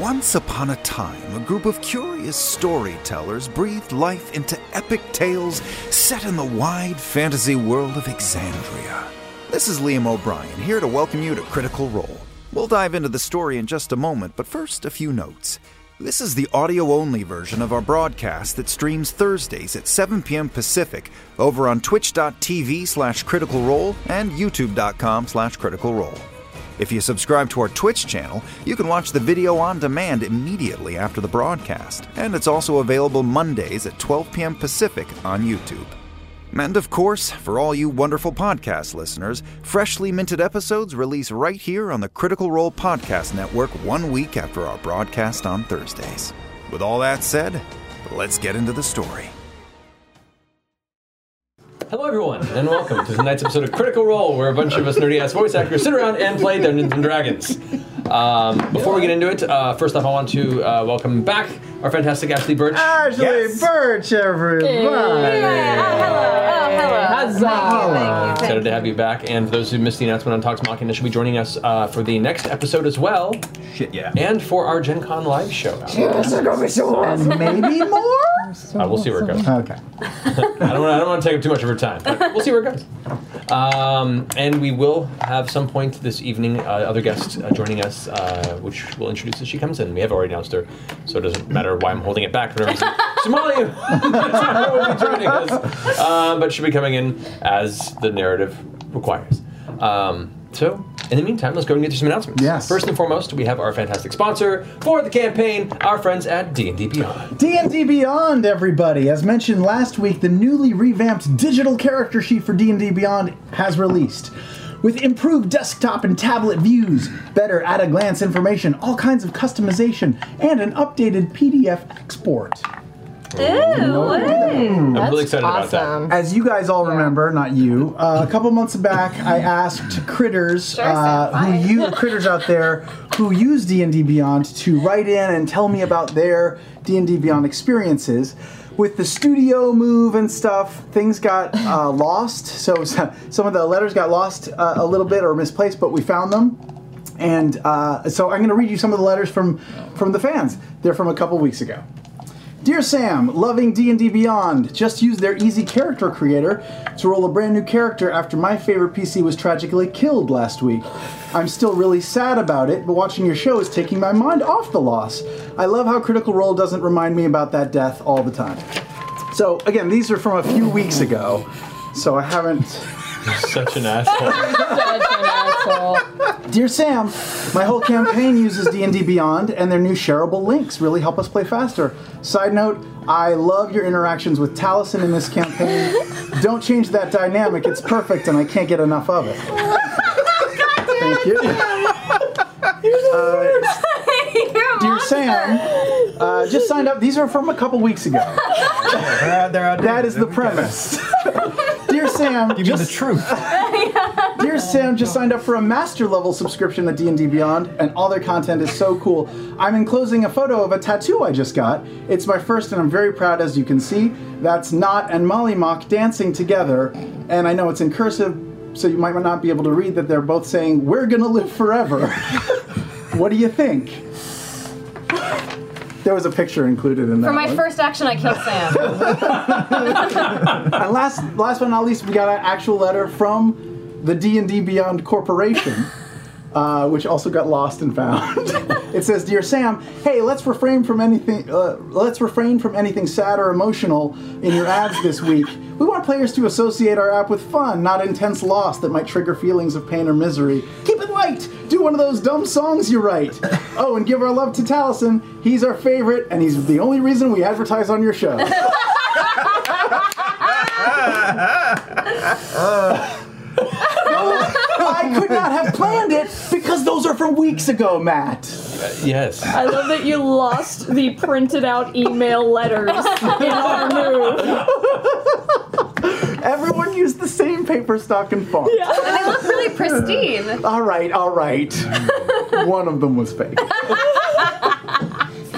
Once upon a time, a group of curious storytellers breathed life into epic tales set in the wide fantasy world of Exandria. This is Liam O'Brien, here to welcome you to Critical Role. We'll dive into the story in just a moment, but first, a few notes. This is the audio only version of our broadcast that streams Thursdays at 7 p.m. Pacific over on twitch.tv slash critical role and youtube.com slash critical role. If you subscribe to our Twitch channel, you can watch the video on demand immediately after the broadcast, and it's also available Mondays at 12 p.m. Pacific on YouTube. And of course, for all you wonderful podcast listeners, freshly minted episodes release right here on the Critical Role Podcast Network one week after our broadcast on Thursdays. With all that said, let's get into the story. Hello, everyone, and welcome to tonight's episode of Critical Role, where a bunch of us nerdy ass voice actors sit around and play Dungeons and Dragons. Um, before we get into it, uh, first off, I want to uh, welcome back our fantastic Ashly Burch. Ashly Burch, everybody. Hello, hello, huzzah! Excited to have you back. And for those who missed the announcement on Talks Machina, she'll be joining us uh, for the next episode as well. Shit, yeah. And for our Gen Con live show. And maybe more? Uh, we'll see where it goes. Okay. I don't, wanna, I don't want to take up too much of her time, but we'll see where it goes. Um, and we will have some point this evening uh, other guests uh, joining us, uh, which we'll introduce as she comes in. We have already announced her, so it doesn't matter why I'm holding it back for no reason. Sumalee will be joining us, uh, but she'll be coming in as the narrative requires. Um, so, in the meantime, let's go and get to some announcements. Yes. First and foremost, we have our fantastic sponsor for the campaign, our friends at D&D Beyond. D&D Beyond, everybody. As mentioned last week, the newly revamped digital character sheet for D&D Beyond has released. With improved desktop and tablet views, better at-a-glance information, all kinds of customization, and an updated PDF export. Ooh, I'm really excited about that. As you guys all remember, not you, uh, a couple months back, I asked critters uh, who you critters out there who use D and D Beyond to write in and tell me about their D and D Beyond experiences. With the studio move and stuff, things got uh, lost. So some of the letters got lost uh, a little bit or misplaced, but we found them. And uh, so I'm going to read you some of the letters from from the fans. They're from a couple weeks ago. Dear Sam, loving D&D Beyond, just used their easy character creator to roll a brand new character after my favorite PC was tragically killed last week. I'm still really sad about it, but watching your show is taking my mind off the loss. I love how Critical Role doesn't remind me about that death all the time. So again, these are from a few weeks ago, so I haven't Such an asshole. Dear Sam, my whole campaign uses D&D Beyond, and their new shareable links really help us play faster. Side note, I love your interactions with Taliesin in this campaign. Don't change that dynamic; it's perfect, and I can't get enough of it. Thank you. Uh, Dear Sam, uh, just signed up. These are from a couple weeks ago. That is the premise. Dear Sam, Give me the truth. Dear Sam just signed up for a master level subscription at D&D Beyond, and all their content is so cool. I'm enclosing a photo of a tattoo I just got. It's my first, and I'm very proud, as you can see. That's Nott and Mollymauk dancing together, and I know it's in cursive, so you might not be able to read that they're both saying, "We're gonna live forever." what do you think? There was a picture included in that. For my one. first action, I killed Sam. And last, last but not least, we got an actual letter from the D and D Beyond Corporation, uh, which also got lost and found. it says, "Dear Sam, hey, let's refrain from anything. Uh, let's refrain from anything sad or emotional in your ads this week. We want players to associate our app with fun, not intense loss that might trigger feelings of pain or misery. Keep it light. Do one of those dumb songs you write. Oh, and give our love to Taliesin. He's our favorite, and he's the only reason we advertise on your show." I could not have planned it because those are from weeks ago, Matt. Yes. I love that you lost the printed out email letters in our move. Everyone used the same paper stock and font. Yeah. and they look really pristine. All right, all right. One of them was fake.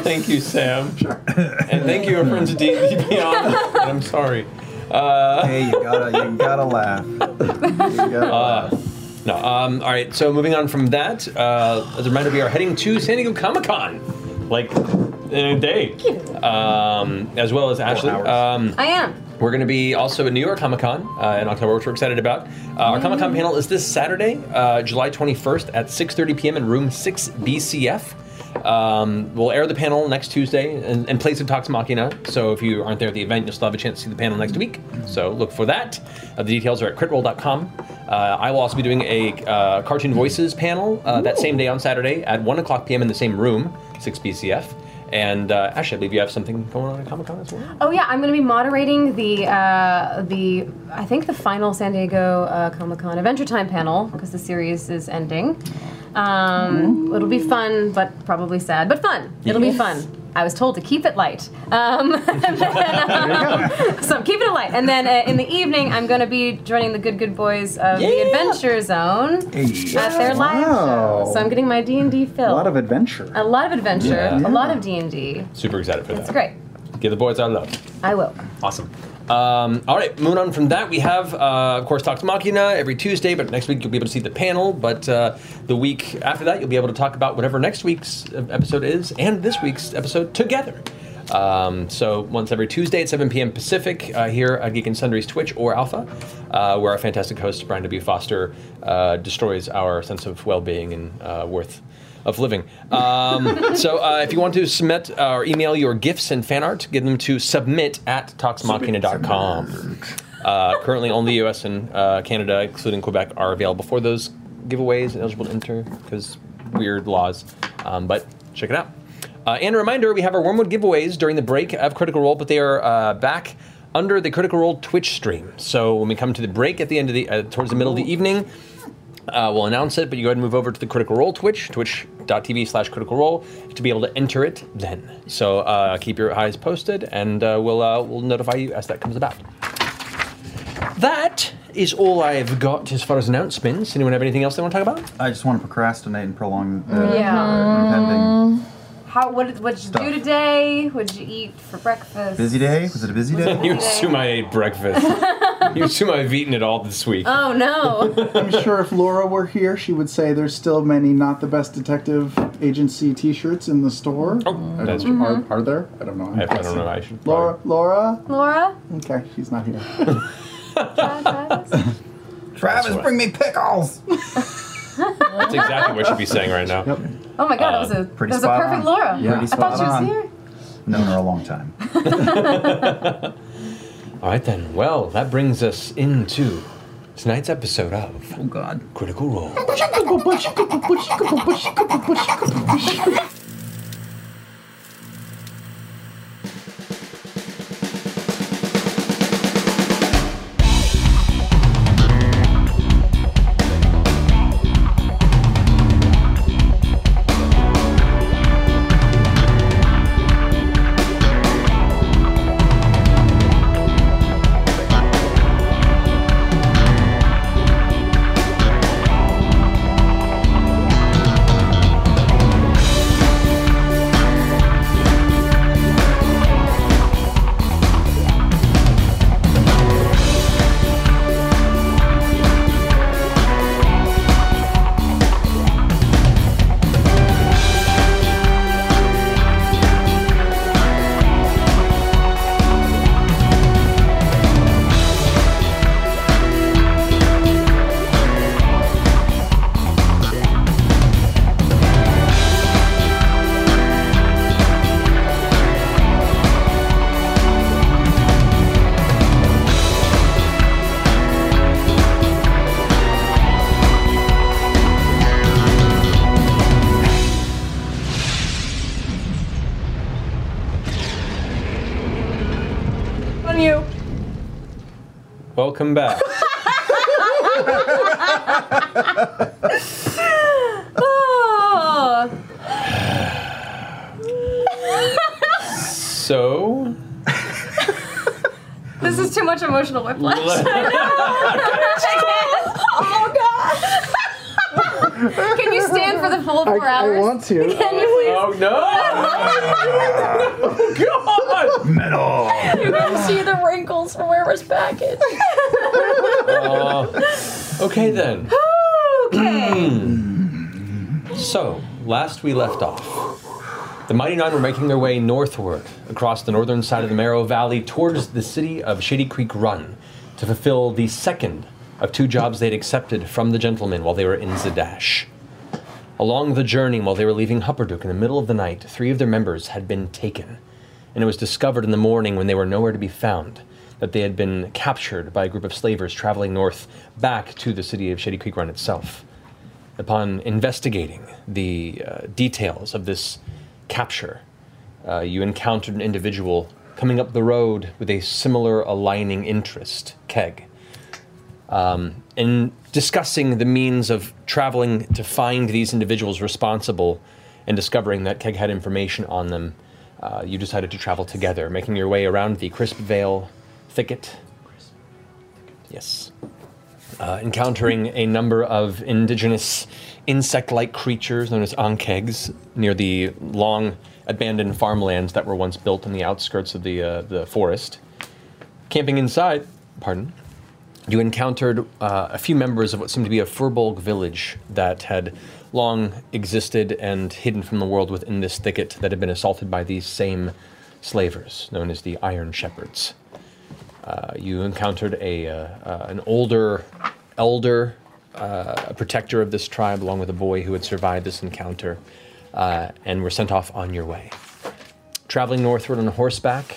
Thank you, Sam. Sure. And thank you, our friends at D&D Beyond. I'm sorry. Uh, Hey, you gotta, you gotta laugh. You gotta laugh. No. Um, all right. So moving on from that, uh, as a reminder, we are heading to San Diego Comic Con like in a day. Um, as well as Ashly. Um, I am. we're going to be also at New York Comic Con uh, in October, which we're excited about. Uh, our Comic Con panel is this Saturday, uh, July 21st at 6:30 p.m. in Room 6 BCF. Um, we'll air the panel next Tuesday in, in place of Talks Machina. So if you aren't there at the event, you'll still have a chance to see the panel next week. So look for that. Uh, the details are at critroll.com. Uh, I will also be doing a uh, Cartoon Voices panel uh, that same day on Saturday at 1 o'clock p.m. in the same room, 6 BCF. And uh, Ashly, I believe you have something going on at Comic Con as well. Oh yeah, I'm going to be moderating the uh, the I think the final San Diego uh, Comic Con Adventure Time panel because the series is ending. Um, it'll be fun, but probably sad, but fun. It'll be fun. I was told to keep it light. Um, then, um, so I'm keeping it light. And then uh, in the evening, I'm going to be joining the Good Good Boys of the Adventure Zone at their live Wow. show. So I'm getting my D and D fill. A lot of adventure. a lot of adventure, Yeah. a lot of D and D. Super excited for that. It's great. Give the boys our love. I will. Awesome. Um, all right, moving on from that, we have, uh, of course, Talks Machina every Tuesday, but next week you'll be able to see the panel. But uh, the week after that, you'll be able to talk about whatever next week's episode is and this week's episode together. Um, so once every Tuesday at 7 p.m. Pacific uh, here at Geek and Sundry's Twitch or Alpha, uh, where our fantastic host Brian W. Foster uh, destroys our sense of well-being and uh, worth of living. Um, so uh, if you want to submit uh, or email your gifts and fan art, give them to submit at talksmachina.com. Uh, currently, only U.S. and uh, Canada, excluding Quebec, are available for those giveaways and eligible to enter because weird laws. Um, but check it out. Uh, and a reminder, we have our Wyrmwood giveaways during the break of Critical Role, but they are uh, back under the Critical Role Twitch stream. So when we come to the break at the end of the, uh, towards the middle of the evening, uh, we'll announce it, but you go ahead and move over to the Critical Role Twitch, twitch.tv slash critical role, to be able to enter it then. So uh, keep your eyes posted, and uh, we'll, uh, we'll notify you as that comes about. That is all I've got as far as announcements. Anyone have anything else they want to talk about? I just want to procrastinate and prolong the Yeah. impending How? What did what did you Stuff. do today? What did you eat for breakfast? busy day. Was it a busy day? You assume I ate breakfast. you assume I've eaten it all this week. Oh no! I'm sure if Laura were here, she would say there's still many not the best detective agency T-shirts in the store. Oh, I that's don't- true. Mm-hmm. Are, are there? I don't know. I, I don't know. I should. Laura, Laura. Laura, Okay, she's not here. Travis? Travis, bring me pickles. That's exactly what she'd be saying right now. Yep. Oh my God, that was uh, a Pretty that was a spot perfect on. Laura. Yeah. I Pretty thought she was on. here. Known her a long time. All right then. Well, that brings us into tonight's episode of Oh God. Critical Role. Welcome back. Oh, so. this is too much emotional whiplash. oh God! Can you stand for the full four I, I want to. Can you please? Oh no! oh God! Metal. You can see the wrinkles from where it was packaged. Okay then. Okay. Hmm. So last we left off, The Mighty Nein were making their way northward across the northern side of the Marrow Valley towards the city of Shadycreek Run to fulfill the second of two jobs they'd accepted from the gentlemen while they were in Zadash. Along the journey, while they were leaving Hupperdook in the middle of the night, three of their members had been taken, and it was discovered in the morning when they were nowhere to be found that they had been captured by a group of slavers traveling north back to the city of Shadycreek Run itself. Upon investigating the uh, details of this capture, uh, you encountered an individual coming up the road with a similar aligning interest, Keg. Um, in discussing the means of traveling to find these individuals responsible and discovering that Keg had information on them, uh, you decided to travel together, making your way around the Crispvale thicket. Yes. Uh, encountering a number of indigenous insect like creatures known as ankhegs near the long abandoned farmlands that were once built on the outskirts of the, uh, the forest. Camping inside, pardon, you encountered uh, a few members of what seemed to be a Firbolg village that had long existed and hidden from the world within this thicket that had been assaulted by these same slavers, known as the Iron Shepherds. Uh, you encountered a, uh, uh, an older elder, a protector of this tribe, along with a boy who had survived this encounter, and were sent off on your way. Traveling northward on horseback,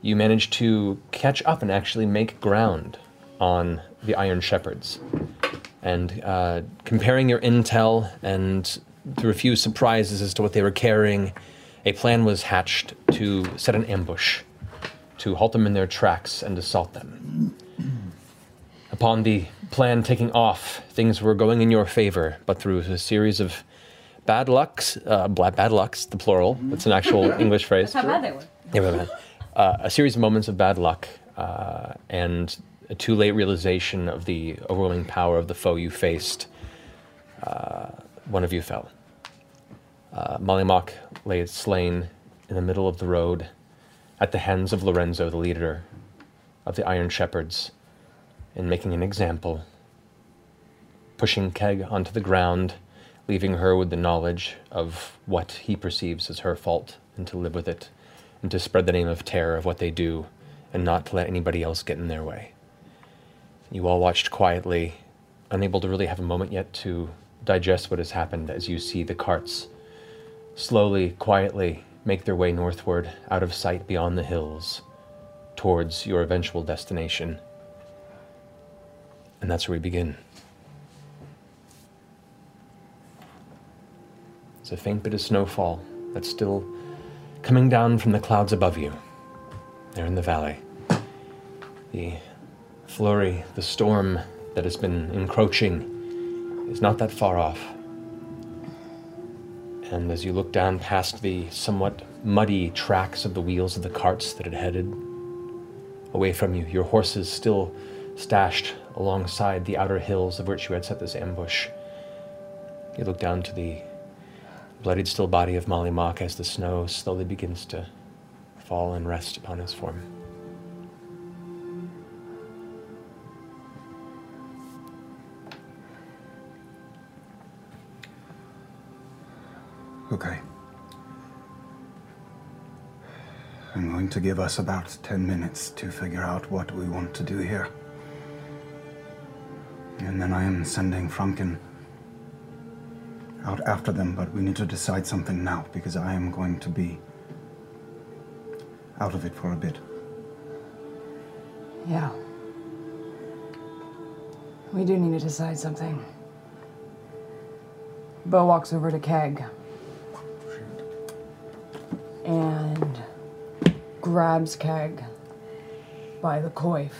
you managed to catch up and actually make ground on the Iron Shepherds. And uh, comparing your intel and through a few surprises as to what they were carrying, a plan was hatched to set an ambush to halt them in their tracks and assault them. Upon the plan taking off, things were going in your favor, but through a series of bad lucks, uh, bad lucks, the plural, it's an actual English phrase. That's how bad they were. Yeah, bad. Uh, a series of moments of bad luck uh, and a too late realization of the overwhelming power of the foe you faced. Uh, one of you fell. Uh, Mollymauk lay slain in the middle of the road at the hands of Lorenzo, the leader of the Iron Shepherds, in making an example, pushing Keg onto the ground, leaving her with the knowledge of what he perceives as her fault, and to live with it, and to spread the name of terror of what they do, and not to let anybody else get in their way. You all watched quietly, unable to really have a moment yet to digest what has happened as you see the carts slowly, quietly make their way northward, out of sight beyond the hills, towards your eventual destination. And that's where we begin. It's a faint bit of snowfall that's still coming down from the clouds above you, there in the valley. The flurry, the storm that has been encroaching, is not that far off. And as you look down past the somewhat muddy tracks of the wheels of the carts that had headed away from you, your horses still stashed alongside the outer hills of which you had set this ambush, you look down to the bloodied still body of Mauk as the snow slowly begins to fall and rest upon his form. Okay. I'm going to give us about 10 minutes to figure out what we want to do here. And then I am sending Frumpkin out after them, but we need to decide something now because I am going to be out of it for a bit. Yeah. We do need to decide something. Beau walks over to Keg and grabs Keg by the coif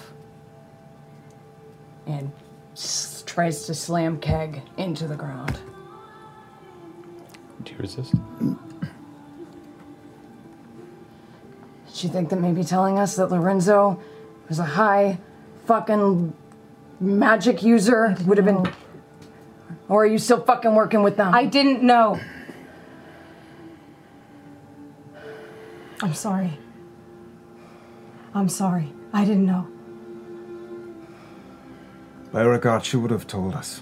and s- tries to slam Keg into the ground. Do you resist? Did you think that maybe telling us that Lorenzo was a high fucking magic user would have been. Or are you still fucking working with them? I didn't know. I'm sorry. I'm sorry. I didn't know. Beauregard, she would have told us.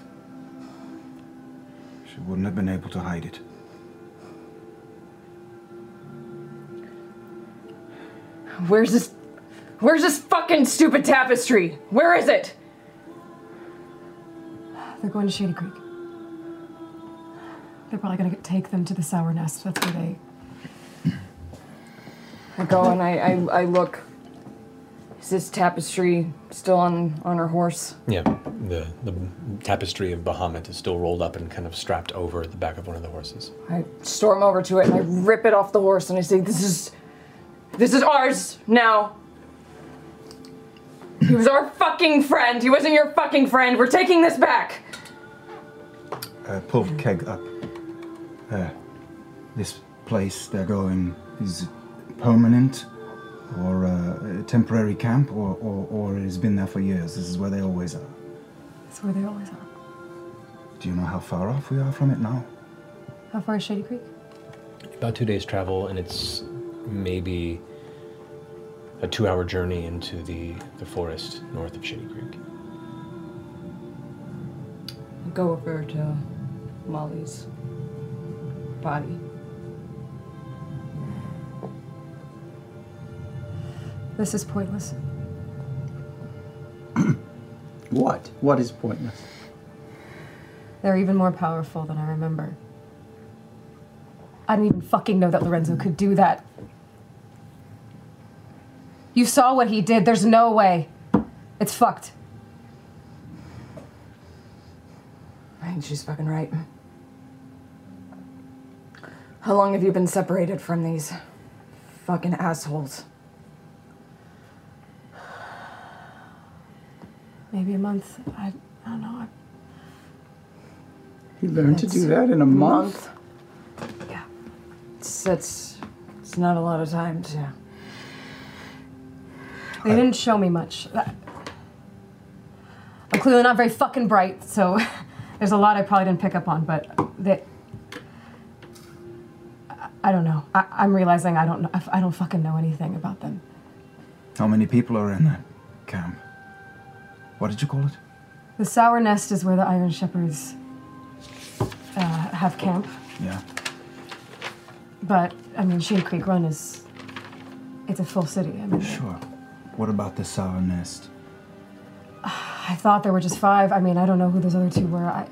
She wouldn't have been able to hide it. Where's this? Where's this fucking stupid tapestry? Where is it? They're going to Shadycreek. They're probably gonna get, take them to the Sour Nest. That's where they. I go and I, I, I look. Is this tapestry still on, on her horse? Yeah, the, the tapestry of Bahamut is still rolled up and kind of strapped over the back of one of the horses. I storm over to it and I rip it off the horse and I say, This is this is ours now. He was our fucking friend. He wasn't your fucking friend. We're taking this back. Uh, pull the keg up. Uh, this place they're going is it permanent or uh, a temporary camp or, or, or it has been there for years. This is where they always are. That's where they always are. Do you know how far off we are from it now? How far is Shady Creek? About two days' travel, and it's maybe a two hour journey into the, the forest north of Shadycreek. Go over to Molly's body. This is pointless. What? What is pointless? They're even more powerful than I remember. I didn't even fucking know that Lorenzo could do that. You saw what he did. There's no way. It's fucked. I think she's fucking right. How long have you been separated from these fucking assholes? Maybe a month. I, I don't know. He learned to do that in a month. Yeah. It's, that's it's not a lot of time to. They didn't show me much. I'm clearly not very fucking bright, so there's a lot I probably didn't pick up on, but they. I- I don't know. I, I'm realizing I don't know. I don't fucking know anything about them. How many people are in that camp? What did you call it? The Sour Nest is where the Iron Shepherds uh, have camp, Yeah. but I mean, Shadycreek Run is. It's a full city. I mean, Sure. What about the sour nest? I thought there were just five. I mean, I don't know who those other two were. I.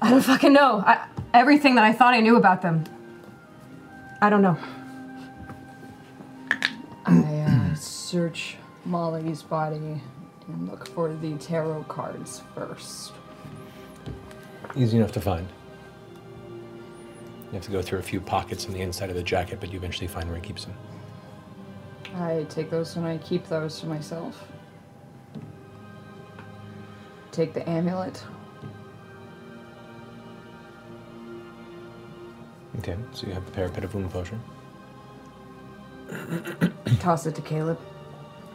I don't fucking know. I, everything that I thought I knew about them. I don't know. I uh, search Molly's body and look for the tarot cards first. Easy enough to find. You have to go through a few pockets on the inside of the jacket, but you eventually find where he keeps them. I take those and I keep those to myself. Take the amulet. Okay, so you have the periapt of wound potion. Toss it to Caleb.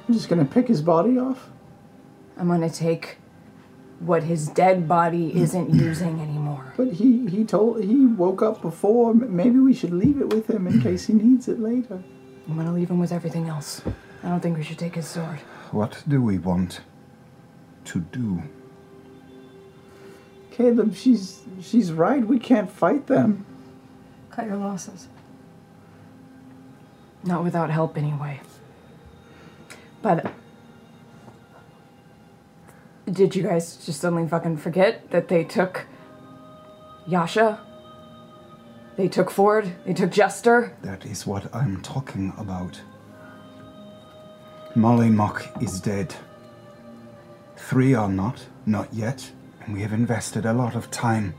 I'm just gonna pick his body off. I'm gonna take what his dead body hmm. isn't using anymore. But he he told he woke up before. Maybe we should leave it with him in case he needs it later. I'm gonna leave him with everything else. I don't think we should take his sword. What do we want to do? Caleb, she's she's right. We can't fight them. Cut your losses. Not without help, anyway. But. Did you guys just suddenly fucking forget that they took Yasha? They took Fjord? They took Jester? That is what I'm talking about. Mollymauk is dead. Three are not, not yet, and we have invested a lot of time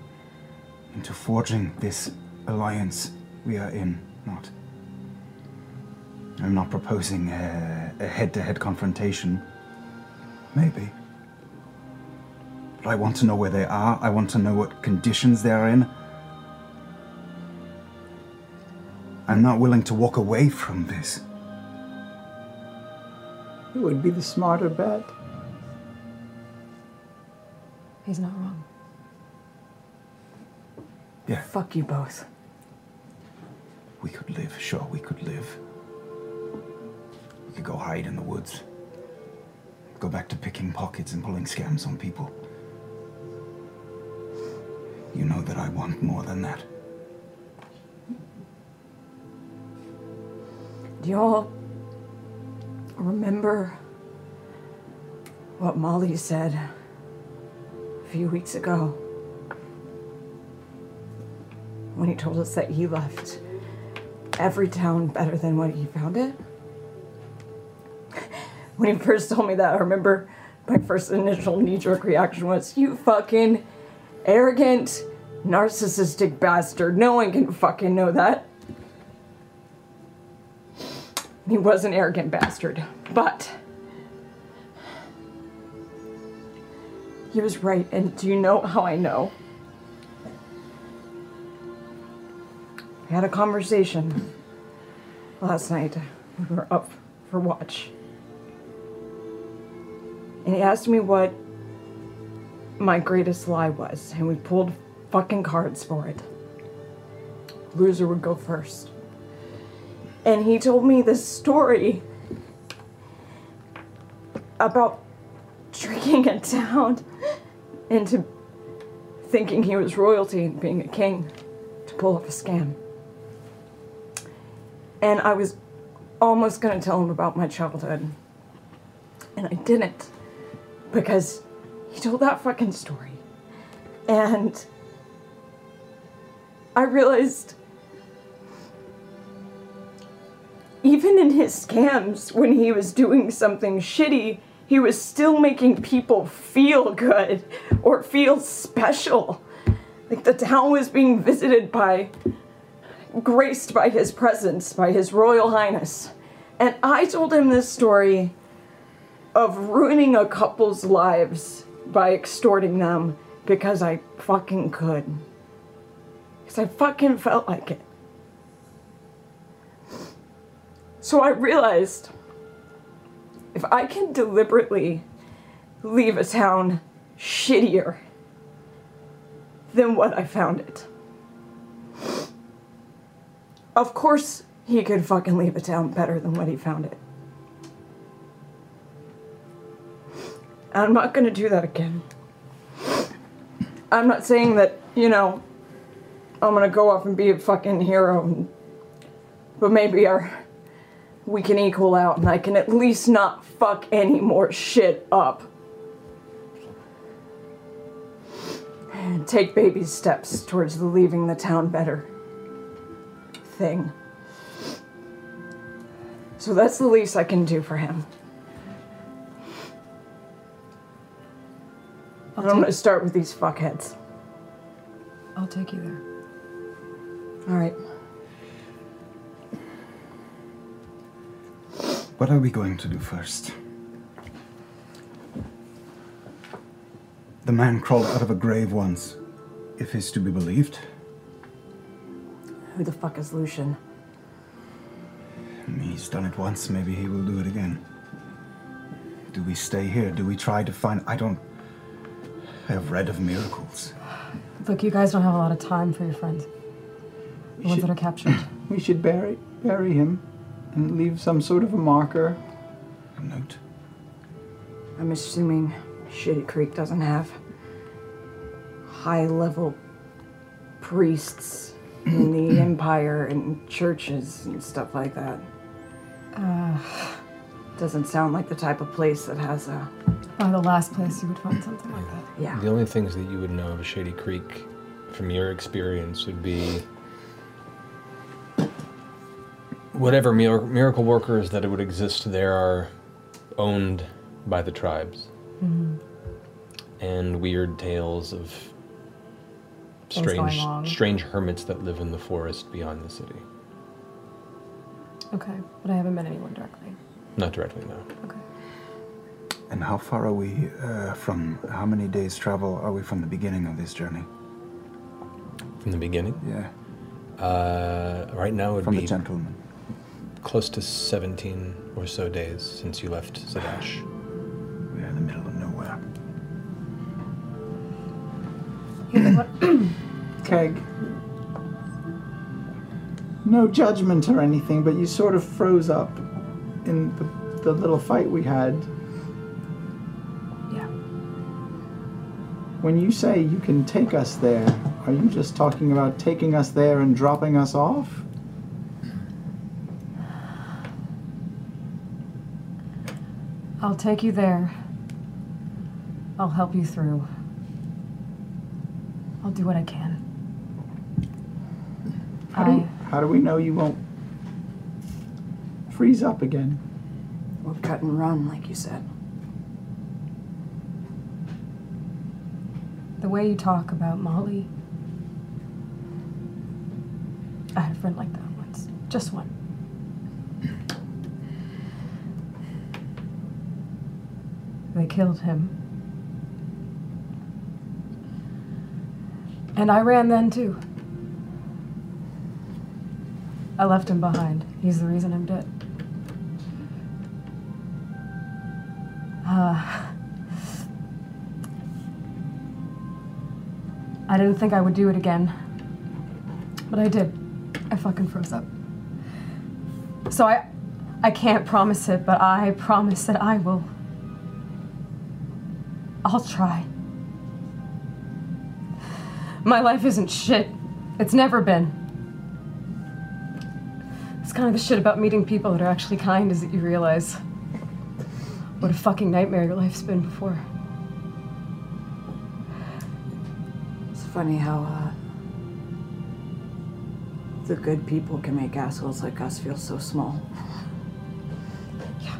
into forging this alliance we are in, not. I'm not proposing a, a head-to-head confrontation. Maybe. But I want to know where they are. I want to know what conditions they're in. I'm not willing to walk away from this. It would be the smarter bet. He's not wrong. Yeah, Fuck you both. we could live. Sure, we could live. We could go hide in the woods. Go back to picking pockets and pulling scams on people. You know that I want more than that. Do y'all remember what Molly said a few weeks ago? When he told us that he left every town better than what he found it? When he first told me that, I remember my first initial knee jerk reaction was, You fucking arrogant, narcissistic bastard. No one can fucking know that. He was an arrogant bastard, but he was right. And do you know how I know? I had a conversation last night. We were up for watch. And he asked me what my greatest lie was, and we pulled fucking cards for it. Loser would go first. And he told me this story about tricking a town into thinking he was royalty and being a king to pull off a scam. And I was almost going to tell him about my childhood. And I didn't because he told that fucking story. And I realized even in his scams, when he was doing something shitty, he was still making people feel good or feel special. Like the town was being visited by, graced by his presence, by his royal highness. And I told him this story of ruining a couple's lives by extorting them because I fucking could. Because I fucking felt like it. So I realized if I can deliberately leave a town shittier than what I found it, of course he could fucking leave a town better than what he found it. I'm not gonna do that again. I'm not saying that, you know, I'm gonna go off and be a fucking hero, and, but maybe our we can equal out, and I can at least not fuck any more shit up. And take baby steps towards the leaving the town better thing. So that's the least I can do for him. I'm gonna start with these fuckheads. I'll take you there. All right. What are we going to do first? The man crawled out of a grave once, if he's to be believed. Who the fuck is Lucien? Mm, he's done it once, maybe he will do it again. Do we stay here? Do we try to find. I don't. I have read of miracles. Look, you guys don't have a lot of time for your friends. The ones that are captured. We should bury bury him and leave some sort of a marker. A note. I'm assuming Shitty Creek doesn't have high level priests in the Empire and churches and stuff like that. Uh, Doesn't sound like the type of place that has a. oh, the last place you would find something like that. Yeah. The only things that you would know of Shadycreek from your experience would be whatever miracle workers that would exist there are owned by the tribes. Mm-hmm. And weird tales of strange, strange hermits that live in the forest beyond the city. Okay, but I haven't met anyone directly. Not directly, no. Okay. And how far are we uh, from. How many days' travel are we from the beginning of this journey? From the beginning, Yeah. uh, right now it would From be the gentleman. close to 17 or so days since you left Zadash. We're in the middle of nowhere. Keg. No judgment or anything, but you sort of froze up in the, the little fight we had. Yeah. When you say you can take us there, are you just talking about taking us there and dropping us off? I'll take you there. I'll help you through. I'll do what I can. How do, I, how do we know you won't freeze up again? We'll cut and run, like you said. the way you talk about Molly. I had a friend like that once. Just one. They killed him. And I ran then too. I left him behind. He's the reason I'm dead. Uh, I didn't think I would do it again. But I did. I fucking froze up. So I I can't promise it, but I promise that I will. I'll try. My life isn't shit. It's never been. It's kind of the shit about meeting people that are actually kind is that you realize what a fucking nightmare your life's been before. It's funny how uh, the good people can make assholes like us feel so small. Yeah.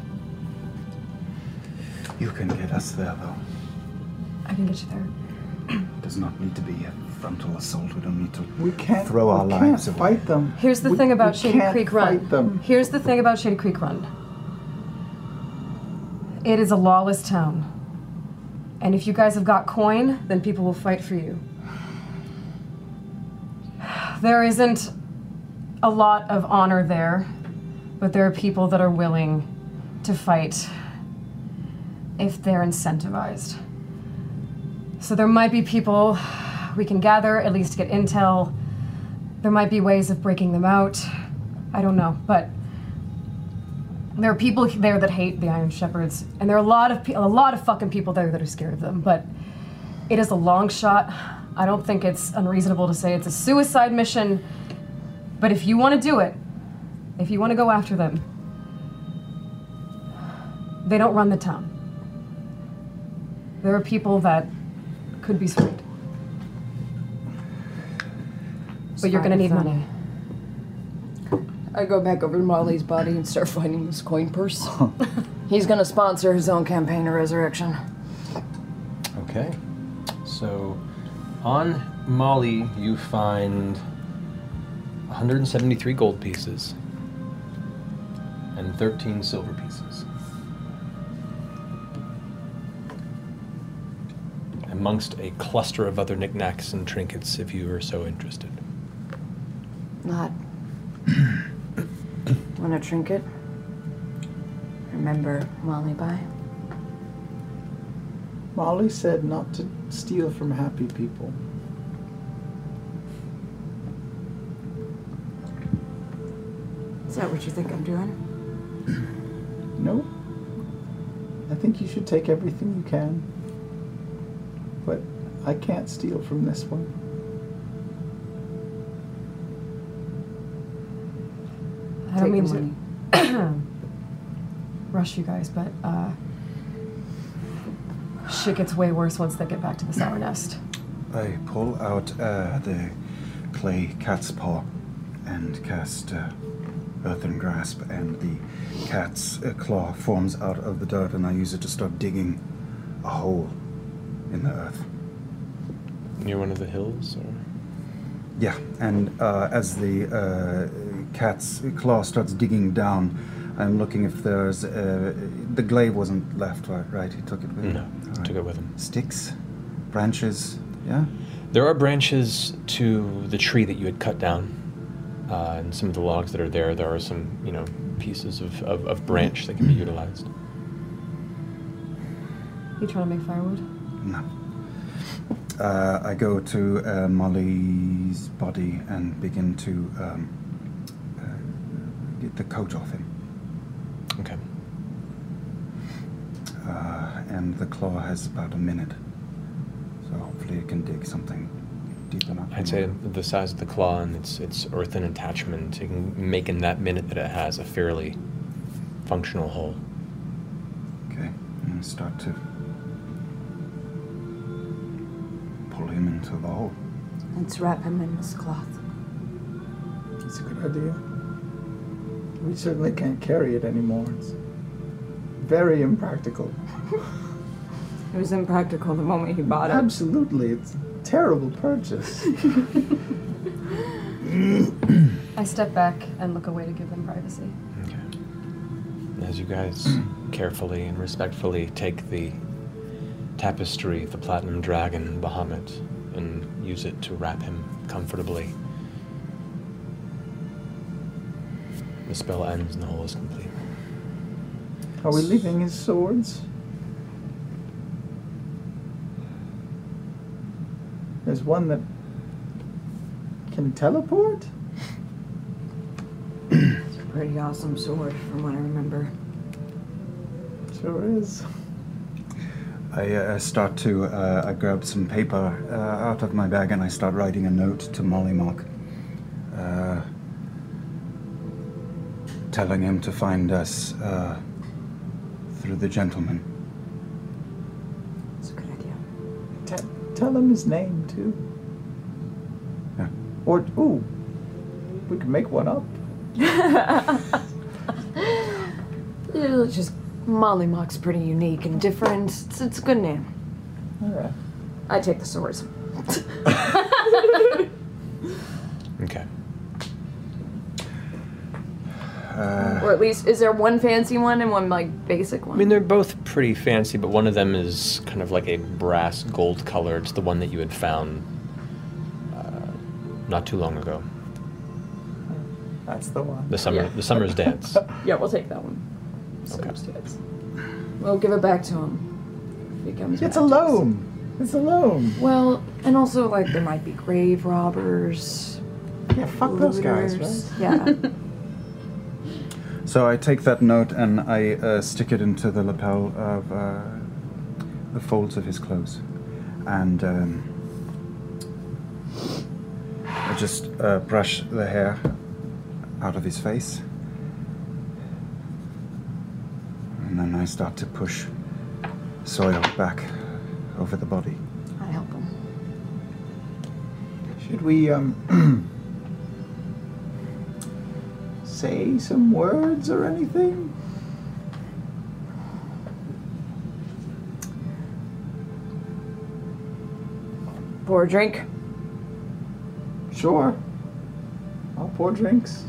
You can get us there, though. I can get you there. It does not need to be a frontal assault. We don't need to We can't throw our we lives can't away. fight them. Here's the We- thing about we Shady can't Creek Run. Fight them. Here's the thing about Shadycreek Run. It is a lawless town. And if you guys have got coin, then people will fight for you. There isn't a lot of honor there, but there are people that are willing to fight if they're incentivized. So there might be people we can gather, at least get intel. There might be ways of breaking them out. I don't know, but there are people there that hate the Iron Shepherds, and there are a lot of pe- a lot of fucking people there that are scared of them. But it is a long shot. I don't think it's unreasonable to say it's a suicide mission. But if you want to do it, if you want to go after them, they don't run the town. There are people that could be swayed. But you're gonna need money. I go back over to Molly's body and start finding this coin purse. He's gonna sponsor his own campaign of resurrection. Okay. So on Molly, you find 173 gold pieces and 13 silver pieces. Amongst a cluster of other knickknacks and trinkets, if you are so interested. Not. Want a trinket? Remember Molly by? Molly said not to steal from happy people. Is that what you think I'm doing? No. I think you should take everything you can. But I can't steal from this one. I don't mean to rush you guys, but uh, shit gets way worse once they get back to the sour nest. I pull out uh, the clay cat's paw and cast uh, earthen grasp, and the cat's uh, claw forms out of the dirt, and I use it to start digging a hole in the earth. Near one of the hills, or Yeah, and uh, as the uh, cat's claw starts digging down, I'm looking if there's uh, the glaive wasn't left, right? Right, he took it with him. No, All right. took it with him. Sticks, branches, yeah. There are branches to the tree that you had cut down, uh, and some of the logs that are there. There are some, you know, pieces of, of, of branch that can be utilized. You trying to make firewood? No. Uh, I go to uh, Molly's body and begin to um, get the coat off him. Okay. Uh, and the claw has about a minute, so hopefully it can dig something deep enough. I'd say the size of the claw and its its earthen attachment, it can make in that minute that it has a fairly functional hole. Okay. and start to pull him into the hole. Let's wrap him in this cloth. It's a good idea. We certainly can't carry it anymore. It's very impractical. It was impractical the moment he bought it. Absolutely. It's a terrible purchase. I step back and look away to give them privacy. As you guys carefully and respectfully take the tapestry, the platinum dragon Bahamut, and use it to wrap him comfortably, the spell ends and the hole is complete. Are we leaving his swords? There's one that can teleport? It's a pretty awesome sword from what I remember. Sure is. I uh, start to, uh, I grab some paper uh, out of my bag and I start writing a note to Mollymauk, uh, telling him to find us uh, through the gentleman. It's a good idea. Te- tell him his name, too. Yeah. Or, ooh, we can make one up. It'll just Mollymauk's pretty unique and different. It's, it's a good name. All right. I take the swords. Okay. Uh, Or at least, is there one fancy one and one like basic one? I mean, they're both pretty fancy, but one of them is kind of like a brass gold color. It's the one that you had found uh, not too long ago. That's the one. The summer, Yeah. the summer's dance. Yeah, we'll take that one. Summer's Okay. We'll give it back to him. If he comes It's back a to us. loan. It's a loan. Well, and also like there might be grave robbers. Yeah, fuck those guys, right? Yeah. So I take that note and I uh, stick it into the lapel of uh, the folds of his clothes, and um, I just uh, brush the hair out of his face, and then I start to push soil back over the body. I help him. Should we um say some words or anything? Pour a drink. Sure. I'll pour drinks.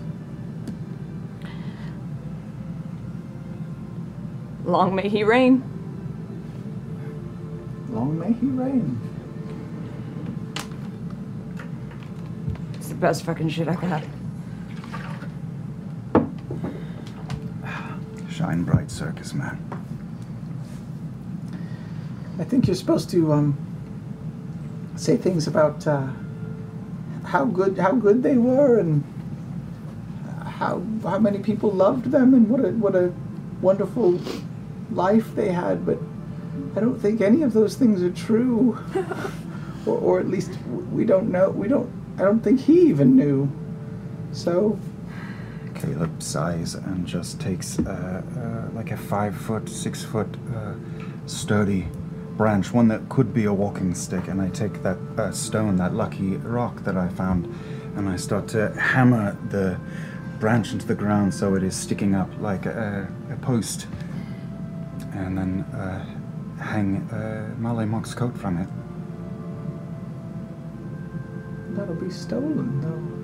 Long may he reign. Long may he reign. It's the best fucking shit I got. Shine bright, circus man. I think you're supposed to um say things about uh, how good how good they were and how how many people loved them and what a what a wonderful life they had, but I don't think any of those things are true. or, or at least we don't know. We don't. I don't think he even knew. So Caleb sighs and just takes uh, uh, like a five foot, six foot uh, sturdy branch, one that could be a walking stick, and I take that uh, stone, that lucky rock that I found, and I start to hammer the branch into the ground so it is sticking up like a, a post, and then uh, hang uh, Mollymauk's coat from it. that'll be stolen, though.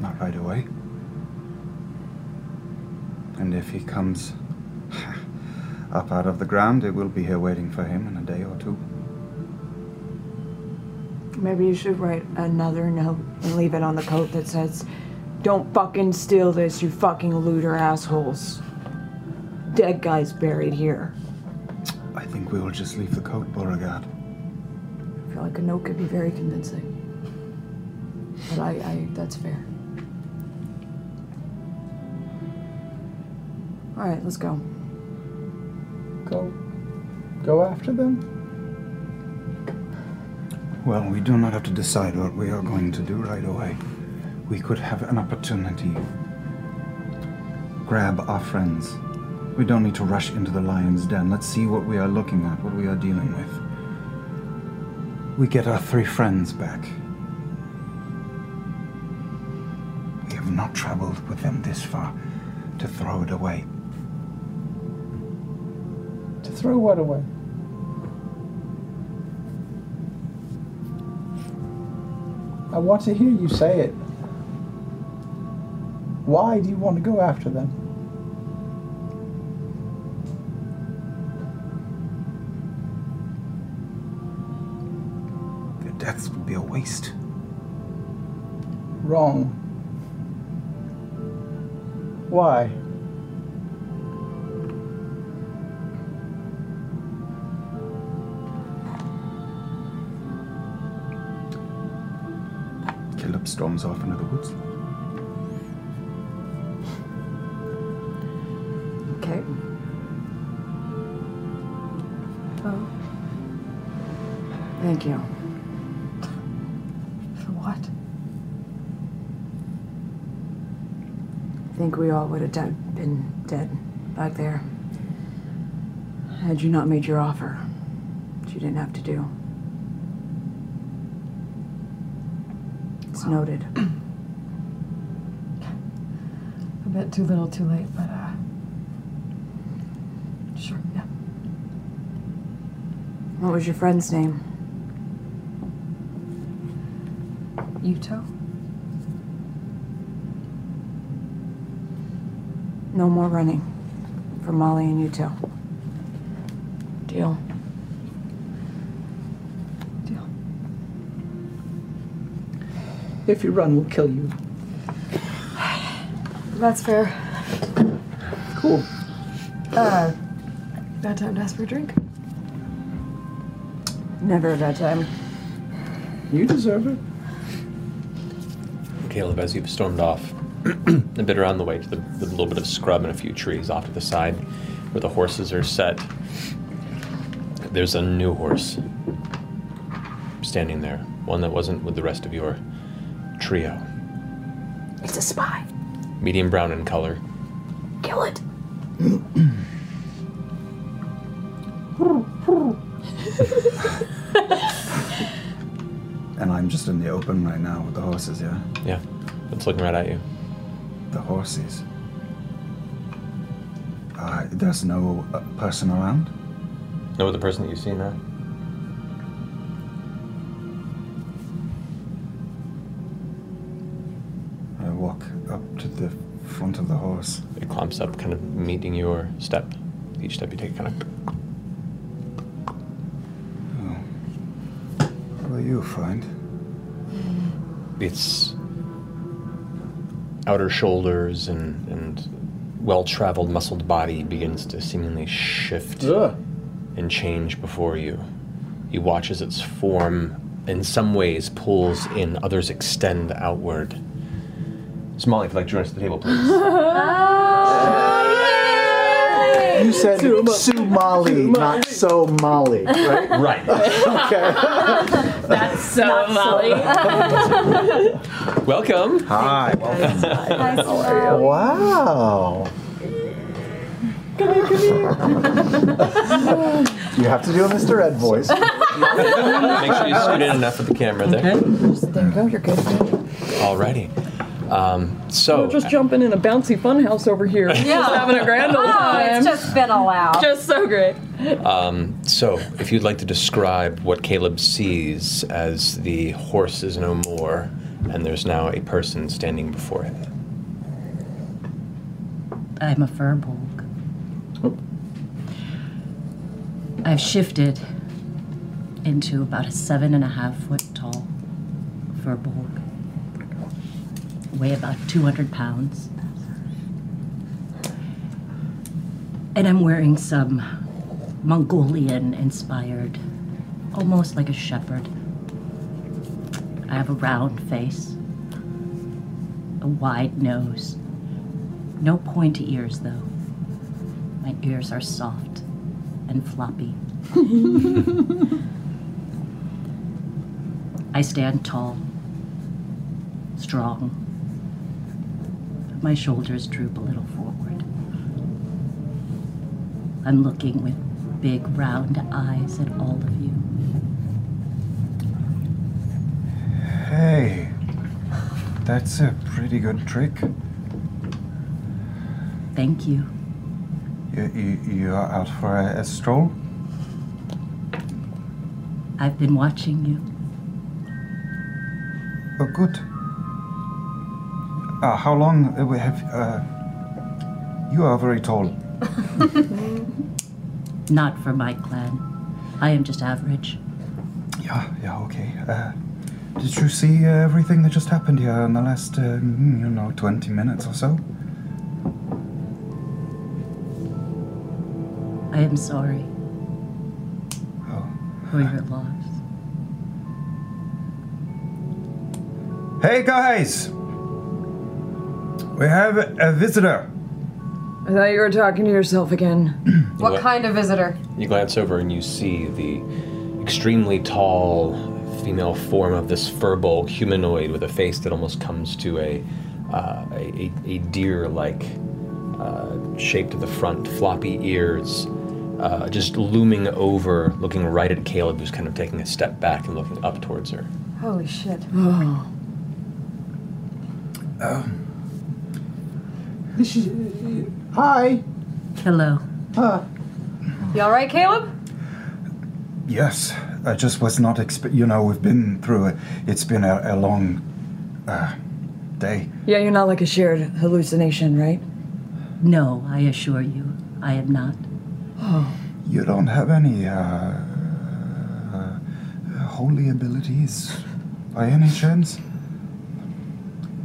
Not right away. And if he comes up out of the ground, it will be here waiting for him in a day or two. Maybe you should write another note and leave it on the coat that says, Don't fucking steal this, you fucking looter assholes. Dead guy's buried here. I think we will just leave the coat, Beauregard. I feel like a note could be very convincing. But I, I that's fair. Alright, let's go. Go, go after them. Well, we do not have to decide what we are going to do right away. We could have an opportunity. Grab our friends We don't need to rush into the lion's den. Let's see what we are looking at, what we are dealing with. We get our three friends back. We have not traveled with them this far to throw it away. Throw what away? I want to hear you say it. Why do you want to go after them? Their deaths would be a waste. Wrong. Why? Storms off into the woods. Okay. Oh. Thank you. For what? I think we all would have dead, been dead back there. Had you not made your offer, which you didn't have to do. Noted. A bit too little, too late, but uh. Sure, yeah. What was your friend's name? Yuto? No more running for Molly and Yuto. Deal. Deal. If you run, we'll kill you. That's fair. Cool. Uh, bad time to ask for a drink? Never a bad time. You deserve it. Caleb, as you've stormed off, a bit around the way to the, the little bit of scrub and a few trees off to the side where the horses are set, there's a new horse standing there, one that wasn't with the rest of your trio. It's a spy. Medium brown in color, Kill it. And I'm just in the open right now with the horses, yeah? yeah, it's looking right at you. The horses. Uh, there's no uh, person around? No other person that you see now? Horse. Up, kind of meeting your step. Each step you take, kind of. What will you find? its outer shoulders and, and well traveled muscled body begins to seemingly shift Ugh. and change before you. You watch as its form, in some ways, pulls in, others extend outward. Smalley, if you'd like to join us at the table, please. You said Sumalee, not so Molly, right? right. Okay. That's so Molly. Welcome. Hi. Welcome. Hi. How are you? Wow. Come here, come here. you have to do a Mr. Ed voice. Make sure you scoot in enough of the camera there. There you go. You're good. Alrighty. Um, so, We're just jumping in a bouncy funhouse over here. Just having a grand old Oh, time. it's just been allowed. Just so great. Um, so, if you'd like to describe what Caleb sees as the horse is no more, and there's now a person standing before him. I'm a firbolg. I've shifted into about a seven and a half foot tall firbolg. Weigh about 200 pounds. And I'm wearing some Mongolian inspired, almost like a shepherd. I have a round face, a wide nose, no pointy ears though. My ears are soft and floppy. I stand tall, strong. My shoulders droop a little forward. I'm looking with big round eyes at all of you. Hey, that's a pretty good trick. Thank you. You, you, you are out for a, a stroll? I've been watching you. Oh, good. Uh, how long uh, we have? Uh, you are very tall. Not for my clan. I am just average. Yeah, yeah, okay. Uh, did you see uh, everything that just happened here in the last, uh, mm, you know, 20 minutes or so? I am sorry Oh. for your loss. Hey, guys! We have a, a visitor. I thought you were talking to yourself again. What What? kind of visitor? You glance over and you see the extremely tall female form of this firbolg humanoid with a face that almost comes to a uh, a, a, a deer-like uh, shape to the front, floppy ears, uh, just looming over, looking right at Caleb, who's kind of taking a step back and looking up towards her. Holy shit. This is- Hi. Hello. Uh, You all right, Caleb? Yes, I just was not expe- You know, we've been through it. It's been a, a long uh, day. Yeah, you're not like a shared hallucination, right? No, I assure you, I am not. Oh. You don't have any uh, uh, holy abilities by any chance?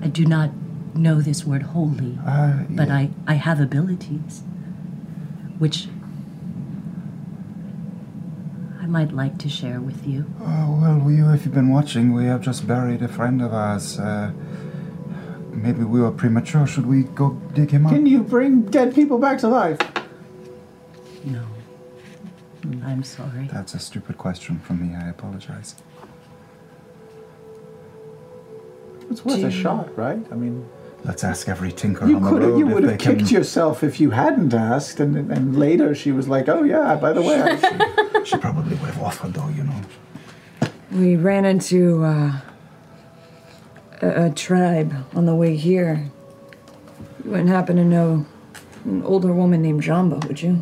I do not know this word holy, Uh, but yeah. I, I have abilities, which I might like to share with you. Oh, well, you, if you've been watching, we have just buried a friend of ours. Uh, maybe we were premature. Should we go dig him up? can you bring dead people back to life? No. I'm sorry. That's a stupid question from me. I apologize. It's worth a shot, right? I mean, Let's ask every tinker you on the could have, road you would they have can. kicked yourself if you hadn't asked, and and later she was like, "Oh yeah, by the way." I, She probably would have offered, though. You know. We ran into uh, a, a tribe on the way here. You wouldn't happen to know an older woman named Jamba, would you?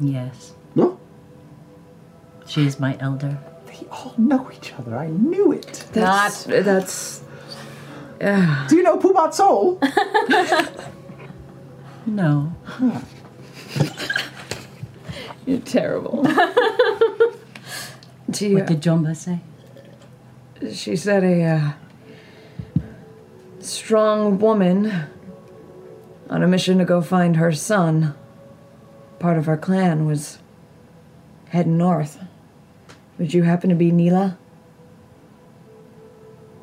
Yes, no, she is my elder. they all know each other. I knew it. That's, That's. Do you know Pumat Sol? No. You're terrible. Do you, What did Jumba say? she said a uh, strong woman on a mission to go find her son, part of her clan, was heading north. Would you happen to be Neela?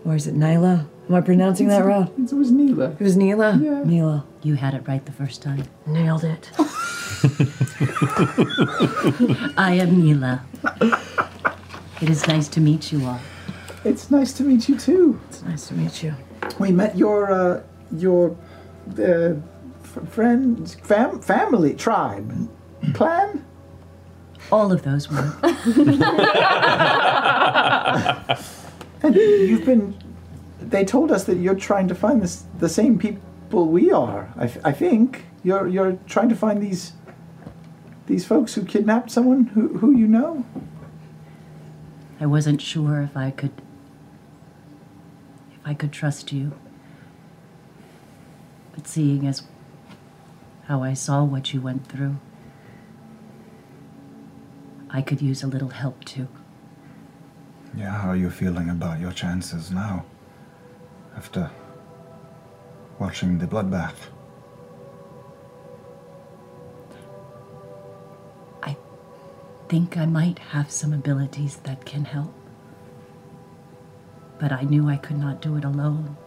Or is it Nyla? Am I pronouncing that wrong? It was Neela. It was Neela? Yeah. Neela. You had it right the first time. Nailed it. I am Neela. It is nice to meet you all. It's nice to meet you too. It's nice to meet you. We met your uh, your uh, f- friends, fam- family, tribe, clan. All of those were. And you've been. They told us that you're trying to find this, the same people we are. I, th- I think you're you're trying to find these these folks who kidnapped someone who who you know. I wasn't sure if I could. if I could trust you. But seeing as how I saw what you went through, I could use a little help too. Yeah, how are you feeling about your chances now? After watching the bloodbath? I think I might have some abilities that can help. But I knew I could not do it alone.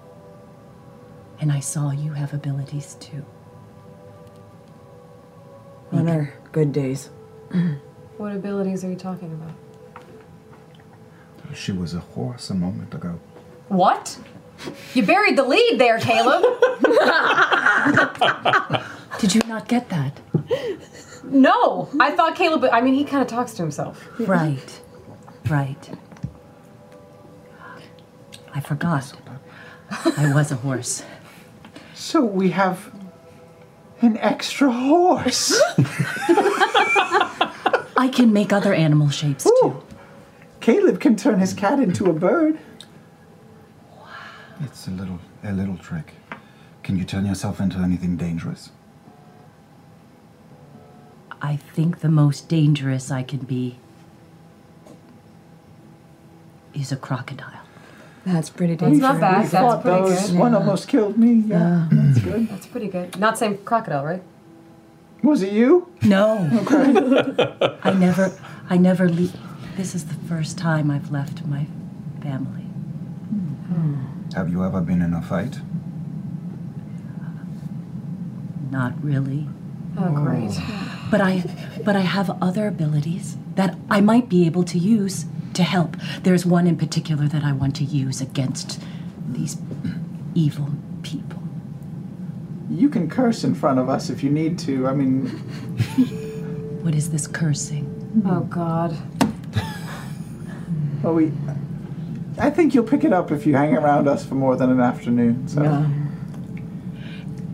And I saw you have abilities too. On our good days. What abilities are you talking about? She was a horse a moment ago. What? You buried the lead there, Caleb. Did you not get that? No, I thought Caleb. I mean, he kind of talks to himself. Right. Right. I forgot. I was a horse. So we have an extra horse. I can make other animal shapes too. Caleb can turn his cat into a bird. It's a little a little trick. Can you turn yourself into anything dangerous? I think the most dangerous I can be is a crocodile. That's pretty That's dangerous. not bad. That's pretty Those good. one almost killed me. Yeah, uh. that's good. That's pretty good. Not same crocodile, right? Was it you? No. I never I never leave. This is the first time I've left my family. Hmm. Have you ever been in a fight? Not really. Oh, great. Oh. But I but I have other abilities that I might be able to use to help. There's one in particular that I want to use against these evil people. You can curse in front of us if you need to. I mean, What is this cursing? Oh God. well, we. I think you'll pick it up if you hang around us for more than an afternoon. So.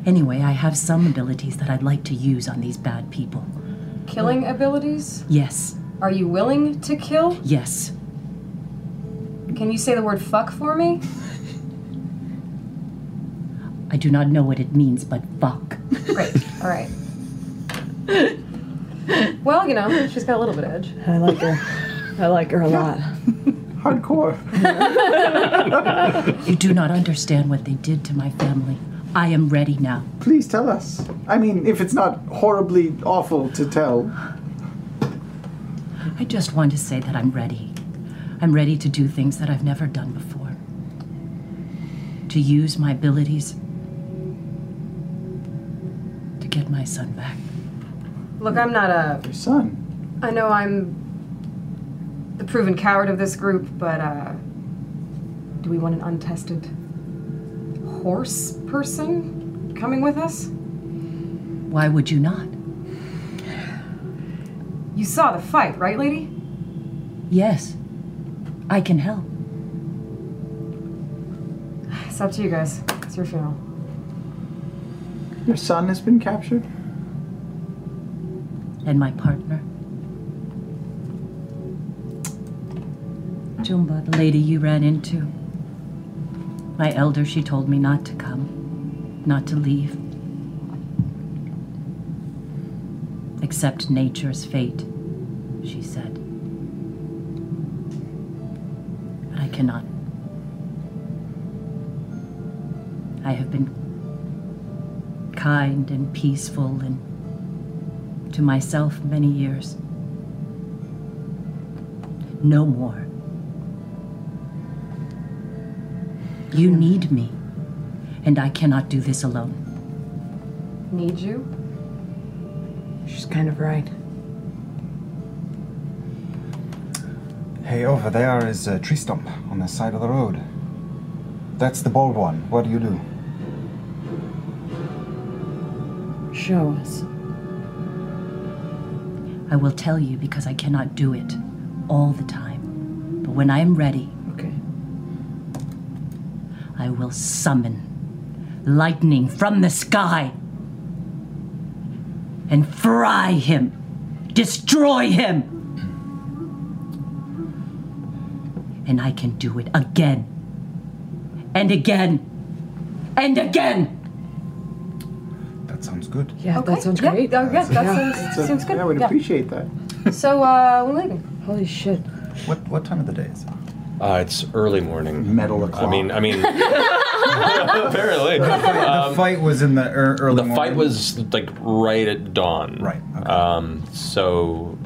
Anyway, I have some abilities that I'd like to use on these bad people. Killing abilities. Yes. Are you willing to kill? Yes. Can you say the word fuck for me? I do not know what it means, but fuck. Great. All right. Well, you know, she's got a little bit of edge. I like her. I like her a lot. Hardcore. You do not understand what they did to my family. I am ready now. Please tell us. I mean, if it's not horribly awful to tell. I just want to say that I'm ready. I'm ready to do things that I've never done before. To use my abilities to get my son back. Look, I'm not a. Your son. I know I'm the proven coward of this group, but uh, do we want an untested horse person coming with us? Why would you not? You saw the fight, right, lady? Yes. I can help. It's up to you guys. It's your funeral. Your son has been captured? And my partner. Jumba, the lady you ran into. My elder, she told me not to come, not to leave. Accept nature's fate, she said. But I cannot. I have been kind and peaceful and to myself many years. No more. You need me, and I cannot do this alone. Need you? She's kind of right. Hey, over there is a tree stump on the side of the road. That's the bald one. What do you do? Show us. I will tell you because I cannot do it all the time. But when I am ready, Okay. I will summon lightning from the sky and fry him, destroy him. And I can do it again and again and again. That sounds good. Yeah, Okay. that sounds yeah. great. Oh, yeah, that Yeah. sounds, seems good. I would Yeah. appreciate that. So, uh, we're leaving. Holy shit. What what time of the day is it? Uh, it's early morning. Metal o'clock. I mean, I mean, apparently. the fight was in the ear- early Um, The fight was like right at dawn. Right, okay. Um, so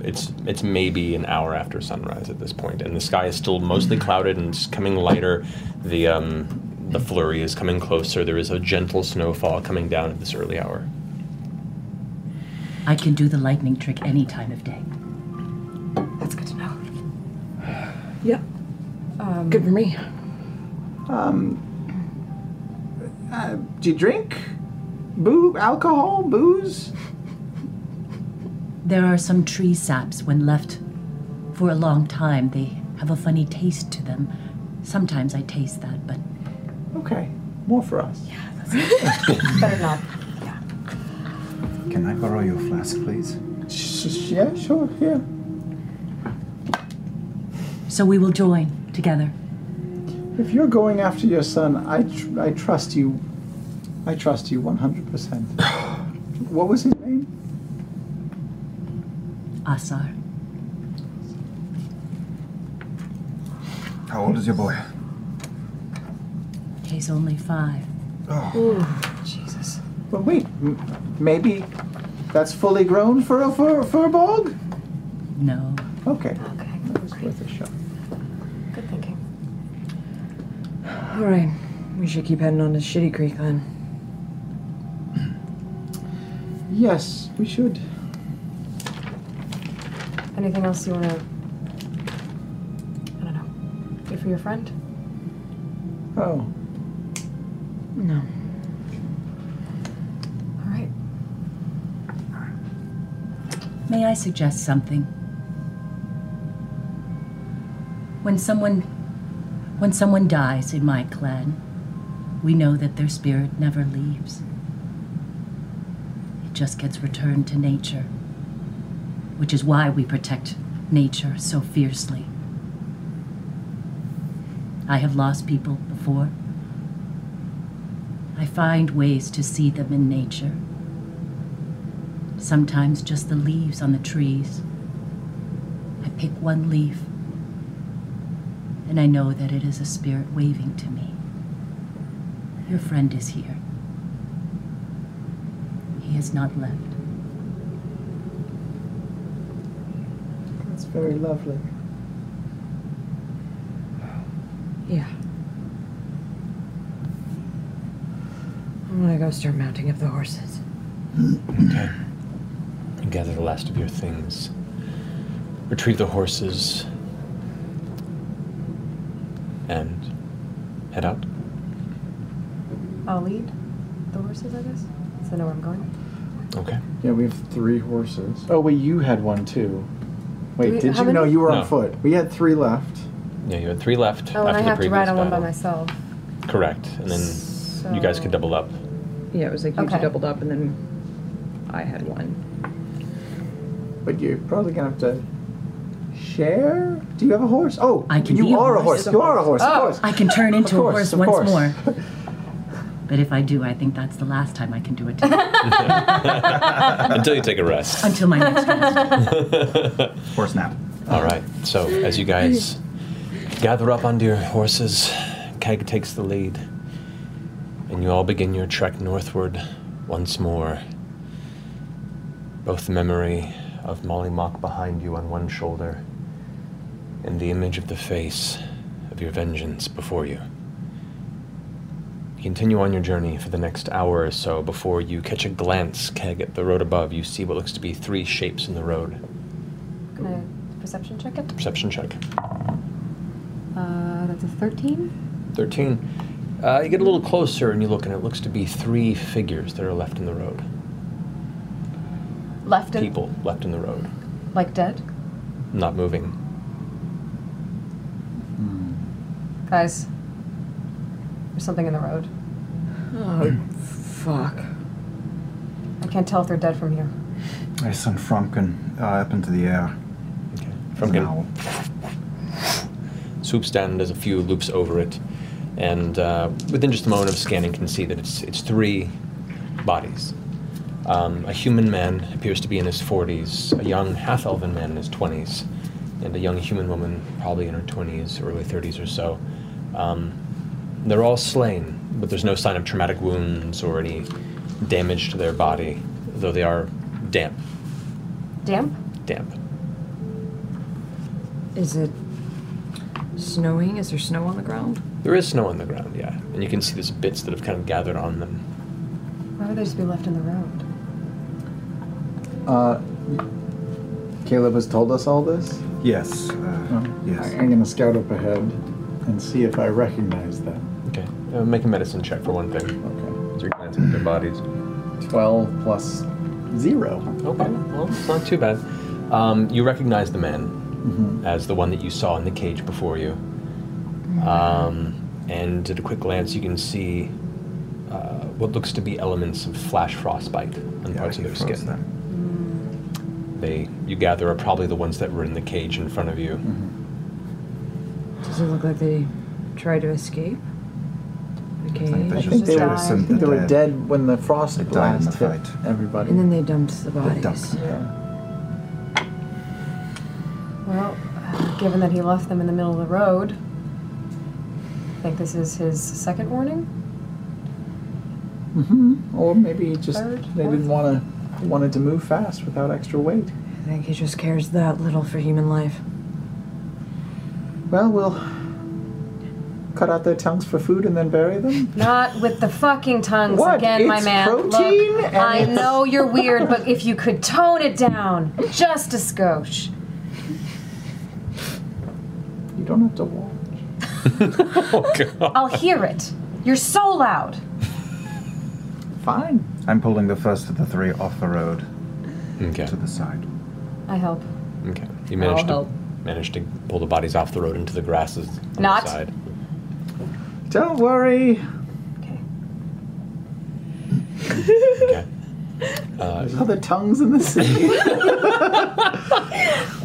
it's it's maybe an hour after sunrise at this point, and the sky is still mostly clouded and it's coming lighter. The um, the flurry is coming closer. There is a gentle snowfall coming down at this early hour. I can do the lightning trick any time of day. That's good to know. Yeah. Um, Good for me. Um, uh, do you drink? Boo? Alcohol? Booze? There are some tree saps, when left for a long time, they have a funny taste to them. Sometimes I taste that, but Okay, more for us. Yeah, that's better not. Yeah. Can I borrow your flask, please? Yeah, sure, yeah. so we will join together. If you're going after your son, I, tr- I trust you. I trust you 100%. what was his name? Asar. How old is your boy? He's only five. Oh, Jesus. Well, wait, m- maybe that's fully grown for a for, for a bog? No. Okay. Okay. That was worth a shot. Good thinking. All right, we should keep heading on to Shitty Creek then. Yes, we should. Anything else you want to? I don't know. Do for your friend? Oh, No. All right. May I suggest something? When someone when someone dies in my clan, we know that their spirit never leaves. It just gets returned to nature, which is why we protect nature so fiercely. I have lost people before. I find ways to see them in nature sometimes just the leaves on the trees. I pick one leaf, and I know that it is a spirit waving to me. Your friend is here. He has not left. that's very lovely. Yeah. I'm gonna go start mounting up the horses. Okay. And gather the last of your things. Retrieve the horses. And head out. I'll lead the horses, I guess. So I know where I'm going. Okay. Yeah, we have three horses. Oh, wait, you had one too. Wait, we- did how you? No, many? you were No. on foot. We had three left. Yeah, you had three left. Oh, and after I the have to ride previous on one by myself. Correct. And then you guys could double up. Yeah, it was like you Okay. two doubled up and then I had one. But you're probably gonna have to share. Do you have a horse? Oh, I can you be a are a horse. horse. You are a horse. Oh. Of course. I can turn into course, a horse once course. more. But if I do, I think that's the last time I can do it. Until you take a rest. until my next rest. Horse nap. All right. So as you guys gather up onto your horses, Keg takes the lead, and you all begin your trek northward once more. Both the memory of Mollymauk behind you on one shoulder, and the image of the face of your vengeance before you. You continue on your journey for the next hour or so before you catch a glance, Keg, at the road above. You see what looks to be three shapes in the road. Can I perception check it? Perception check. Uh, that's a 13. 13. Uh, you get a little closer and you look, and it looks to be three figures that are left in the road. Left and People left in the road, like dead. not moving. Guys, there's something in the road. Oh, fuck. I can't tell if they're dead from here. I sent Frumpkin uh, up into the air. Okay. As an Frumpkin swoops down and does a few loops over it, and uh, within just a moment of scanning, can see that it's it's three bodies. Um, a human man appears to be in his 40s, a young half-elven man in his 20s, and a young human woman probably in her 20s, early 30s or so. Um, they're all slain, but there's no sign of traumatic wounds or any damage to their body, though they are damp. Damp? Damp. Is it snowing? Is there snow on the ground? There is snow on the ground, yeah, and you can see there's bits that have kind of gathered on them. Why would they just be left in the road? Uh, Caleb has told us all this. Yes. Uh, Oh. yes. I- I'm gonna scout up ahead and see if I recognize them. Okay, uh, make a medicine check for one thing. Okay. So you're glancing at their bodies. 12 plus Zero. Okay, well, it's not too bad. Um, you recognize the man as the one that you saw in the cage before you. Um, and at a quick glance, you can see uh, what looks to be elements of flash frostbite on parts of their skin. They, you gather, are probably the ones that were in the cage in front of you. Does it look like they tried to escape? The cage. I think they were, I think they were dead when the frost died in blast the hit everybody. And then they dumped the bodies. Well, uh, given that he left them in the middle of the road, I think this is his second warning. Mm-hmm. Or maybe he just Third, they didn't want to wanted to move fast without extra weight. I think he just cares that little for human life. Well, we'll cut out their tongues for food and then bury them. Not with the fucking tongues What? again, my It's man. protein Look, and I it's- know you're weird, but if you could tone it down just a skosh. You don't have to watch. Oh, I'll hear it. You're so loud. Fine. I'm pulling the first of the three off the road. Okay. To the side. I help. Okay. You managed I'll to help. Managed to pull the bodies off the road into the grasses on Not. the side. Don't worry. Okay. Uh, There's other tongues in the city.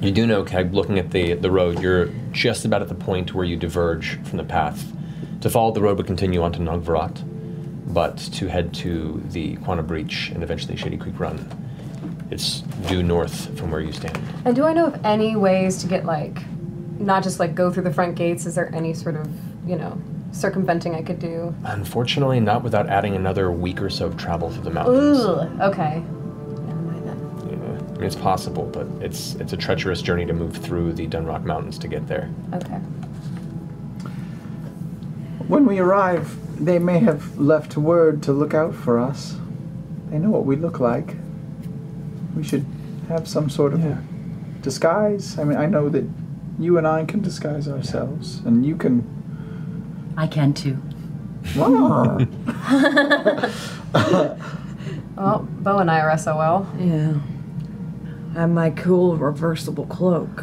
You do know, Keg, looking at the, the road, you're just about at the point where you diverge from the path. To follow the road would continue on to Nogvurot, but to head to the Quana Breach and eventually Shadycreek Run, it's due north from where you stand. And do I know of any ways to get like, not just like go through the front gates? Is there any sort of, you know, circumventing I could do? Unfortunately, not without adding another week or so of travel through the mountains. Ugh. Okay. I mean, it's possible, but it's it's a treacherous journey to move through the Dunrock Mountains to get there. Okay. when we arrive, they may have left word to look out for us. They know what we look like. We should have some sort of a disguise. I mean, I know that you and I can disguise ourselves, and you can. I can too. Well, Beau and I are SOL. Yeah. And my cool reversible cloak.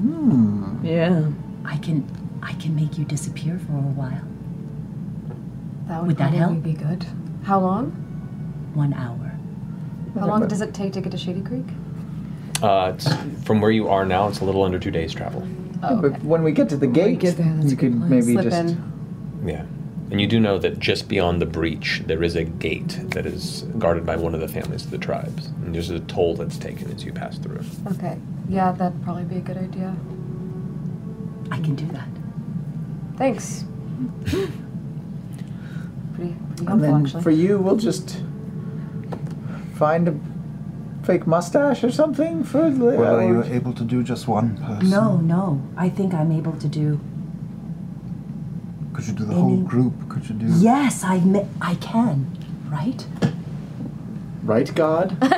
Hmm. Yeah. I can I can make you disappear for a while. That would, Would that probably help? be good. How long? One hour. How long does it take to get to Shadycreek? Uh, it's, from where you are now, it's a little under two days' travel. Oh, But when we get to the gate, get there, you could maybe Slip just. in. Yeah. And you do know that just beyond the breach, there is a gate that is guarded by one of the families of the tribes. And there's a toll that's taken as you pass through. Okay. Yeah, that'd probably be a good idea. I can do that. Thanks. pretty, pretty And helpful, then actually. for you, we'll just find a fake mustache or something for. the- Well, are you or- able to do just one person? No, no. I think I'm able to do. Could you do the Any- whole group? Could you do? Yes, I mi- I can. Right? Right, God? Right?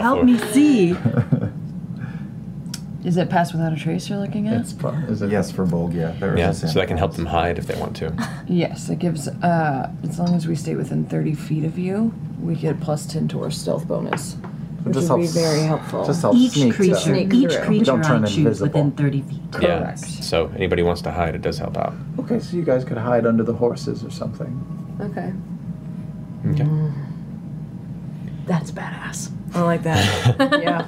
Help me see. Is it pass without a trace you're looking at? It's pro- is it? Yes, Firbolg, yeah. There is Yeah, a so sample. that can help them hide if they want to. Yes, it gives, uh, as long as we stay within 30 feet of you, we get plus 10 to our stealth bonus. Which just would be very helpful. just helps Each sneak creature. Sneak each through. creature don't turn I shoot invisible. within 30 feet. Yeah. So anybody wants to hide, it does help out. Okay, so you guys could hide under the horses or something. Okay. Okay. That's badass. I like that. yeah.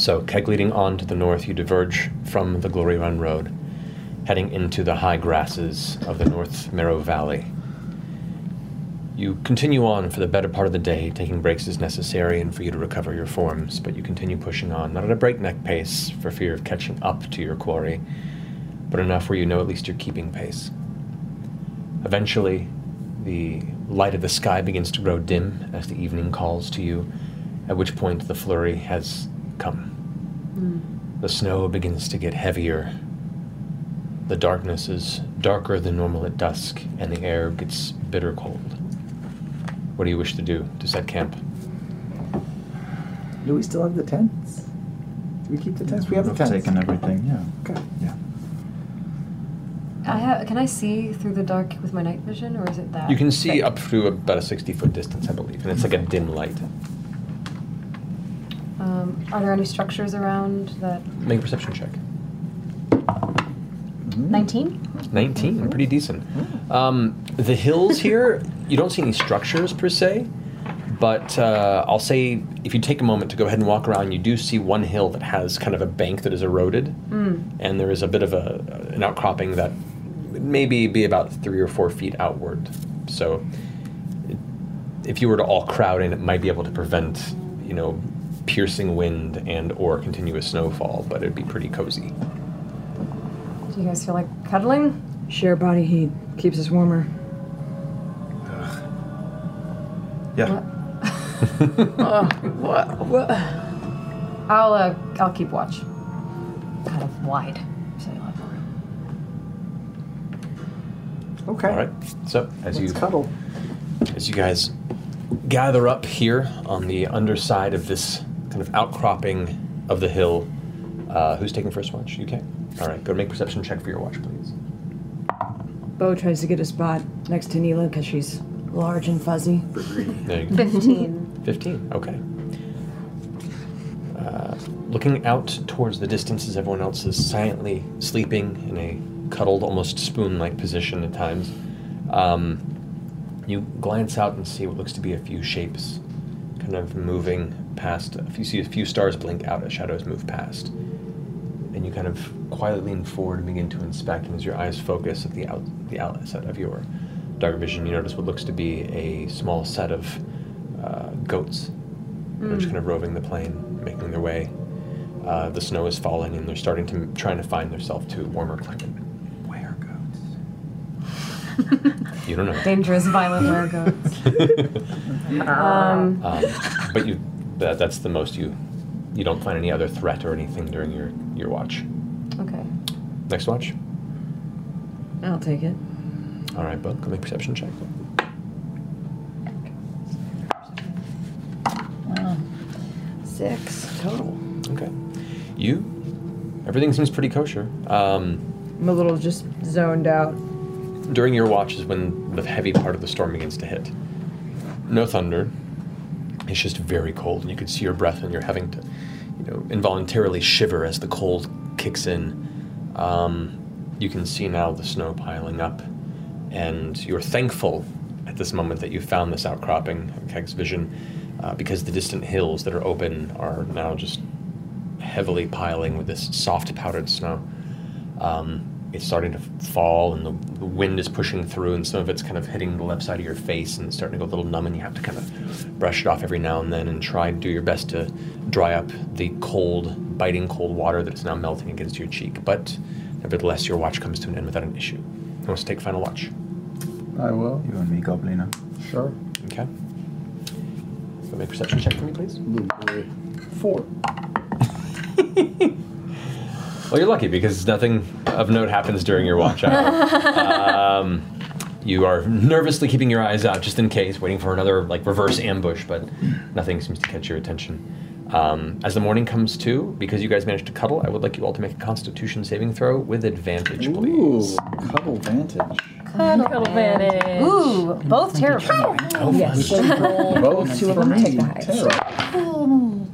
So, keg leading on to the north, you diverge from the Glory Run Road, heading into the high grasses of the North Marrow Valley. You continue on for the better part of the day, taking breaks as necessary and for you to recover your forms, but you continue pushing on, not at a breakneck pace for fear of catching up to your quarry, but enough where you know at least you're keeping pace. Eventually, the light of the sky begins to grow dim as the evening calls to you, at which point the flurry has come. The snow begins to get heavier. The darkness is darker than normal at dusk, and the air gets bitter cold. What do you wish to do to set camp? Do we still have the tents? Do we keep the tents? We have the We've tents. taken everything, yeah. Okay. Yeah. I have, can I see through the dark with my night vision, or is it that? You can see thick? up through about a 60 foot distance, I believe, and it's like a dim light. Are there any structures around that? Make a perception check. 19? 19, pretty decent. Um, the hills here, you don't see any structures per se, but uh, I'll say if you take a moment to go ahead and walk around, you do see one hill that has kind of a bank that is eroded, Mm. and there is a bit of a, an outcropping that maybe be about three or four feet outward. So if you were to all crowd in, it might be able to prevent, you know, piercing wind and or continuous snowfall, but it'd be pretty cozy. Do you guys feel like cuddling? Share body heat keeps us warmer. Yeah. what? What? I'll uh, I'll keep watch. Kind of wide, so you'll have more room. Okay. All right. So as Let's you cuddle. as you guys gather up here on the underside of this kind of outcropping of the hill, uh, who's taking first watch? You can. All right. Go make perception check for your watch, please. Beau tries to get a spot next to Nila because she's large and fuzzy. There you go. 15. 15. Okay. Uh, looking out towards the distance as everyone else is silently sleeping in a cuddled, almost spoon-like position at times. Um, you glance out and see what looks to be a few shapes, kind of moving past. If you see a few stars blink out as shadows move past, and you kind of quietly lean forward and begin to inspect. And as your eyes focus at the out, the outset of your dark vision, you notice what looks to be a small set of uh, goats that are just Mm. kind of roving the plain, making their way. Uh, the snow is falling, and they're starting to trying to find themselves to a warmer climate. Where goats? You don't know. Dangerous, violent weregoats. um, Um, but you, that, that's the most you. You don't find any other threat or anything during your your watch. okay. Next watch. I'll take it. All right, Beau, go make perception check. Wow. Six total. Okay. You. Everything seems pretty kosher. Um, I'm a little just zoned out. during your watch is when the heavy part of the storm begins to hit. No thunder. It's just very cold, and you can see your breath, and you're having to, you know, involuntarily shiver as the cold kicks in. Um, you can see now the snow piling up, and you're thankful at this moment that you found this outcropping Keg's vision, uh, because the distant hills that are open are now just heavily piling with this soft powdered snow. Um, it's starting to fall, and the, the wind is pushing through, and some of it's kind of hitting the left side of your face, and it's starting to go a little numb, and you have to kind of brush it off every now and then, and try and do your best to dry up the cold, biting cold water that is now melting against your cheek. But nevertheless, your watch comes to an end without an issue. Who wants to take final watch? I will. You and me, Goblina. Sure. Okay. So make a perception check for me, please. Four. Well, you're lucky because nothing of note happens during your watch hour. um, you are nervously keeping your eyes out just in case, waiting for another like reverse ambush, but nothing seems to catch your attention. Um, as the morning comes to, because you guys managed to cuddle, I would like you all to make a Constitution saving throw with advantage, please. Ooh, cuddle vantage. Cuddle advantage. Ooh, both terrible. Oh, Yes. fun. Both Two of them for take me. the. Terrible.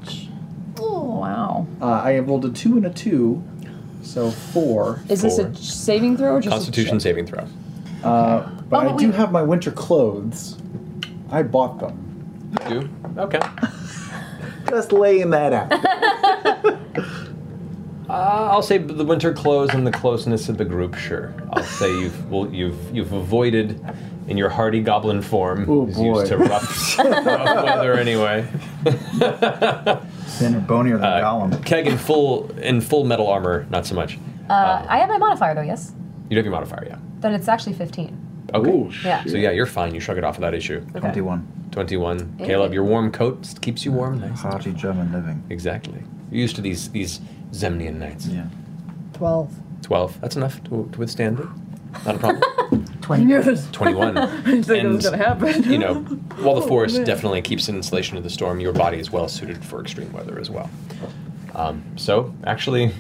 Oh, wow. Uh, I have rolled a two and a two, so four. Is this Four. a saving throw or just a Constitution a saving throw. Uh, but Oh, I but do we- have my winter clothes. I bought them. Do okay. Just laying that out. Uh, I'll say the winter clothes and the closeness of the group. Sure, I'll say you've well, you've you've avoided in your hardy goblin form. Oh, is boy. used to rough, rough weather anyway. Thinner, bonier than Uh, Gollum. Keg in full in full metal armor, not so much. Uh, I have my modifier though, yes? You have your modifier, yeah. Then it's actually 15. Okay. Ooh, Yeah. So yeah, you're fine. You shrug it off without issue. Okay. 21. 21. Yeah. Caleb, your warm coat keeps you warm. Nice. Hearty German living. Exactly. You're used to these these Zemnian nights. Yeah. 12. 12. That's enough to, to withstand it. Not a problem. 20. Yes. 21. I didn't think it was And, gonna happen. You know, while the Oh, forest man. definitely keeps an insulation of the storm, your body is well suited for extreme weather as well. Um, so, actually,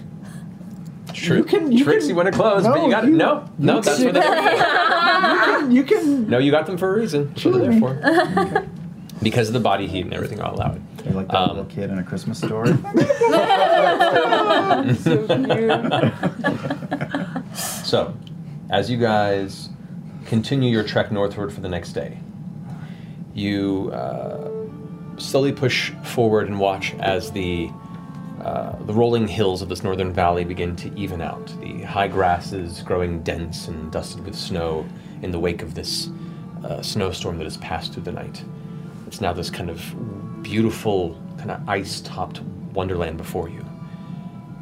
True. You can- you Trixie can- went to close, but No, you got you- no, no. That's what they're for. you can, you can No, you got them for a reason. That's what they're there for. Because of the body heat and everything, I'll allow it. You're like that little kid in a Christmas story. So, as you guys continue your trek northward for the next day, you uh, slowly push forward and watch as the uh, the rolling hills of this northern valley begin to even out. The high grasses growing dense and dusted with snow in the wake of this uh, snowstorm that has passed through the night. It's now this kind of beautiful, kind of ice-topped wonderland before you.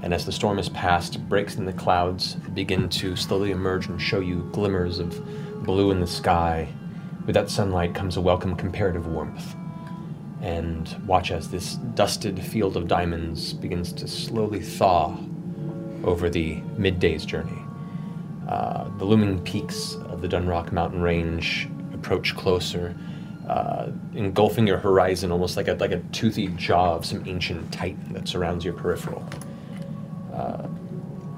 And as the storm has passed, breaks in the clouds begin to slowly emerge and show you glimmers of blue in the sky. With that sunlight comes a welcome comparative warmth. And watch as this dusted field of diamonds begins to slowly thaw over the midday's journey. Uh, the looming peaks of the Dunrock mountain range approach closer, uh, engulfing your horizon almost like a, like a toothy jaw of some ancient titan that surrounds your peripheral. Uh,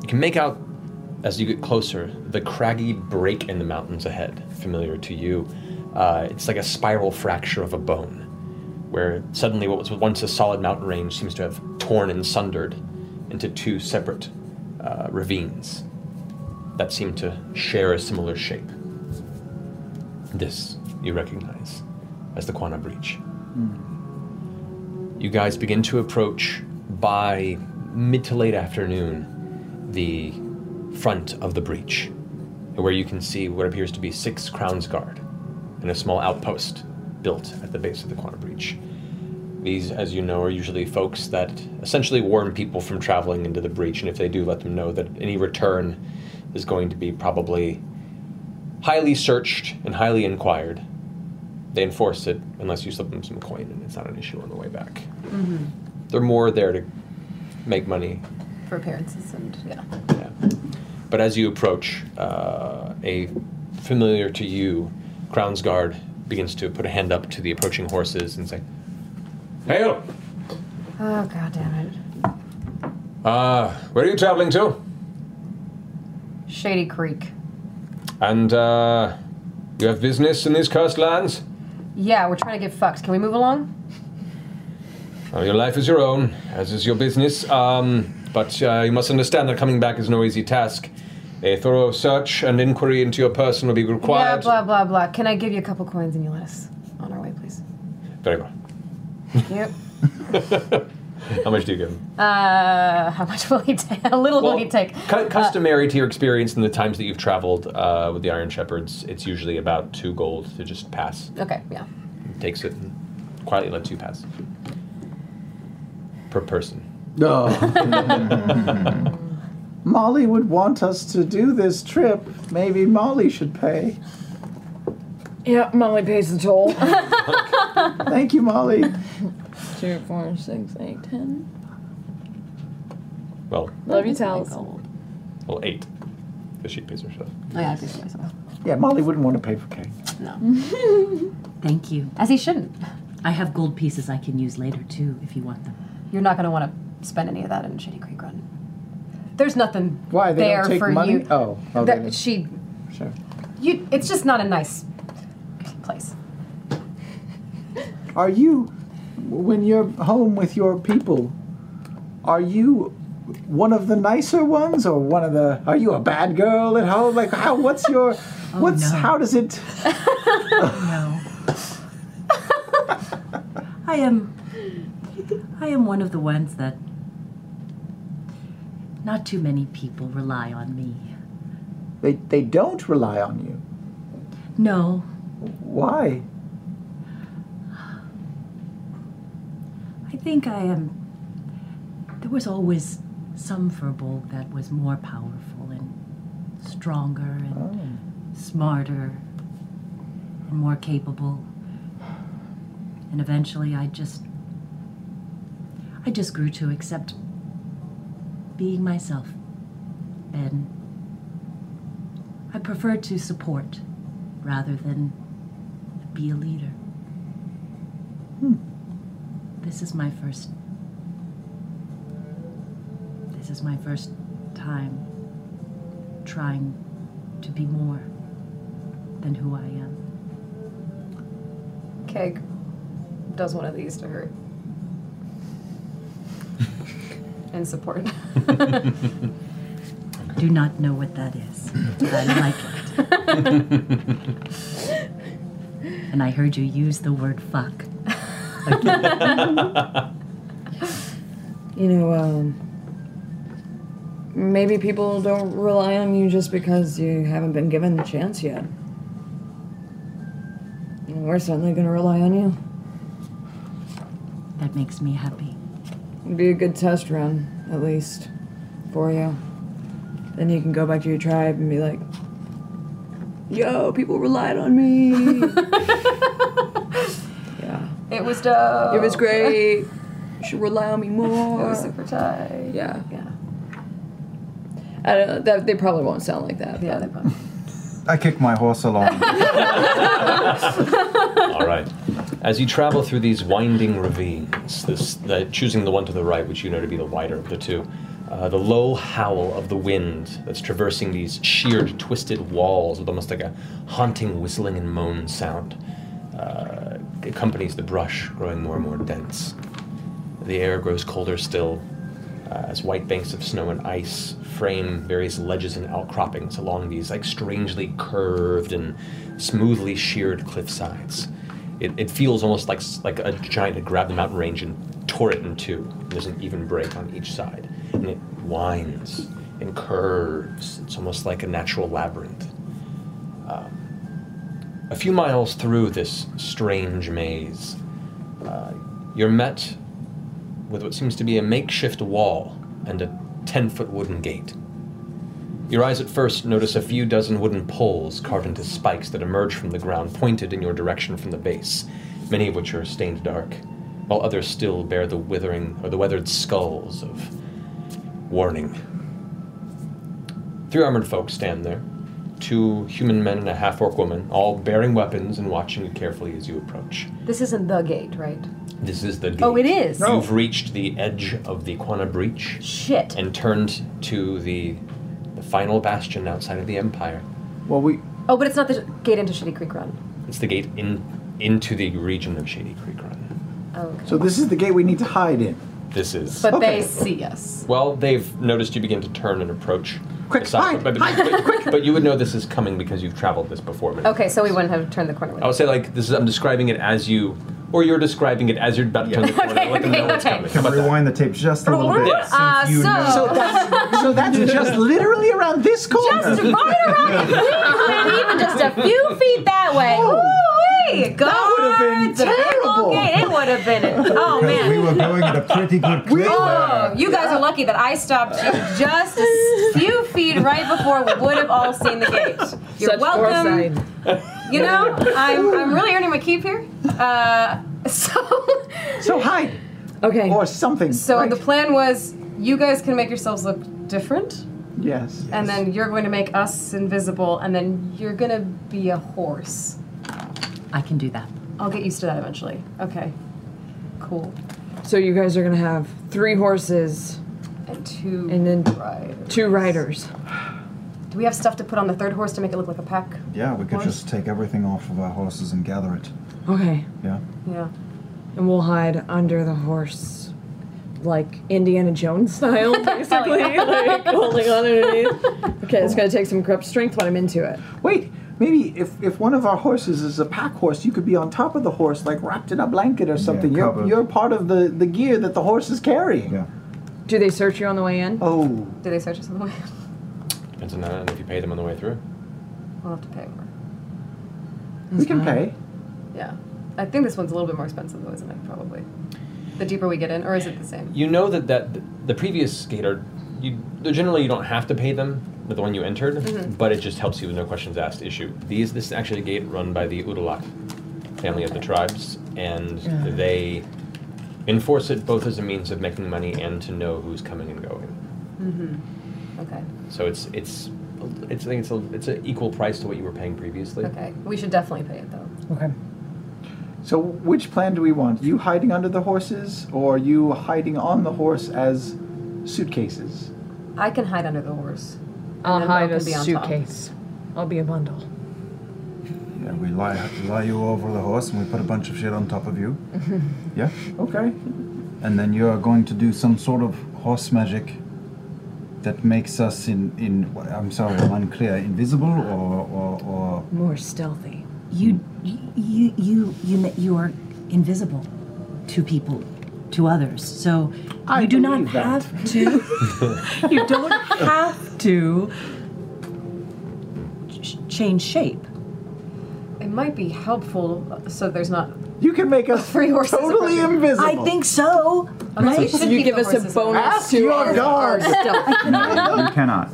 you can make out, as you get closer, the craggy break in the mountains ahead, familiar to you. Uh, it's like a spiral fracture of a bone, where suddenly what was once a solid mountain range seems to have torn and sundered into two separate uh, ravines that seem to share a similar shape. This you recognize as the Quana Breach. You guys begin to approach by mid to late afternoon the front of the breach, where you can see what appears to be six Crown's Guard and a small outpost built at the base of the Quana Breach. These, as you know, are usually folks that essentially warn people from traveling into the breach, and if they do, let them know that any return is going to be probably highly searched and highly inquired. They enforce it unless you slip them some coin, and it's not an issue on the way back. Mm-hmm. They're more there to make money For appearances and yeah. but as you approach, uh, a familiar to you Crown's Guard begins to put a hand up to the approaching horses and say, Hail! Oh god damn it. Uh, where are you traveling to? Shadycreek. And uh, you have business in these cursed lands? Yeah, we're trying to get fucked. Can we move along? Well, your life is your own, as is your business. Um, but uh, you must understand that coming back is no easy task. A thorough search and inquiry into your person will be required. blah blah blah. Blah. Can I give you a couple coins and you let us on our way, please? Very well. Yep. How much do you give him? Uh, how much will he take? A little will he take? Cu- customary to your experience in the times that you've traveled uh, with the Iron Shepherds, it's usually about two gold to just pass. Okay, yeah. Takes it and quietly lets you pass. Per person. No. Molly would want us to do this trip. Maybe Molly should pay. Yeah, Molly pays the toll. Thank you, Molly. Two, four, six, eight, ten. Well, Love you, Tals. well, eight. Because she pays herself. Oh, yeah, I pay for myself. Yeah, Molly wouldn't want to pay for cake. No. Thank you. As he shouldn't. I have gold pieces I can use later too, if you want them. You're not going to want to spend any of that in Shadycreek Run. There's nothing Why, they there don't take for money? you. Oh, oh, they That- she. Sure. You. It's just not a nice place. Are you, when you're home with your people, are you one of the nicer ones or one of the? Are you a bad girl at home? Like how? What's your? Oh, what's no. how does it? no. I am. I am one of the ones that. Not too many people rely on me. They they don't rely on you. No, Why? I think I am. There was always some Firbolg that was more powerful and stronger and oh. smarter and more capable. And eventually I just. I just grew to accept being myself. And I prefer to support rather than be a leader. Hmm. This is my first. This is my first time trying to be more than who I am. Keg does one of these to her. In support. Do not know what that is. but I like it. and I heard you use the word fuck. You know, um, maybe people don't rely on you just because you haven't been given the chance yet. We're certainly going to rely on you. That makes me happy. It'd be a good test run, at least, for you. Then you can go back to your tribe and be like, yo, people relied on me. yeah. It was dope. It was great. You should rely on me more. It was super tight. Yeah. Yeah. I don't know. That, they probably won't sound like that. Yeah, but- they probably. I kick my horse along. All right. As you travel through these winding ravines, this, choosing the one to the right, which you know to be the wider of the two, uh, the low howl of the wind that's traversing these sheared, twisted walls with almost like a haunting whistling and moan sound uh, accompanies the brush growing more and more dense. The air grows colder still uh, as white banks of snow and ice frame various ledges and outcroppings along these like strangely curved and smoothly sheared cliff sides. It, it feels almost like like a giant had grabbed the mountain range and tore it in two. There's an even break on each side, and it winds and curves. It's almost like a natural labyrinth. Um, a few miles through this strange maze, uh, you're met with what seems to be a makeshift wall and a 10 foot wooden gate. Your eyes at first notice a few dozen wooden poles carved into spikes that emerge from the ground, pointed in your direction from the base, many of which are stained dark, while others still bear the withering or the weathered skulls of warning. Three armored folk stand there two human men and a half orc woman, all bearing weapons and watching you carefully as you approach. This isn't the gate, right? This is the gate. Oh, it is? No. You've reached the edge of the Quana Breach. Shit. And turned to the, the final bastion outside of the Empire. Well, we. Oh, but it's not the gate into Shadycreek Run. It's the gate in into the region of Shadycreek Run. Oh, okay. So this is the gate we need to hide in. This is. But they see us. Well, they've noticed you begin to turn and approach. Quick, the side, hide, but, but, but you would know this is coming because you've traveled this before. But Okay, so we wouldn't have turned the corner with I would say like this is. I'm describing it as you, or you're describing it as you're about to turn the corner. Okay, let them okay, know what's okay. coming. Can How about that? rewind the tape just a little bit. Yeah. Uh, since you so- know. So that's so that's just literally around this corner. Just right around the and even just a few feet that way. Ooh-wee! God, That would have been the big old terrible. gate. It would have been. Oh man, we were going at a pretty good clip. Oh, you guys are lucky that I stopped you just a few feet right before we would have all seen the gate. You're Such welcome. foresight. You know, I'm, I'm really earning my keep here. Uh, so, So hide Okay. or something. so right? the plan was you guys can make yourselves look different, yes. and then you're going to make us invisible, and then you're going to be a horse. I can do that. I'll get used to that eventually. Okay. Cool. So you guys are gonna have three horses And two and then riders. two riders. Do we have stuff to put on the third horse to make it look like a pack? Yeah, we could Horse? just take everything off of our horses and gather it. Okay. Yeah. Yeah. And we'll hide under the horse, like Indiana Jones style, basically, like holding on underneath. Okay, it's gonna take some grip strength, but I'm into it. Wait, maybe if, if one of our horses is a pack horse, you could be on top of the horse, like wrapped in a blanket or something. you're, you're part of the, the gear that the horse is carrying. Yeah. Do they search you on the way in? Oh, Do they search us on the way? Depends on that, and if you pay them on the way through. We'll have to pay more. we can pay. Yeah. I think this one's a little bit more expensive though, isn't it? Probably. The deeper we get in, or is it the same? You know that that the previous skater, you generally you don't have to pay them with the one you entered, mm-hmm. but it just helps you with no questions asked issue. These this is actually a gate run by the Udalak family of the tribes, and they enforce it both as a means of making money and to know who's coming and going. Mm-hmm. Okay. So it's it's it's I think it's a, it's an equal price to what you were paying previously. Okay. We should definitely pay it though. Okay. So which plan do we want? You hiding under the horses, or you hiding on the horse as suitcases? I can hide under the horse. I'll then hide Beau a can be on top. suitcase. I'll be a bundle. Yeah, we lie, lie you over the horse and we put a bunch of shit on top of you. Yeah? Okay. And then you are going to do some sort of horse magic that makes us in, in I'm sorry, I'm unclear, invisible or, or, or More stealthy. You, you, you, you, ma- you are invisible to people, to others. So I you do not that. have to. you don't have to ch- change shape. It might be helpful so there's not You can make us three horses. totally approaching. invisible. I think so. Unless we Right? should You give us a bonus around. Ask to your our, dog. our stealth. no, you cannot.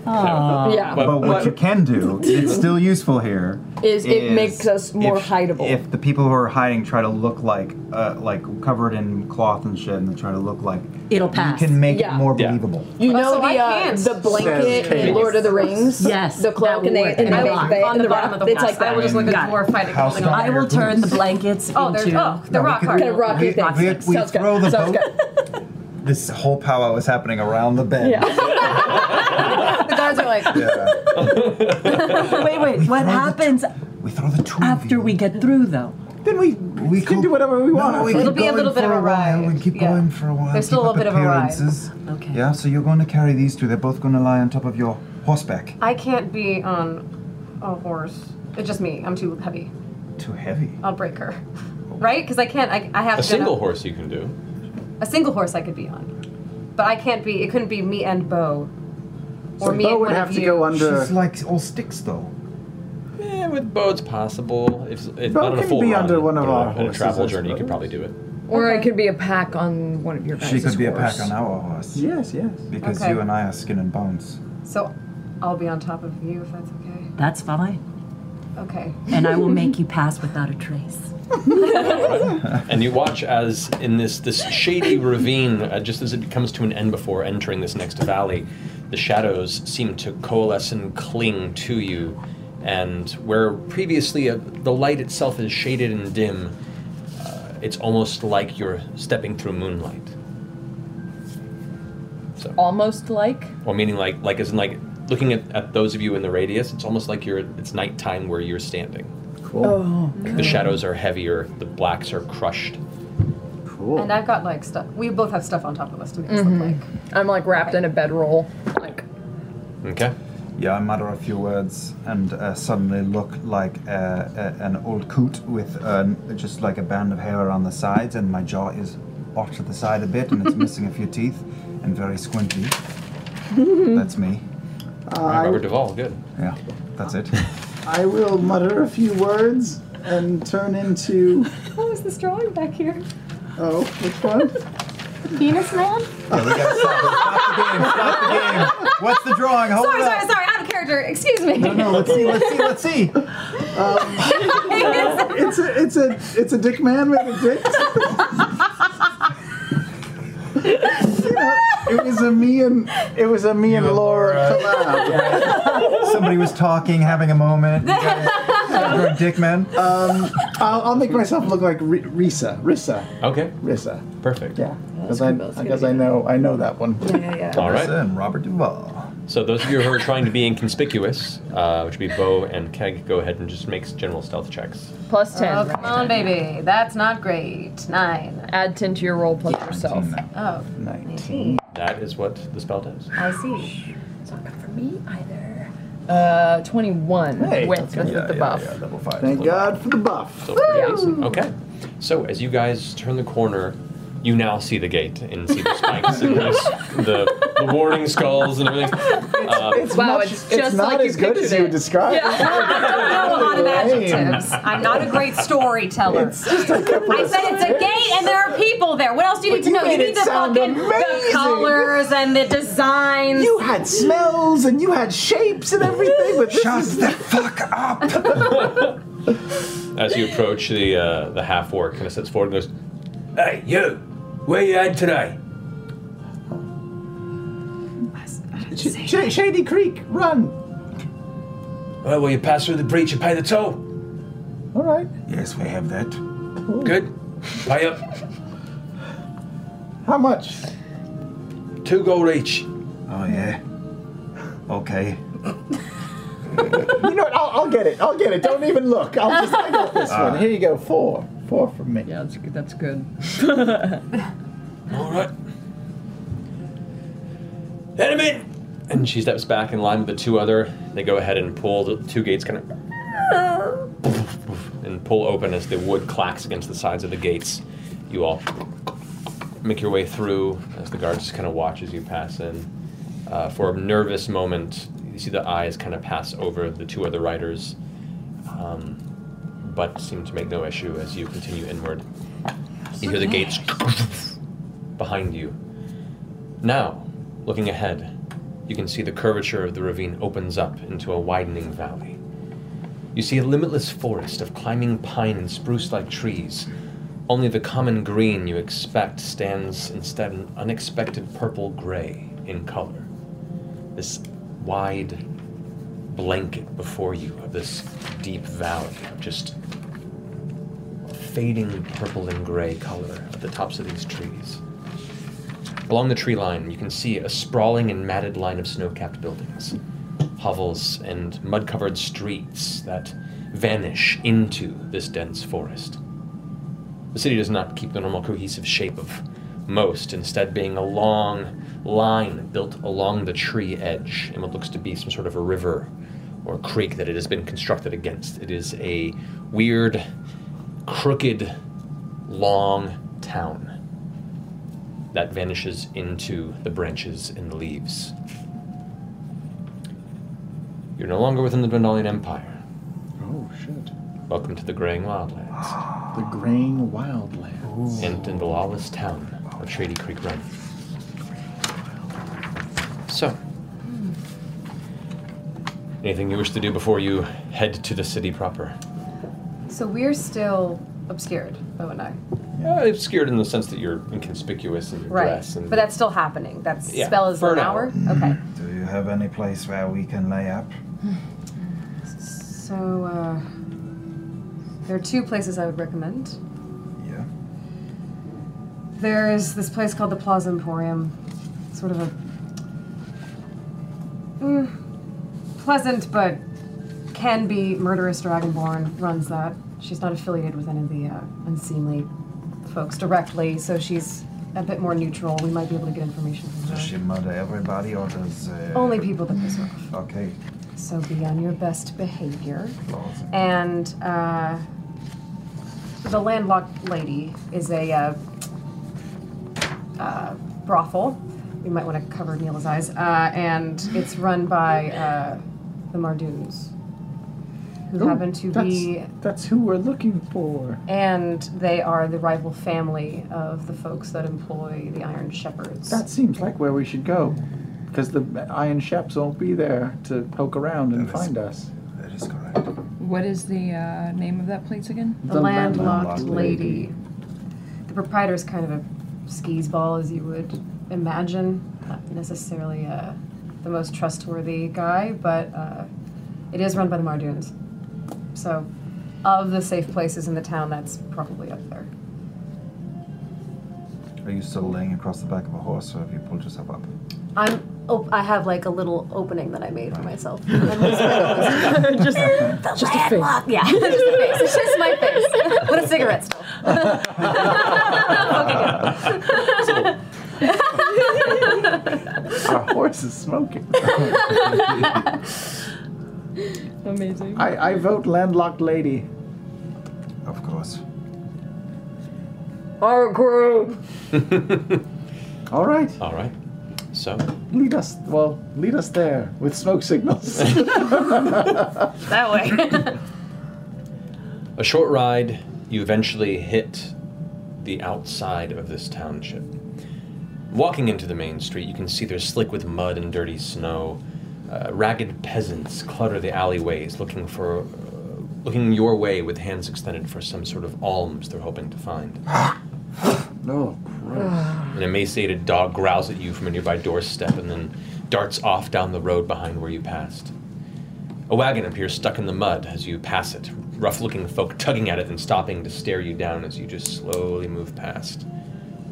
yeah. But what you can do, it's still useful here. Is it makes us more if, hideable. If the people who are hiding try to look like, uh, like covered in cloth and shit, and they try to look like, It'll pass. you can make Yeah. it more Yeah. believable. You know so the uh, the blanket Says in Lord of the Rings. Yes, the cloak and they would. and And they I make on the the bottom rock. of the It's like that. I will just look Got at it. fighting. House. I will turn the blankets Oh, there's into. oh the rock could- Kind of hard. rocky We, thing. we, we Sounds good. the Sounds boat. good. This whole powwow is happening around the bed. Yeah. The guards are like, Yeah. Wait, wait. What happens We throw the two after we get through, though? Then we, We can do whatever we want. No, we It'll be a little bit of a while. We keep Yeah. going for a while. There's still a up bit of a ride. appearances. Okay. Yeah, so you're going to carry these two. They're both going to lie on top of your horseback. I can't be on a horse. It's just me. I'm too heavy. Too heavy. I'll break her. Right? Because I can't. I, I have A to single horse you can do. A single horse I could be on, but I can't be. It couldn't be me and Beau, or So me Beau and would one have of to you. go under. She's like all sticks, though. Yeah, with boats possible. If, if Beau not on a can full be run, under one of our on a- on a travel journey, you could probably do it. Or Okay. it could be a pack on one of your guys' She could be a horse. pack on our horse. Yes, yes. Because Okay. you and I are skin and bones. So, I'll be on top of you if that's okay. That's fine. Okay. And I will make you pass without a trace. And you watch as in this this shady ravine, uh, just as it comes to an end before entering this next valley, the shadows seem to coalesce and cling to you, and where previously uh, the light itself is shaded and dim, uh, it's almost like you're stepping through moonlight. So, Almost like. or meaning like like as in like looking at, at those of you in the radius, it's almost like you're it's nighttime where you're standing. Cool. Oh. The shadows are heavier, the blacks are crushed. Cool. And I've got like stuff. We both have stuff on top of us to make us Mm-hmm. look like. I'm like wrapped in a bedroll. Like Okay. Yeah, I mutter a few words and uh, suddenly look like uh, a, an old coot with uh, just like a band of hair around the sides, and my jaw is off to the side a bit, and it's missing a few teeth and very squinty. That's me. All right, Robert Duvall, good. Yeah, that's it. I will mutter a few words and turn into. What was this drawing back here? Oh, which one? Penis man? Yeah, we gotta stop it. Stop the game. Stop the game. What's the drawing? Hold Sorry, sorry, sorry. Out of character. Excuse me. No, no. Let's see. Let's see. Let's see. Um, it's a, it's a, it's a dick man made of dicks. You know, it was a me and it was a me and Laura collab. Somebody was talking, having a moment. You guys- You're a dick man. Um, I'll, I'll make myself look like R- Risa, Rissa, Okay, Rissa. perfect. Yeah, because I, because I know, I know that one. Yeah, yeah. All right. And Robert Duvall. So those of you who are trying to be inconspicuous, uh, which would be Beau and Keg, go ahead and just make general stealth checks. plus ten. Oh, come on, baby. That's not great. Nine. Add ten to your roll plus yourself. Oh, 19. That is what the spell does. I see. It's not good for me either. Uh, twenty-one Hey, with, that's with, good. with the buff. Yeah, double five. Thank God for the buff. So pretty. Okay. So as you guys turn the corner, you now see the gate and see the spikes and the, the, the warning skulls and everything. Uh, It's Wow, much, it's it's, just not like you as good as pictured you it. described. I don't know a lot of adjectives. I'm not a great storyteller. It's just a couple I of said it's a gate and there are people there. What else do you need But to you know? You made need it the sound fucking the amazing. colors and the designs. You had smells and you had shapes and everything, but this Shut is the fuck up! as you approach the uh, the half orc, kind of steps forward and goes, "Hey, you, where you at today?" Sh- Sh- Shadycreek. Run. All right, Well, you pass through the breach and pay the toll? All right. yes, we have that. Good. Pay up. How much? Two gold each. Oh yeah. Okay. You know what? I'll, I'll get it. I'll get it. Don't even look. I'll just I got this one. Here you go. Four. Four from me. Yeah, that's good. That's good. All right. Enemy! And she steps back in line with the two other. They go ahead and pull the two gates kind of and pull open as the wood clacks against the sides of the gates. You all make your way through as the guards just kind of watch as you pass in. Uh, for a nervous moment, you see the eyes kind of pass over the two other riders, um, but seem to make no issue as you continue inward. You hear the gates behind you. Now, looking ahead, you can see the curvature of the ravine opens up into a widening valley. You see a limitless forest of climbing pine and spruce like trees. Only the common green you expect stands instead an unexpected purple gray in color. This wide blanket before you of this deep valley, of just fading purple and gray color at the tops of these trees. Along the tree line, you can see a sprawling and matted line of snow capped buildings, hovels, and mud covered streets that vanish into this dense forest. The city does not keep the normal cohesive shape of most, instead, being a long line built along the tree edge in what looks to be some sort of a river or creek that it has been constructed against. It is a weird, crooked, long town that vanishes into the branches and the leaves. You're no longer within the Dwendalian Empire. Oh shit. Welcome to the Graying Wildlands. The Graying Wildlands. And in the lawless town of Shadycreek Run. So, anything you wish to do before you head to the city proper? So we're still obscured, Beau and I. Uh, obscured in the sense that you're inconspicuous in your Right. dress. And But that's still happening. That's Yeah, spell is for an an hour? hour. Okay. Do you have any place where we can lay up? So, uh, there are two places I would recommend. Yeah. There is this place called the Plaza Emporium. Sort of a. Mm, pleasant, but can be murderous Dragonborn runs that. She's not affiliated with any of the uh, unseemly folks directly, so she's a bit more neutral. We might be able to get information from her. Does she murder everybody or does. Uh, Only people that piss her off. Okay. So be on your best behavior. Plaza. And uh, the landlocked lady is a uh, uh, brothel. We might want to cover Nila's eyes. Uh, and it's run by uh, the Mardoons, who Ooh, happen to that's, be. That's who we're looking for. And they are the rival family of the folks that employ the Iron Shepherds. That seems like where we should go. Because the Iron Sheps won't be there to poke around and That is- find us. That is correct. What is the uh, name of that place again? the, The landlocked, landlocked lady. lady. The is kind of a skis ball, as you would imagine. Not necessarily uh, the most trustworthy guy, but uh, it is run by the Mardoons. So, of the safe places in the town, that's probably up there. Are you still laying across the back of a horse or have you pulled yourself up? I'm. Oh, I have like a little opening that I made for myself. I'm whispering this to you. just, just a face. Landlocked- Yeah, just a face. It's just my face. What a cigarette still. Our horse is smoking. Amazing. I, I vote landlocked lady. Of course. I agree. All right, All right. So, lead us. Well, lead us there with smoke signals. That way. a short ride, you eventually hit the outside of this township. Walking into the main street, you can see they're slick with mud and dirty snow. Uh, ragged peasants clutter the alleyways, looking for, uh, looking your way with hands extended for some sort of alms they're hoping to find. no, An emaciated dog growls at you from a nearby doorstep and then darts off down the road behind where you passed. A wagon appears stuck in the mud as you pass it, rough looking folk tugging at it and stopping to stare you down as you just slowly move past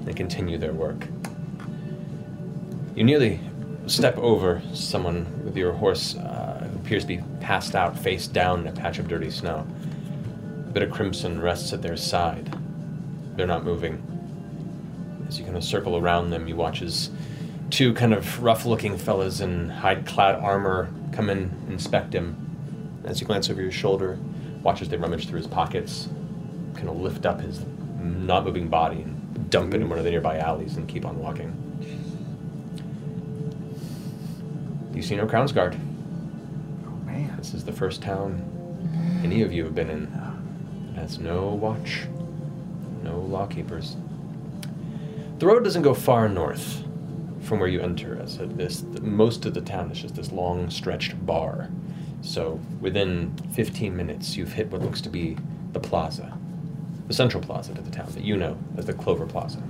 and continue their work. You nearly step over someone with your horse uh, who appears to be passed out, face down in a patch of dirty snow. A bit of crimson rests at their side. They're not moving. As you kind of circle around them, you watch as two kind of rough-looking fellas in hide-clad armor come in, and inspect him. As you glance over your shoulder, watch as they rummage through his pockets, kind of lift up his not-moving body and dump it in one of the nearby alleys and keep on walking. You see no Crown's Guard. Oh man. This is the first town any of you have been in. It has no watch, no lawkeepers. The road doesn't go far north from where you enter, as this most of the town is just this long stretched bar. So within 15 minutes, you've hit what looks to be the plaza, the central plaza to the town that you know as the Clover Plaza.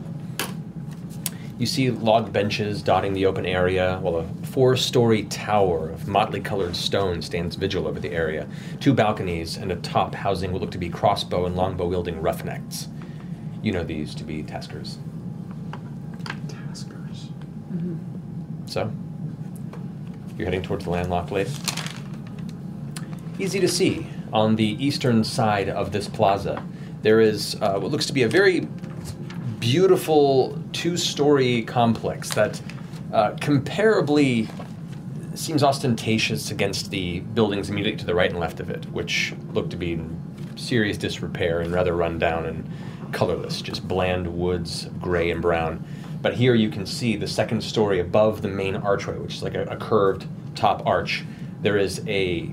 You see log benches dotting the open area, while a four story tower of motley colored stone stands vigil over the area. Two balconies and a top housing what look to be crossbow and longbow wielding roughnecks. You know these to be taskers. Taskers. So, you're heading towards the landlocked lake. Easy to see. On the eastern side of this plaza, there is uh, what looks to be a very beautiful two story complex that uh, comparably seems ostentatious against the buildings immediately to the right and left of it, which look to be in serious disrepair and rather run down and colorless, just bland woods, gray and brown. But here you can see the second story above the main archway, which is like a, a curved top arch. There is a,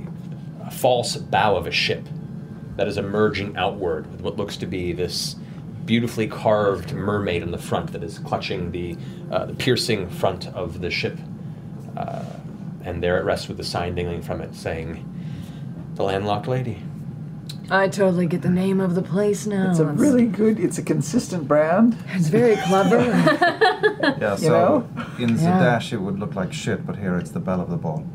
a false bow of a ship that is emerging outward with what looks to be this beautifully carved mermaid in the front that is clutching the, uh, the piercing front of the ship. Uh, and there it rests with the sign dangling from it saying, The Landlocked Lady. I totally get the name of the place now. It's a really good. It's a consistent brand. It's very clever. Yeah, You so know? in the Yeah. dash it would look like shit, but here it's the belle of the ball.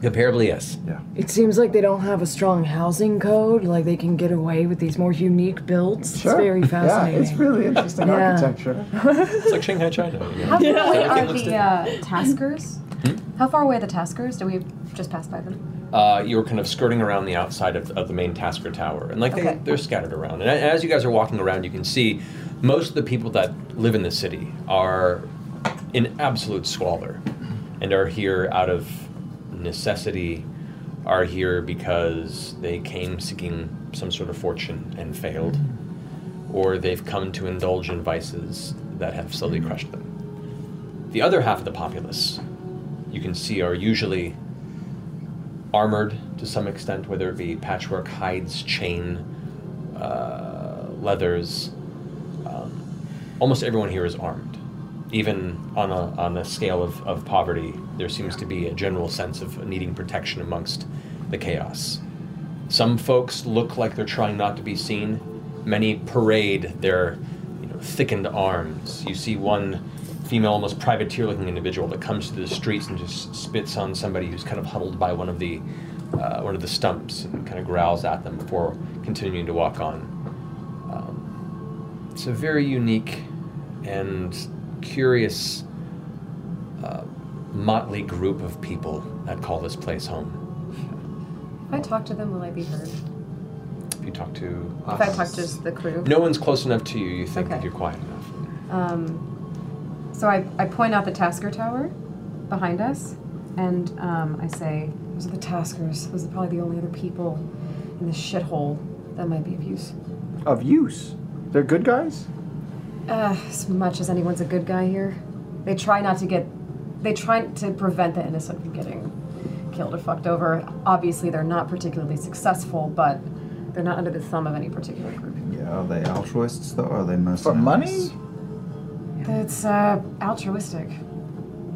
Comparably, yes. Yeah. it seems like they don't have a strong housing code. Like they can get away with these more unique builds. Sure. It's very fascinating. Yeah, it's really interesting Yeah. architecture. It's like Shanghai, China. you know? How far away are the uh, taskers? How far away are the taskers? Do we just pass by them? uh, you're kind of skirting around the outside of, of the main Tasker Tower, and like Okay. they, they're scattered around. And as you guys are walking around, you can see most of the people that live in the city are in absolute squalor, and are here out of necessity, are here because they came seeking some sort of fortune and failed, or they've come to indulge in vices that have slowly crushed them. The other half of the populace, you can see, are usually armored to some extent, whether it be patchwork, hides, chain, uh, leathers. Um, almost everyone here is armed. Even on a, on a scale of, of poverty, there seems to be a general sense of needing protection amongst the chaos. Some folks look like they're trying not to be seen. Many parade their you know, thickened arms. You see one female, almost privateer looking individual that comes to the streets and just spits on somebody who's kind of huddled by one of the, uh, one of the stumps and kind of growls at them before continuing to walk on. Um, it's a very unique and curious uh, motley group of people that call this place home. If I talk to them, will I be heard? If you talk to If I talk to the crew? no one's close enough to you, you think Okay. if you're quiet enough. Um, so I, I point out the Tasker Tower behind us, and um, I say, Those are the Taskers. Those are probably the only other people in this shithole that might be of use. Of use. They're good guys? Uh, as much as anyone's a good guy here, they try not to get. They try to prevent the innocent from getting killed or fucked over. Obviously, they're not particularly successful, but they're not under the thumb of any particular group. Yeah, are they altruists though? Or are they For money? It's uh, altruistic.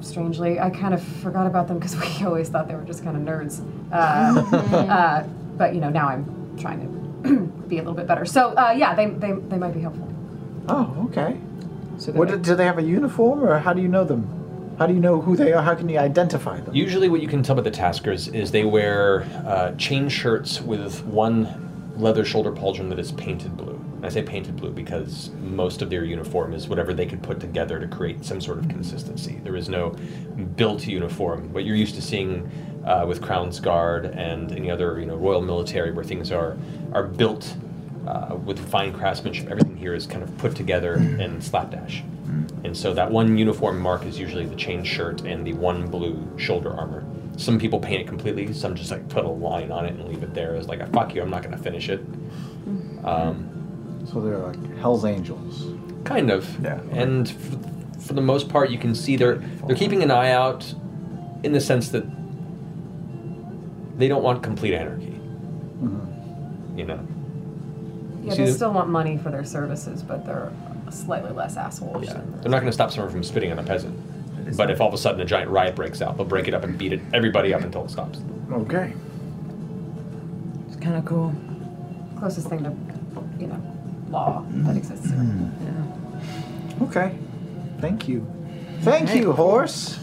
Strangely, I kind of forgot about them because we always thought they were just kind of nerds. Uh, uh, but you know, now I'm trying to be a little bit better. So uh, yeah, they, they they might be helpful. Oh, okay. So What, might- do they have a uniform, or how do you know them? How do you know who they are? How can you identify them? Usually, what you can tell by the Taskers is they wear uh, chain shirts with one leather shoulder pauldron that is painted blue, And I say painted blue because most of their uniform is whatever they could put together to create some sort of consistency. There is no built uniform. What you're used to seeing uh, with Crown's Guard and any other you know royal military, where things are are built uh, with fine craftsmanship. Everything here is kind of put together in slapdash. And so that one uniform mark is usually the chain shirt and the one blue shoulder armor. Some people paint it completely. Some just like put a line on it and leave it there as like a fuck you. I'm not going to finish it. Um, So they're like Hell's Angels. Kind of. Yeah. And f- for the most part, you can see they're they're keeping an eye out, in the sense that they don't want complete anarchy. You know. You Yeah, see they the- still want money for their services, but they're slightly less assholes. than They're not going to stop someone from spitting on a peasant. But if all of a sudden a giant riot breaks out, they'll break it up and beat it everybody up until it stops. Okay. It's kind of cool. closest thing to, you know, law that exists. Hmm. here. Okay. Thank you. Thank you, horse,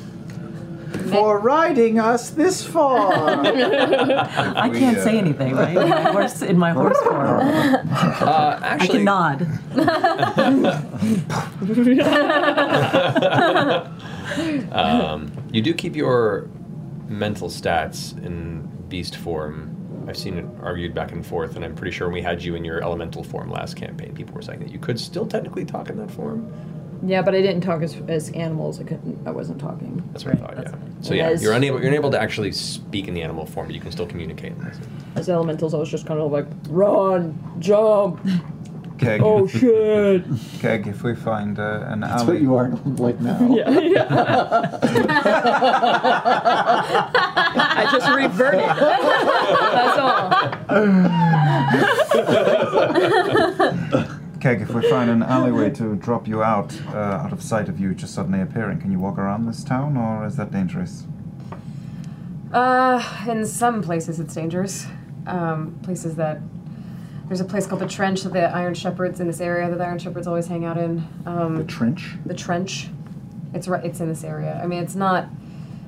for riding us this far. I can't say anything, right? In my horse, in my horse form. Uh, I actually, can nod. um, you do keep your mental stats in beast form. I've seen it argued back and forth, and I'm pretty sure when we had you in your elemental form last campaign, people were saying that you could still technically talk in that form. Yeah, but I didn't talk as, as animals. I couldn't. I wasn't talking. That's what I thought. Yeah. So yeah, As- you're unable. You're unable to actually speak in the animal form, but you can still communicate. As elementals, I was just kind of like run, jump. Keg. Oh shit! Keg, if we find uh, an That's alley. what you are like now. Yeah, I just reverted. That's all. Keg, if we find an alleyway to drop you out, uh, out of sight of you just suddenly appearing, can you walk around this town, or is that dangerous? Uh, in some places it's dangerous. Um, places that there's a place called the Trench that the Iron Shepherds in this area that the Iron Shepherds always hang out in. Um, The trench. the Trench. It's right. It's in this area. I mean, it's not.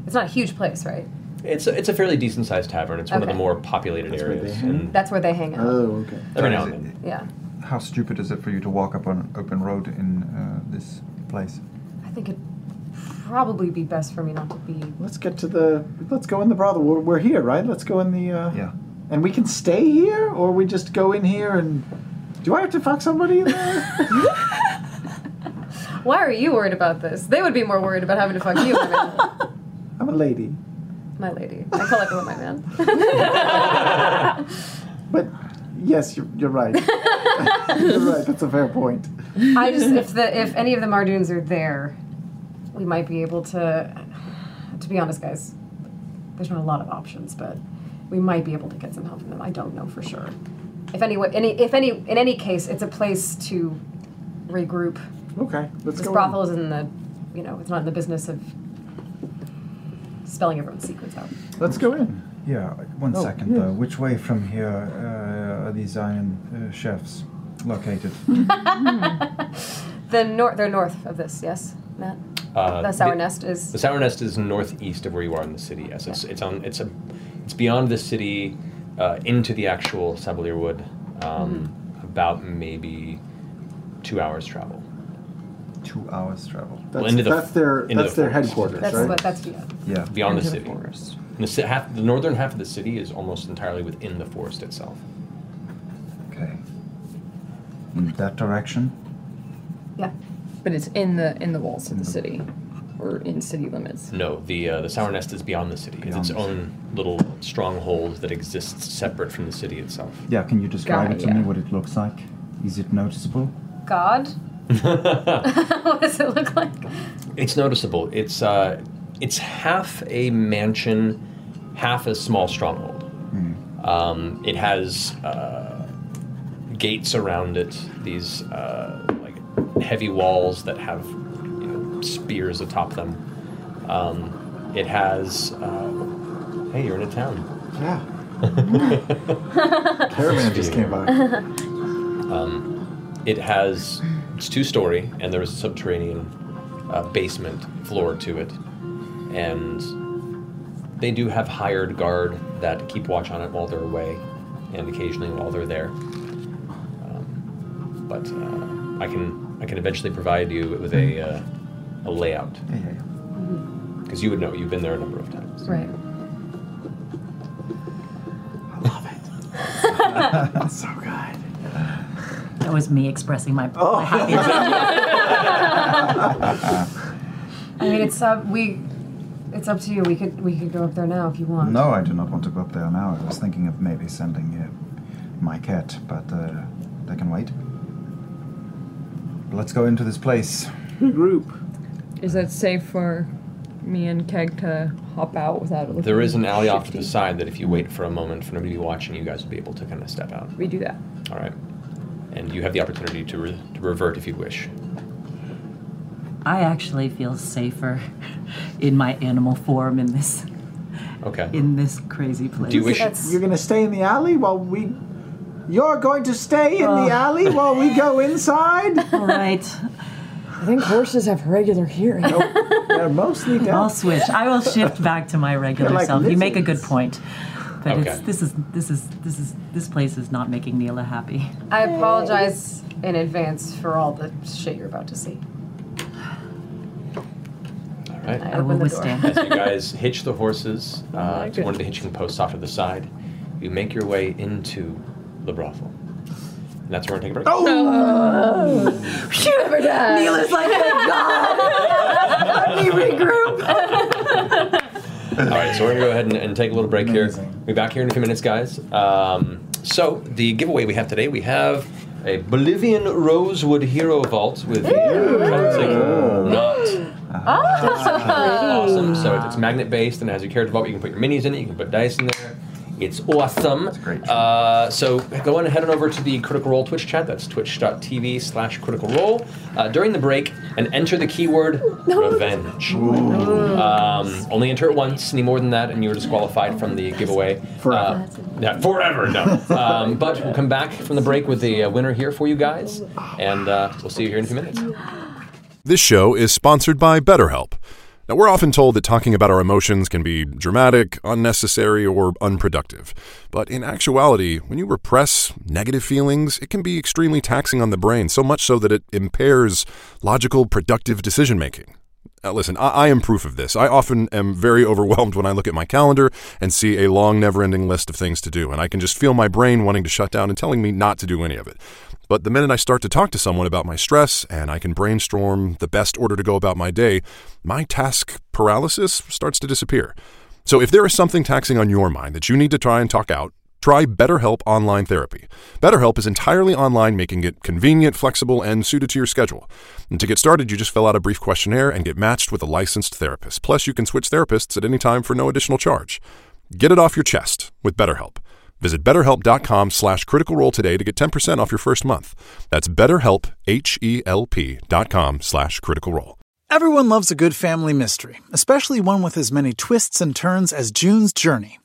It's not a huge place, right? It's a, it's a fairly decent sized tavern. It's one of the more populated That's where areas. they hang? and That's where they hang out. Oh, okay. every now and then. Yeah. How stupid is it for you to walk up on an open road in uh, this place? I think it'd probably be best for me not to be. Let's get to the. Let's go in the brothel. We're, we're here, right? Let's go in the. Uh, Yeah. And we can stay here, or we just go in here and. Do I have to fuck somebody in there? Why are you worried about this? They would be more worried about having to fuck you. I'm a lady. My lady. I call everyone my man. But yes, you're, you're right. you're right. That's a fair point. I just if the if any of the Marduns are there, we might be able to. To be honest, guys, there's not a lot of options, but we might be able to get some help from them. I don't know for sure. If any, any if any in any case, it's a place to regroup. Okay, let's This go. brothel is in the, you know, it's not in the business of spelling everyone's secrets out. Let's go in. Yeah, one Oh, second yes. though. Which way from here uh, are these iron uh, chefs located? The north, they're north of this, yes, Matt. Uh, the Sour the- Nest is. The Sour Nest is northeast of where you are in the city. Yes, it's it's on it's a it's beyond the city, uh, into the actual Savalir Wood, um, Mm-hmm. about maybe two hours travel. Two hours travel. That's, Well, into the- that's their into that's the their headquarters, That's right? what that's yeah. Yeah. Beyond the Into city. forest. And the, ci- half, the northern half of the city is almost entirely within the forest itself. Okay. In that direction? Yeah. But it's in the in the walls of the city, or in city limits. No, the uh, the Sour Nest is beyond the city. Beyond it's its the city. own little stronghold that exists separate from the city itself. Yeah, can you describe Guy, it to yeah. me what it looks like? Is it noticeable? God. what does it look like? It's noticeable. It's uh, it's half a mansion, half a small stronghold. Um, it has uh, gates around it. These uh, like heavy walls that have you know, spears atop them. Um, it has. Uh, hey, you're in a town. Yeah. Caravan just came by. Um, it has it's two story, and there is a subterranean uh, basement floor to it, and they do have hired guard that keep watch on it while they're away, and occasionally while they're there. Um, but uh, I can I can eventually provide you with a uh, a layout. Yeah, yeah, Because you would know, you've been there a number of times. Right. I love it. That's so good. That was me expressing my, Oh. my happiness. I mean, it's up. We. It's up to you. We could we could go up there now if you want. No, I do not want to go up there now. I was thinking of maybe sending uh, my cat, but uh, they can wait. Let's go into this place. Group. Is it safe for me and Keg to hop out without it looking There is an alley off to the shifty? side that if you wait for a moment for nobody to be watching, you guys will be able to kind of step out. We do that. All right. And you have the opportunity to, re- to revert if you wish. I actually feel safer in my animal form in this Okay. in this crazy place. Do you wish? You're gonna stay in the alley while we. You're going to stay in Oh. the alley while we go inside. All right, I think horses have regular hearing. They're mostly I'll deaf. switch. I will shift back to my regular They're like self. You make a good lizards. point. But it's, Okay. this is this is this is this place is not making Nila happy. I apologize in advance for all the shit you're about to see. All right. I I will open the door. withstand. As you guys hitch the horses uh, like to one of the hitching posts off to the side, you make your way into the brothel. And that's where we're going to take a break. Oh! Nila's like, thank God. Let me regroup. All right, so we're going to go ahead and, and take a little break Amazing. here. We'll be back here in a few minutes, guys. Um, so, the giveaway we have today, we have a Bolivian Rosewood Hero Vault with the Celtic knot. awesome. So it's, it's magnet based and it has your character vault. You can put your minis in it. You can put dice in there. It's awesome. That's great. Uh, so go on and head on over to the Critical Role Twitch chat. That's twitch.tv slash critical role uh, during the break and enter the keyword revenge. Um, only enter it once. Any more than that, and you're disqualified from the giveaway. Forever. Uh, yeah, forever, no. Um, but we'll come back from the break with the uh, winner here for you guys, and uh, we'll see you here in a few minutes. This show is sponsored by BetterHelp. Now, we're often told that talking about our emotions can be dramatic, unnecessary, or unproductive. But in actuality, when you repress negative feelings, it can be extremely taxing on the brain, so much so that it impairs logical, productive decision making. Now, listen, I, I am proof of this. I often am very overwhelmed when I look at my calendar and see a long, never ending list of things to do, and I can just feel my brain wanting to shut down and telling me not to do any of it. But the minute I start to talk to someone about my stress and I can brainstorm the best order to go about my day, my task paralysis starts to disappear. So if there is something taxing on your mind that you need to try and talk out, try BetterHelp Online Therapy. BetterHelp is entirely online, making it convenient, flexible, and suited to your schedule. And to get started, you just fill out a brief questionnaire and get matched with a licensed therapist. Plus, you can switch therapists at any time for no additional charge. Get it off your chest with BetterHelp. Visit betterhelp.com slash critical role today to get 10% off your first month. That's betterhelp, H-E-L-P dot com slash critical role. Everyone loves a good family mystery, especially one with as many twists and turns as June's Journey.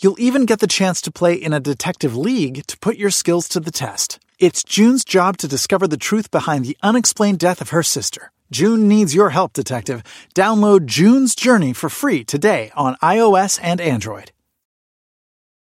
You'll even get the chance to play in a detective league to put your skills to the test. It's June's job to discover the truth behind the unexplained death of her sister. June needs your help, detective. Download June's Journey for free today on iOS and Android.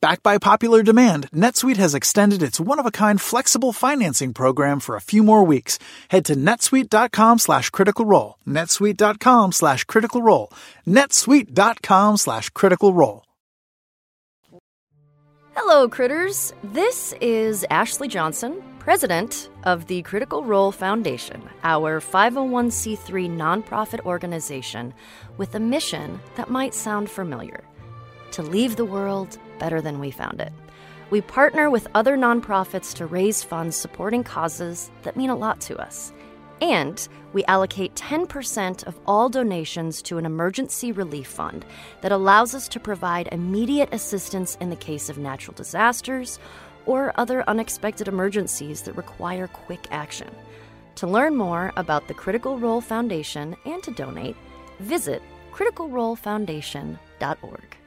Backed by popular demand, NetSuite has extended its one-of-a-kind flexible financing program for a few more weeks. Head to netsuite.com slash critical role. netsuite.com slash critical role. netsuite.com slash critical role. Hello, critters. This is Ashley Johnson, president of the Critical Role Foundation, our 501c3 nonprofit organization with a mission that might sound familiar to leave the world better than we found it. We partner with other nonprofits to raise funds supporting causes that mean a lot to us. And we allocate 10% of all donations to an emergency relief fund that allows us to provide immediate assistance in the case of natural disasters or other unexpected emergencies that require quick action. To learn more about the Critical Role Foundation and to donate, visit criticalrolefoundation.org.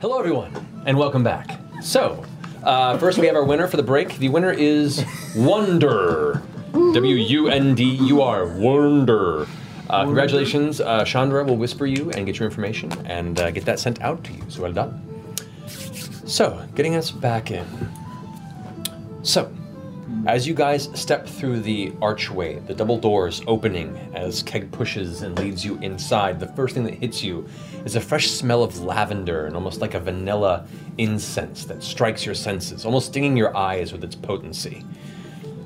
Hello, everyone, and welcome back. So, uh, first we have our winner for the break. The winner is Wonder. W U N D U R. Wonder. Uh, congratulations. Uh, Chandra will whisper you and get your information and uh, get that sent out to you. So well done. So, getting us back in. So, as you guys step through the archway, the double doors opening as Keg pushes and leads you inside, the first thing that hits you is a fresh smell of lavender and almost like a vanilla incense that strikes your senses, almost stinging your eyes with its potency.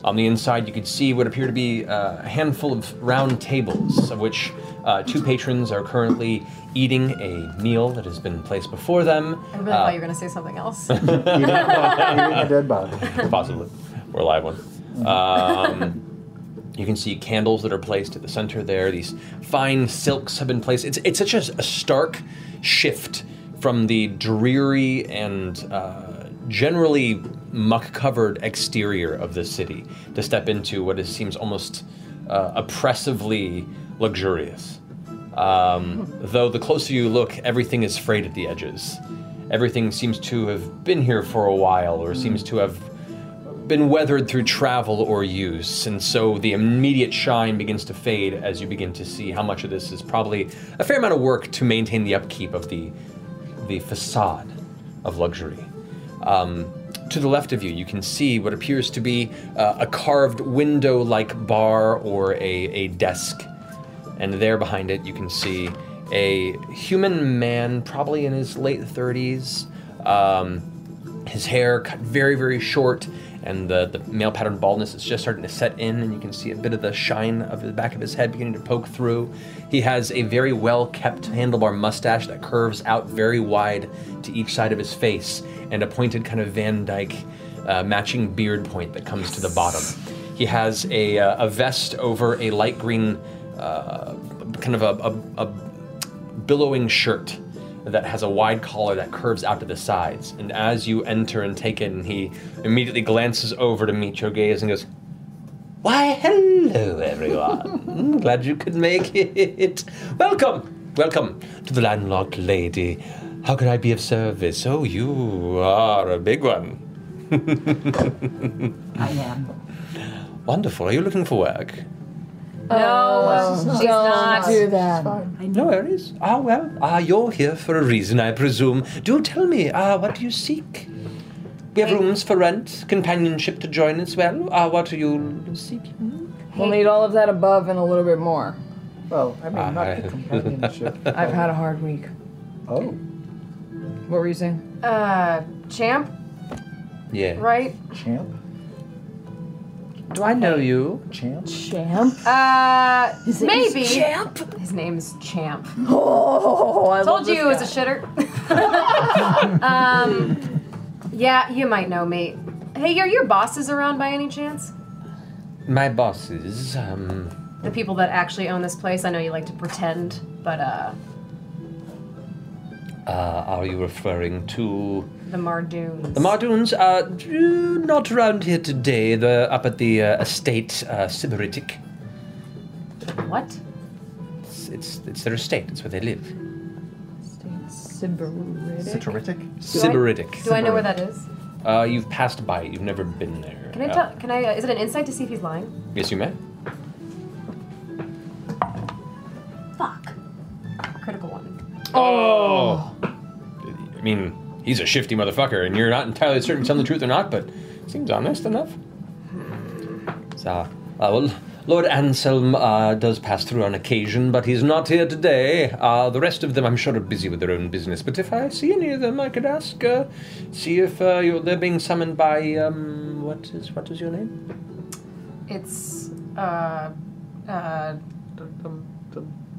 On the inside, you can see what appear to be uh, a handful of round tables, of which uh, two patrons are currently eating a meal that has been placed before them. I really Uh, thought you were going to say something else. a dead body. Possibly. Or a live one. Um, you can see candles that are placed at the center there. These fine silks have been placed. It's, it's such a, a stark shift from the dreary and uh, generally muck covered exterior of the city to step into what is, seems almost uh, oppressively luxurious. Um, though the closer you look, everything is frayed at the edges. Everything seems to have been here for a while, or seems to have been weathered through travel or use, and so the immediate shine begins to fade as you begin to see how much of this is probably a fair amount of work to maintain the upkeep of the the facade of luxury. Um, to the left of you, you can see what appears to be uh, a carved window-like bar or a, a desk, and there behind it, you can see a human man, probably in his late 30s. Um, his hair cut very, very short, and the, the male pattern baldness is just starting to set in, and you can see a bit of the shine of the back of his head beginning to poke through. He has a very well kept handlebar mustache that curves out very wide to each side of his face, and a pointed kind of Van Dyke uh, matching beard point that comes to the bottom. He has a, uh, a vest over a light green, uh, kind of a, a, a billowing shirt that has a wide collar that curves out to the sides. And as you enter and take it, and he immediately glances over to meet your gaze and goes, Why, hello, everyone. Glad you could make it. Welcome, welcome to the landlocked lady. How can I be of service? Oh, you are a big one. I am. Wonderful. Are you looking for work? No, she's not. do that. No worries. Ah, well, ah, you're here for a reason, I presume. Do tell me, ah, what do you seek? We have rooms for rent, companionship to join as well. Ah, what are you seeking? We'll need all of that above and a little bit more. Well, I mean, not I- the companionship. I've had a hard week. Oh. What were you saying? Uh, champ, Yeah. right? Champ? Do I know you? Champ? Champ? Uh, His name's maybe. Champ? His name's Champ. Oh, I Told love you it this was a shitter. um, yeah, you might know me. Hey, are your bosses around by any chance? My bosses, um, The people that actually own this place. I know you like to pretend, but uh, uh, are you referring to the Marduns. the Marduns? Uh, not around here today. They're up at the uh, estate, uh, Sybaritic. What? It's, it's it's their estate. It's where they live. Sybaritic. Citeritic? Sybaritic. Do I know where that is? Uh, you've passed by it. You've never been there. Can I Uh, tell? Can I? Uh, is it an insight to see if he's lying? Yes, you may. Fuck. Critical one. Oh. I mean, he's a shifty motherfucker, and you're not entirely certain telling the truth or not, but seems honest enough. So, uh, well, Lord Anselm uh, does pass through on occasion, but he's not here today. Uh, the rest of them, I'm sure, are busy with their own business. But if I see any of them, I could ask, uh, see if uh, they're being summoned by um, what is what is your name? It's uh, uh,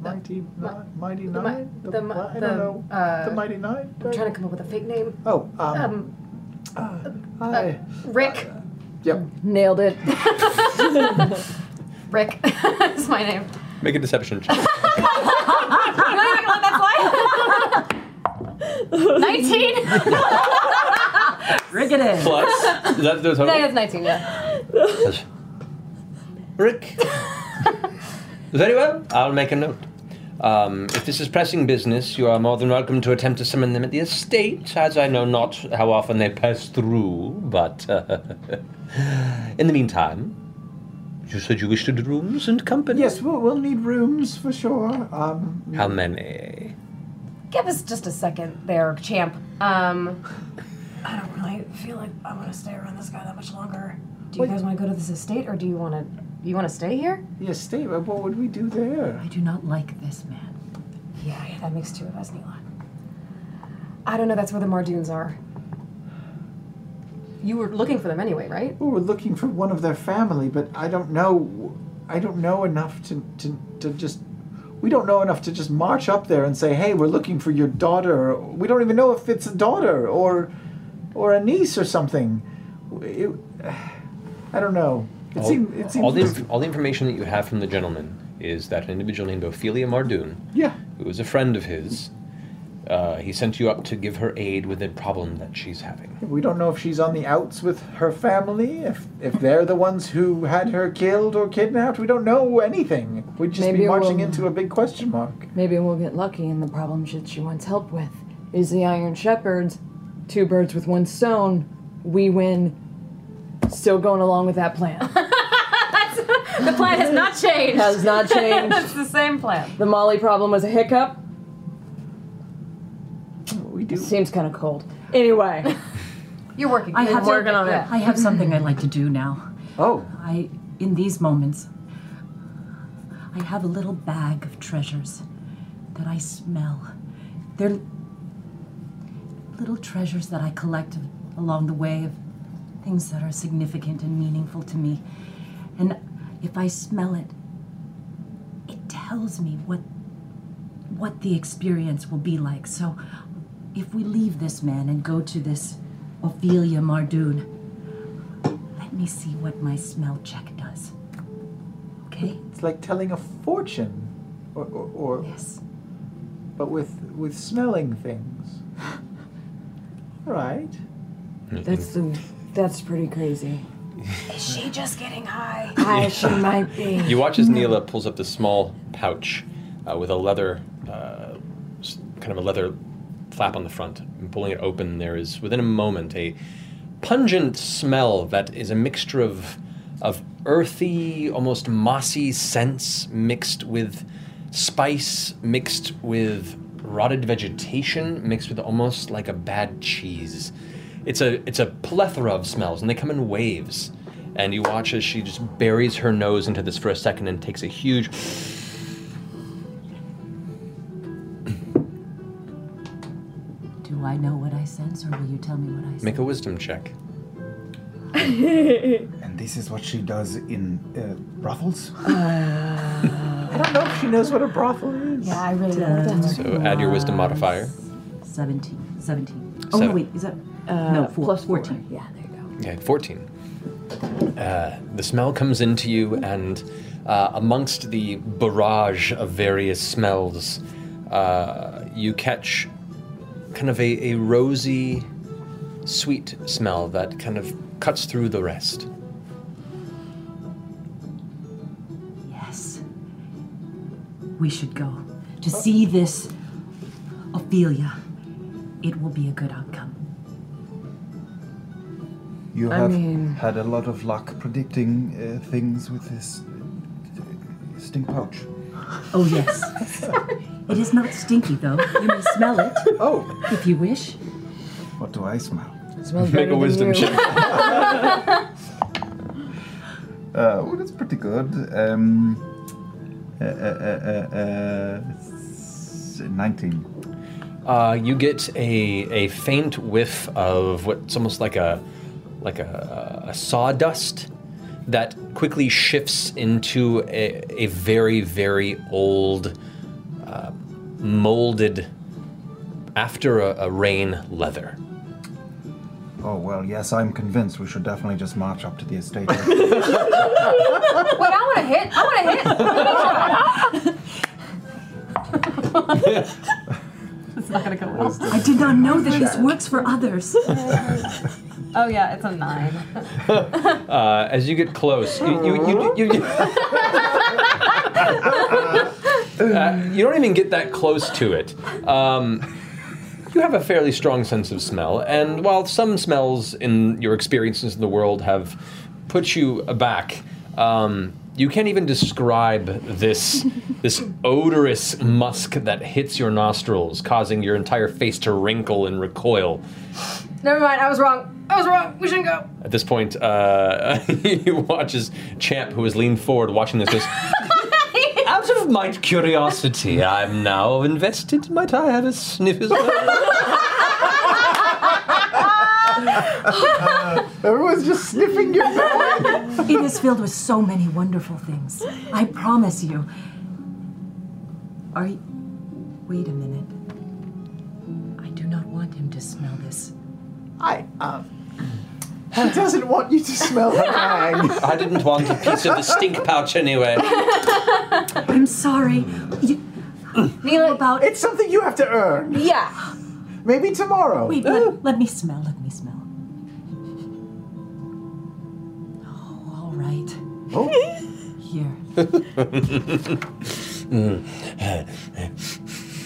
mighty, ni- mighty the, nine? mi- the, I don't know. Uh, the mighty nine? I'm trying to come up with a fake name. Oh, um, Um, hi. Rick. Yep. Nailed it. Rick is my name. Make a deception check. You want to let that slide? Nineteen. Rick it in. Plus, is that the total? No, it's nineteen. Yeah. Rick. Very well, I'll make a note. Um, if this is pressing business, you are more than welcome to attempt to summon them at the estate, as I know not how often they pass through, but uh, in the meantime, you said you wished to do rooms and company? Yes, we'll, we'll need rooms for sure. Um, How many? Give us just a second there, champ. Um, I don't really feel like I want to stay around this guy that much longer. Do you Wait. guys want to go to this estate, or do you want to? You want to stay here? the stay. but what would we do there? I do not like this man. Yeah, yeah, that makes two of us, Nila. I don't know. That's where the Marduns are. You were looking for them anyway, right? We were looking for one of their family, but I don't know. I don't know enough to, to, to just. We don't know enough to just march up there and say, "Hey, we're looking for your daughter." We don't even know if it's a daughter or, or a niece or something. It, I don't know. It all, seemed. It seems. all the, all the information that you have from the gentleman is that an individual named Ophelia Mardun, Yeah. who is a friend of his, uh, he sent you up to give her aid with a problem that she's having. We don't know if she's on the outs with her family, if if they're the ones who had her killed or kidnapped. We don't know anything. We'd just Maybe be marching we'll- into a big question mark. Maybe we'll get lucky and the problem that she wants help with is the Iron Shepherds. Two birds with one stone. We win. Still going along with that plan. The plan has not changed. Has not changed. it's the same plan. The Molly problem was a hiccup. We do. Seems kind of cold. Anyway, You're working. I You're have working on it. I have something I'd like to do now. Oh, I, in these moments, I have a little bag of treasures that I smell. They're little treasures that I collect along the way of things that are significant and meaningful to me. And if I smell it, it tells me what what the experience will be like. So if we leave this man and go to this Ophelia Mardun, let me see what my smell check does. Okay? it's like telling a fortune, or, or, or Yes. but with with smelling things. All right. that's the that's pretty crazy. Is she just getting high? I she might be. You watch as Nila pulls up this small pouch uh, with a leather, uh, kind of a leather flap on the front. And pulling it open, there is within a moment a pungent smell that is a mixture of of earthy, almost mossy scents mixed with spice, mixed with rotted vegetation, mixed with almost like a bad cheese. It's a it's a plethora of smells, and they come in waves. And you watch as she just buries her nose into this for a second and takes a huge. Do I know what I sense, or will you tell me what I sense? Make a wisdom check. And this is what she does in uh, brothels? I don't know if she knows what a brothel is. Yeah, I really don't. So add your wisdom modifier. 17. 17. Oh, no, wait, is that? Uh, no, four, plus four. 14. Yeah, there you go. Okay, 14. Uh, the smell comes into you, and uh, amongst the barrage of various smells, uh, you catch kind of a, a rosy, sweet smell that kind of cuts through the rest. Yes. We should go. To see this Ophelia, it will be a good outcome. You I have mean- had a lot of luck predicting uh, things with this uh, stink pouch. Oh, yes. it is not stinky, though. You may smell it. Oh. If you wish. What do I smell? smells Make a wisdom check. Uh, oh, that's pretty good. Um, uh, uh, uh, uh, uh, 19. Uh, you get a, a faint whiff of what's almost like a like a, a sawdust that quickly shifts into a, a very very old uh, molded after a, a rain leather. Oh, well, yes, I'm convinced we should definitely just march up to the estate. Wait, I want to hit. I want to hit. It's not gonna go well. I did not know that this works for others. Oh yeah, it's a nine. Uh, as you get close, you, you, you, you, you, Uh, you don't even get that close to it. Um, you have a fairly strong sense of smell, and while some smells in your experiences in the world have put you aback, um, you can't even describe this this odorous musk that hits your nostrils, causing your entire face to wrinkle and recoil. Never mind. I was wrong. I was wrong. We shouldn't go. At this point, uh, you watch as Champ, who has leaned forward watching this, goes, Out of my curiosity, I'm now invested. Might I have a sniff as well? Everyone's just sniffing your bag. it is filled with so many wonderful things. I promise you. Are you. Wait a minute. I do not want him to smell this. I, um. He doesn't want you to smell the bag. I didn't want a piece of the stink pouch anyway. I'm sorry. You, about it's something you have to earn. Yeah. Maybe tomorrow. wait, let, let me smell. Let me smell. Oh, all right. Oh. Here. Mm.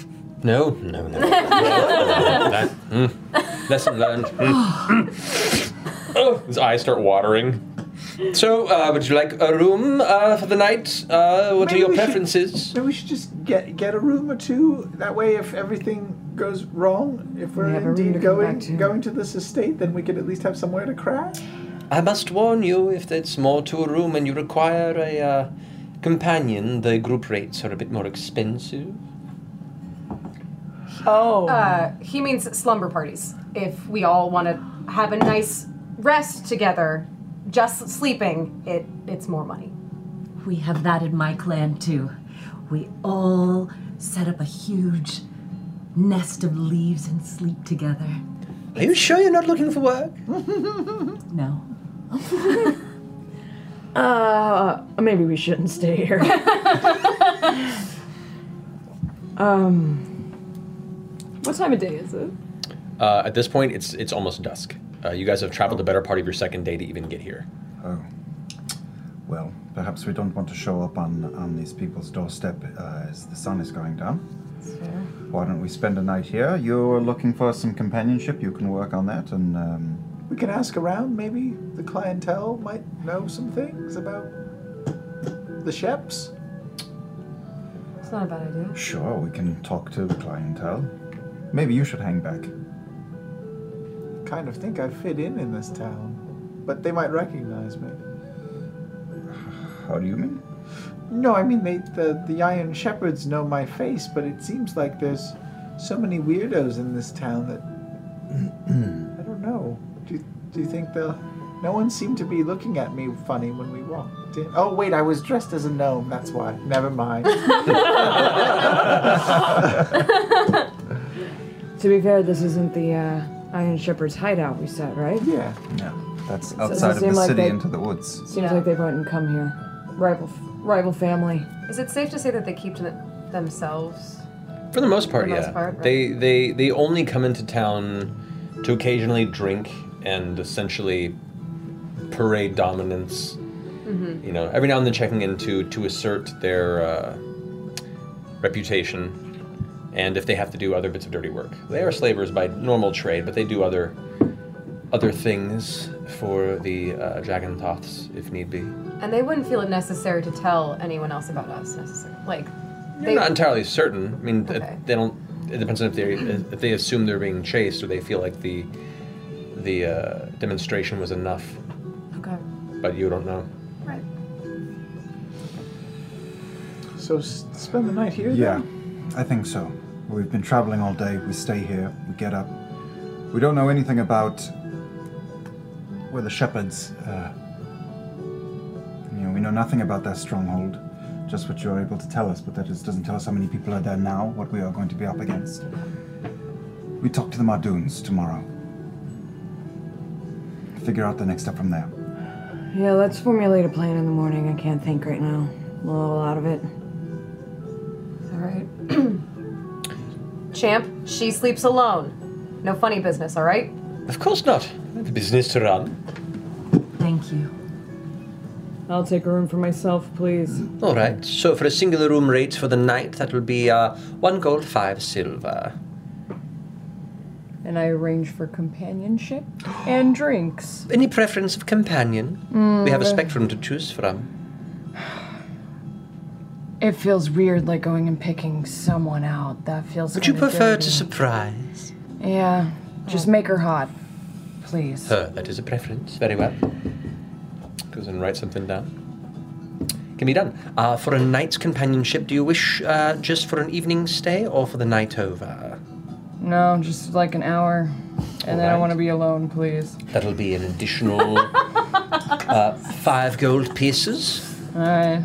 No, no, no. that, mm. Lesson learned. Mm. oh, his eyes start watering. So, uh, would you like a room uh, for the night? Uh, what Maybe are your we should- preferences? Maybe we should just get get a room or two. That way, if everything goes wrong, if we're We have a room indeed to going to. going to this estate, then we could at least have somewhere to crash. I must warn you, if there's more to a room and you require a uh, companion, the group rates are a bit more expensive. Oh. Uh, he means slumber parties. If we all want to have a nice rest together, just sleeping, it it's more money. We have that in my clan too. We all set up a huge nest of leaves and sleep together. Are you sure you're not looking for work? No. Uh, maybe we shouldn't stay here. um, what time of day is it? Uh, at this point, it's it's almost dusk. Uh, you guys have traveled the better part of your second day to even get here. Oh. Well, perhaps we don't want to show up on, on these people's doorstep uh, as the sun is going down. Why don't we spend a night here? You're looking for some companionship. You can work on that, and um, We can ask around. Maybe the clientele might know some things about the Sheps. It's not a bad idea. sure, we can talk to the clientele. Maybe you should hang back. Kind of think I fit in in this town, but they might recognize me. How do you mean? No, I mean they the the Iron Shepherds know my face, but it seems like there's so many weirdos in this town that I don't know. Do you, do you think the? No one seemed to be looking at me funny when we walked in. Oh wait, I was dressed as a gnome. That's why. Never mind. To be fair, this isn't the uh, Iron Shepherd's hideout we said, right? Yeah. Yeah. that's doesn't outside of seem the like city they- into the woods. Seems Yeah. like they wouldn't come here. Rival, rival family. Is it safe to say that they keep to the, themselves? For the most part, For the most yeah. part, right. They they they only come into town to occasionally drink and essentially parade dominance. Mhm. You know, every now and then checking in to to assert their uh, reputation, and if they have to do other bits of dirty work. They are slavers by normal trade, but they do other other things for the uh, Jagantoths if need be. And they wouldn't feel it necessary to tell anyone else about us, necessarily. Like, I'm not entirely certain. I mean, th- they don't. It depends on if they if they assume they're being chased or they feel like the the uh, demonstration was enough. Okay. But you don't know. Right. So s- spend the night here. Yeah, Then? I think so. We've been traveling all day. We stay here. We get up. We don't know anything about where the shepherds. Uh, you know, we know nothing about their stronghold. Just what you're able to tell us, but that just doesn't tell us how many people are there now. What we are going to be up against. We talk to the Marduns tomorrow. Figure out the next step from there. Yeah, let's formulate a plan in the morning. I can't think right now. I'm a little out of it. All right. Champ, she sleeps alone. No funny business, all right? Of course not. I have a business to run. Thank you. I'll take a room for myself, please. All right. So for a singular room rate for the night, that will be uh, one gold, five silver. And I arrange for companionship and drinks. Any preference of companion? Mm, we have a uh, spectrum to choose from. It feels weird, like going and picking someone out. That feels. Would you prefer dirty. to surprise? Yeah, just make her hot, please. Her, that is a preference. Very well. Goes and writes something down. Can be done. Uh, for a night's companionship, do you wish uh, just for an evening stay or for the night over? No, just like an hour. And then I want to be alone, please. That'll be an additional uh, five gold pieces. Alright.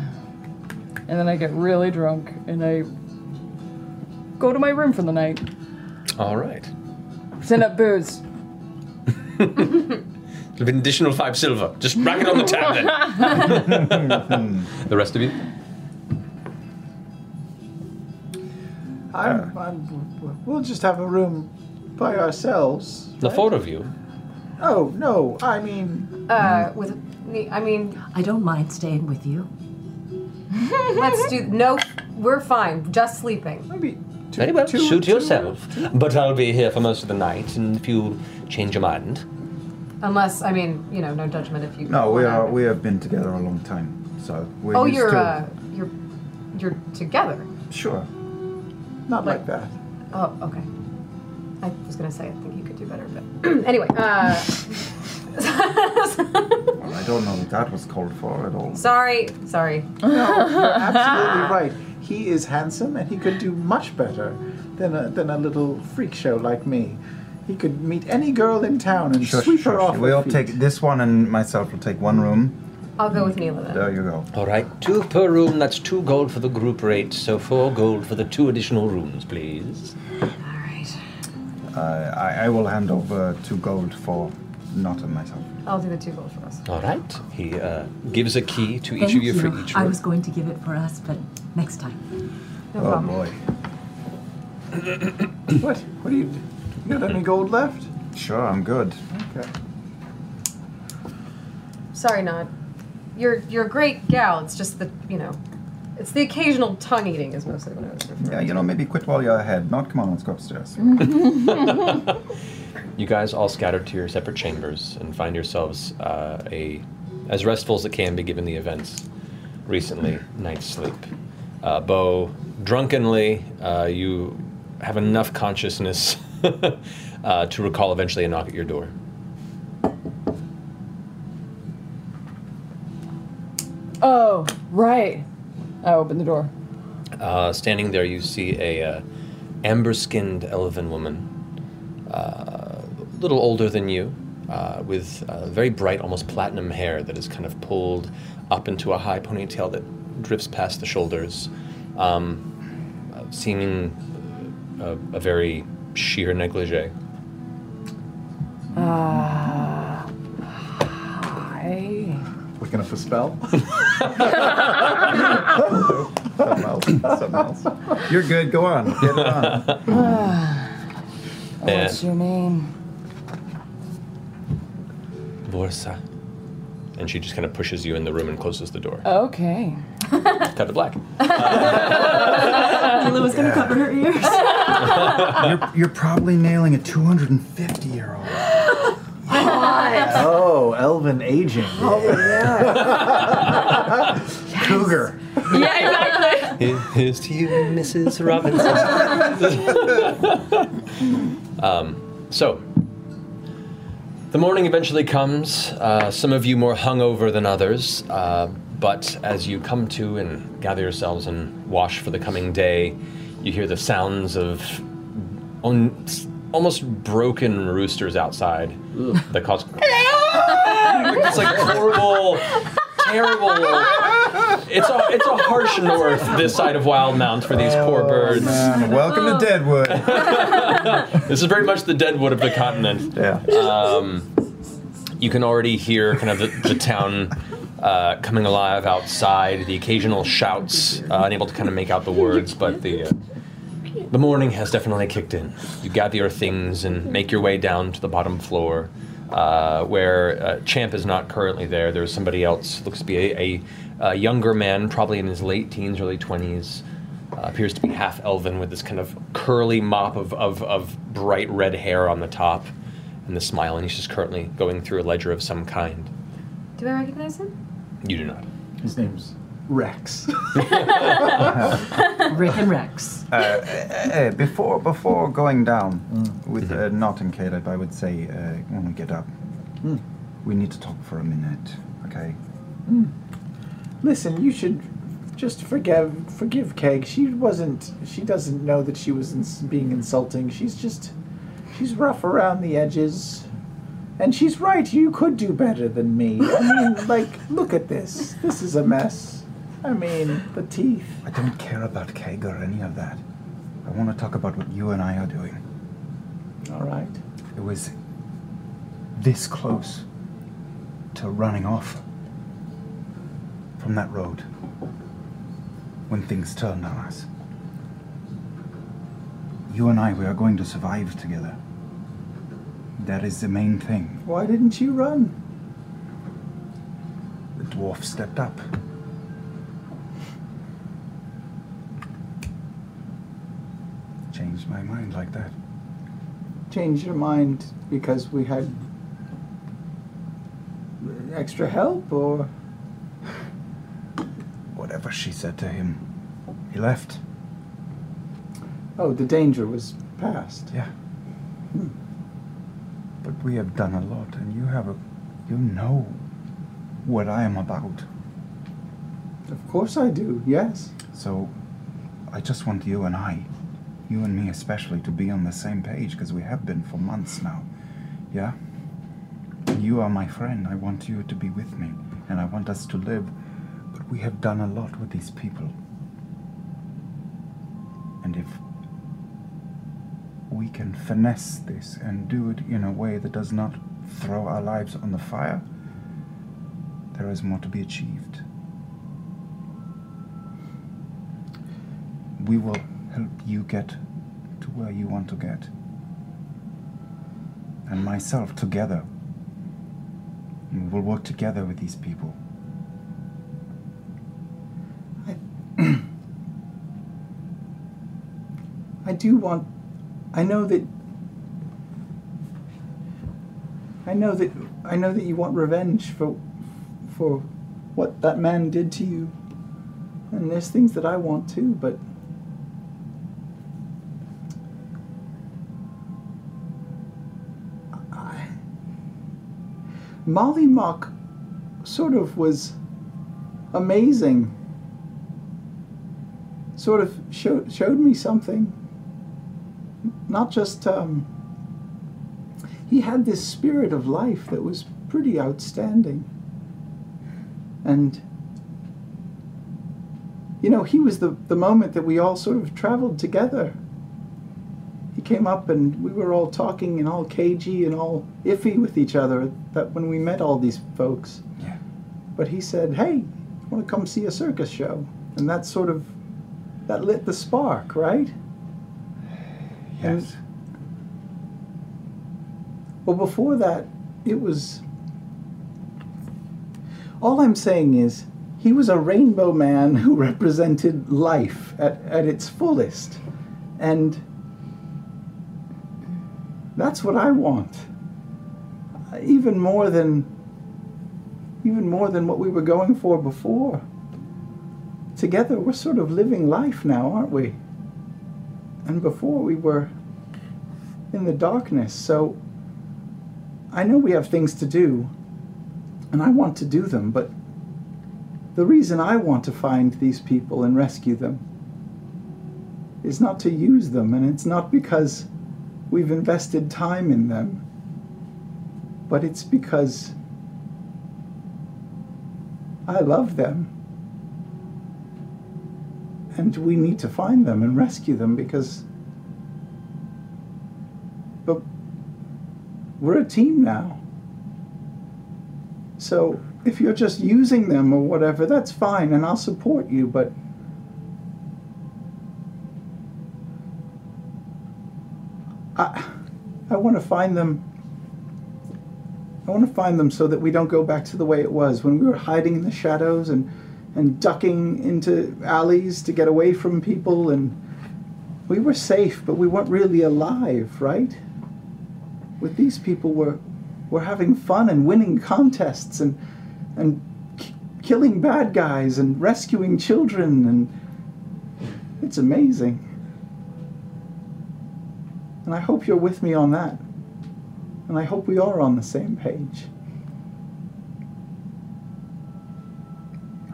And then I get really drunk and I go to my room for the night. All right. Send up booze. It'll an additional five silver. Just rack it on the tab then. the rest of you? I'm, I'm, we'll just have a room by ourselves. The four of you. Oh no, I mean, Uh, with me, I mean, I don't mind staying with you. Let's do. No, we're fine. Just sleeping. Maybe. Very well, suit yourself. But I'll be here for most of the night, and if you change your mind. Unless, I mean, you know, no judgment if you. No, we wanna- are. We have been together a long time, so we're Oh, you're to- uh, you're you're together. Sure. Not like that. Oh, okay. I was gonna say I think you could do better, but anyway. Uh, Well, I don't know that that was called for at all. sorry, sorry. No, you're absolutely right. He is handsome, and he could do much better than a, than a little freak show like me. He could meet any girl in town and Shush, sweep her off. We'll her feet. take this one, and myself will take one room. I'll go with Nila then. There you go. All right, two per room. That's two gold for the group rate, so four gold for the two additional rooms, please. Uh, I, I will hand over two gold for not on myself. I'll do the two gold for us. All right. He uh, gives a key to each Thank of you, for each I room. was going to give it for us, but next time. No oh problem. boy. What? What do you? You got any gold left? Sure, I'm good. Okay. Sorry, Nott. You're you're a great gal. It's just that you know, it's the occasional tongue eating is mostly what I was referring. Yeah, you know, maybe quit while you're ahead. Not come on, let's go upstairs. You guys all scatter to your separate chambers and find yourselves uh, a as restful as it can be given the events recently night's sleep. Uh, Beau, drunkenly, uh, you have enough consciousness uh, to recall eventually a knock at your door. Oh, right. I open the door. Uh, standing there, you see a uh, amber-skinned elven woman, uh, a little older than you, uh, with uh, very bright, almost platinum hair that is kind of pulled up into a high ponytail that drifts past the shoulders, um, uh, seeming a, a very sheer negligee. Uh, hi. Looking up a spell? Something else. Something else. You're good. Go on. Get it on. What's your name? Vorsa. And she just kind of pushes you in the room and closes the door. Okay. Cut to black. Lila was gonna cover her ears. you're, you're probably nailing a 250 year old. Oh, elven aging. Oh, yeah. Cougar. yeah, exactly. Here's to you, Mrs. Robinson. um, so, the morning eventually comes. Uh, some of you more hungover than others, uh, but as you come to and gather yourselves and wash for the coming day, you hear the sounds of on, almost broken roosters outside that cause it's like horrible, terrible. It's a it's a harsh north this side of Wild Wildemount for these poor birds. man. Welcome to Deadwood. this is very much the Deadwood of the continent. Yeah. Um, you can already hear kind of the, the town uh, coming alive outside. The occasional shouts, uh, unable to kind of make out the words, but the uh, the morning has definitely kicked in. You gather your things and make your way down to the bottom floor, uh, where uh, Champ is not currently there. There's somebody else. Looks to be a, a, a younger man, probably in his late teens, early twenties. Uh, appears to be half elven with this kind of curly mop of, of, of bright red hair on the top and the smile, and he's just currently going through a ledger of some kind. Do I recognize him? You do not. His name's Rex. Rick and Rex. Uh, uh, uh, before before going down with uh, Nott and Caleb, I would say uh, when we get up, Hmm. we need to talk for a minute, okay? Listen, you should just forgive forgive Keg. She wasn't. She doesn't know that she was ins- being insulting. She's just. She's rough around the edges. And she's right. You could do better than me. I mean, like, look at this. This is a mess. I mean, the teeth. I don't care about Keg or any of that. I want to talk about what you and I are doing. All right. It was this close to running off from that road when things turned on us. You and I, we are going to survive together. That is the main thing. Why didn't you run? The dwarf stepped up. Changed my mind like that. Change your mind because we had extra help, or Whatever she said to him, he left. oh, the danger was past. Yeah. Hmm. But we have done a lot, and you have a. You know what I am about. Of course I do. Yes. So, I just want you and I, you and me especially, to be on the same page because we have been for months now. Yeah? You are my friend. I want you to be with me, and I want us to live. But we have done a lot with these people. And if we can finesse this and do it in a way that does not throw our lives on the fire, there is more to be achieved. We will help you get to where you want to get. And myself together. And we will work together with these people. I do want. I know that. I know that. I know that you want revenge for, for, what that man did to you. And there's things that I want too, but. Mollymauk sort of was amazing. Sort of showed showed me something not just um, he had this spirit of life that was pretty outstanding. And you know, he was the, the moment that we all sort of traveled together. Came up and we were all talking and all cagey and all iffy with each other that when we met all these folks. Yeah. But he said, Hey, want to come see a circus show? And that sort of that lit the spark, right? Yes. Well, before that, it was. All I'm saying is, he was a rainbow man who represented life at, at its fullest. And that's what I want. Even more than. Even more than what we were going for before. Together, we're sort of living life now, aren't we? And before we were in the darkness. So I know we have things to do, and I want to do them, but the reason I want to find these people and rescue them is not to use them, and it's not because we've invested time in them, but it's because I love them. And we need to find them and rescue them because. But we're a team now. So if you're just using them or whatever, that's fine, and I'll support you, but. I want to find them. I want to find them so that we don't go back to the way it was when we were hiding in the shadows and, and ducking into alleys to get away from people, and we were safe, but we weren't really alive, right? With these people, we're, we're having fun and winning contests and and killing bad guys and rescuing children and it's amazing. And I hope you're with me on that. And I hope we are on the same page.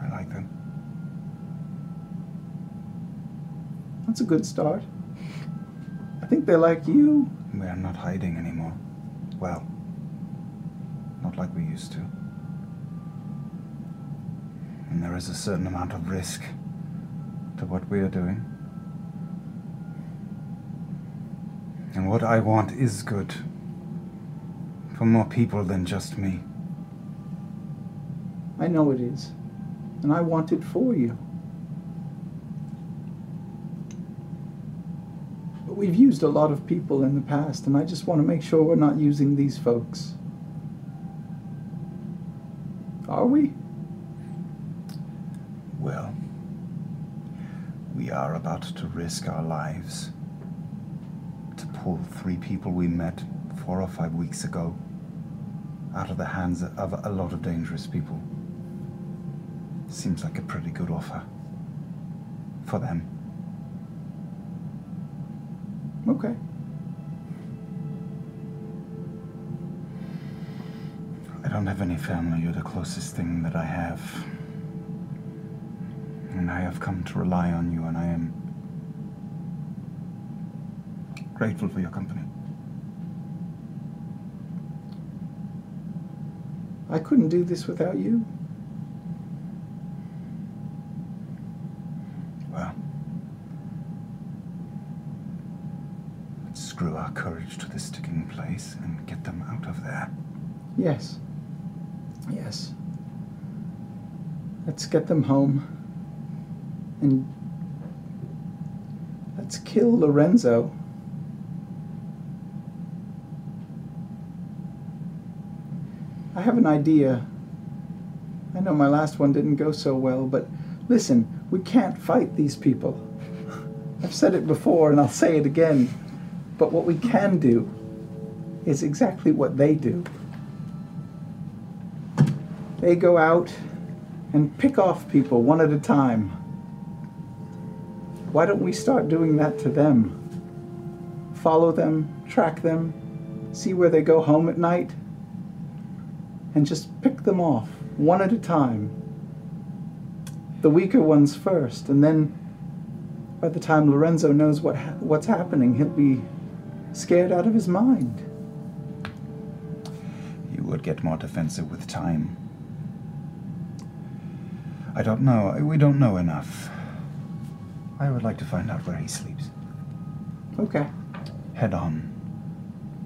I like them. That's a good start. I think they like you. We're not hiding anymore. Well, not like we used to. And there is a certain amount of risk to what we are doing. And what I want is good. For more people than just me. I know it is. And I want it for you. But we've used a lot of people in the past, and I just want to make sure we're not using these folks. Are we? Well, we are about to risk our lives pull three people we met four or five weeks ago out of the hands of a lot of dangerous people. Seems like a pretty good offer for them. Okay. I don't have any family. You're the closest thing that I have. And I have come to rely on you, and I am grateful for your company. I couldn't do this without you. Well, let's screw our courage to the sticking place and get them out of there. Yes. Yes. Let's get them home. And let's kill Lorenzo. I have an idea. I know my last one didn't go so well, but listen, we can't fight these people. I've said it before and I'll say it again. But what we can do is exactly what they do. They go out and pick off people one at a time. Why don't we start doing that to them? Follow them, track them, see where they go home at night, and just pick them off one at a time. The weaker ones first, and then by the time Lorenzo knows what ha- what's happening, he'll be scared out of his mind. He would get more defensive with time. I don't know. We don't know enough. I would like to find out where he sleeps. Okay. Head on.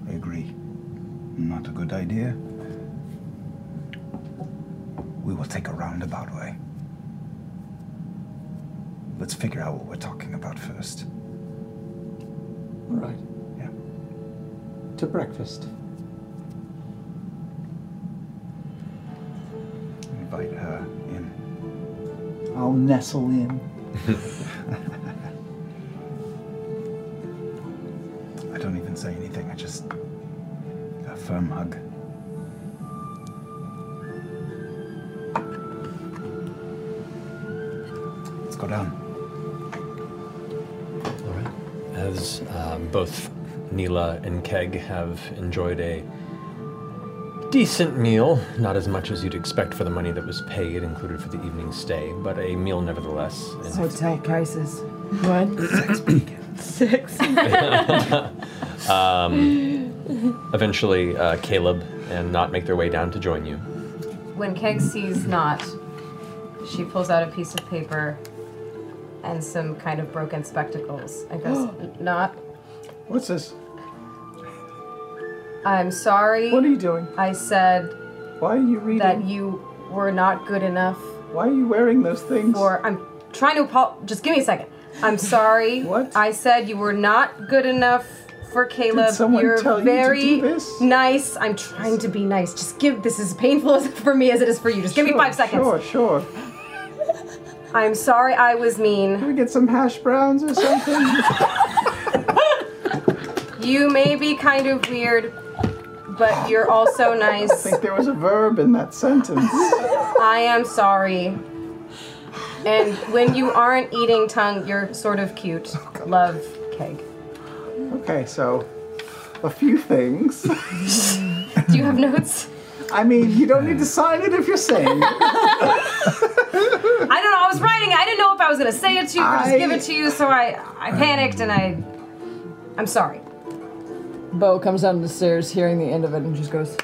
I agree. Not a good idea. We will take a roundabout way. Let's figure out what we're talking about first. All right. Yeah. To breakfast. Invite her in. I'll nestle in. I don't even say anything. I just a firm hug. Both Nila and Keg have enjoyed a decent meal, not as much as you'd expect for the money that was paid, included for the evening stay, but a meal nevertheless. And Hotel prices. What? Six. um, eventually, uh, Caleb and Nott make their way down to join you. When Keg sees Nott, she pulls out a piece of paper and some kind of broken spectacles and goes, Nott, What's this? I'm sorry. What are you doing? I said Why are you reading? that you were not good enough. Why are you wearing those things? Or I'm trying to apo- just give me a second. I'm sorry. what? I said you were not good enough for Caleb. someone You're tell you to very do this? nice. I'm trying to be nice. Just give this is painful as for me as it is for you. Just give me five seconds. Sure, sure. I'm sorry I was mean. Can we get some hash browns or something? You may be kind of weird, but you're also nice. I think there was a verb in that sentence. I am sorry. And when you aren't eating tongue, you're sort of cute. Oh, Love, Keg. Okay, so a few things. Do you have notes? I mean, you don't need to sign it if you're saying it. I don't know. I was writing. I didn't know if I was gonna say it to you or just I- give it to you. So I, I panicked and I, I'm sorry. Beau comes down the stairs, hearing the end of it, and just goes,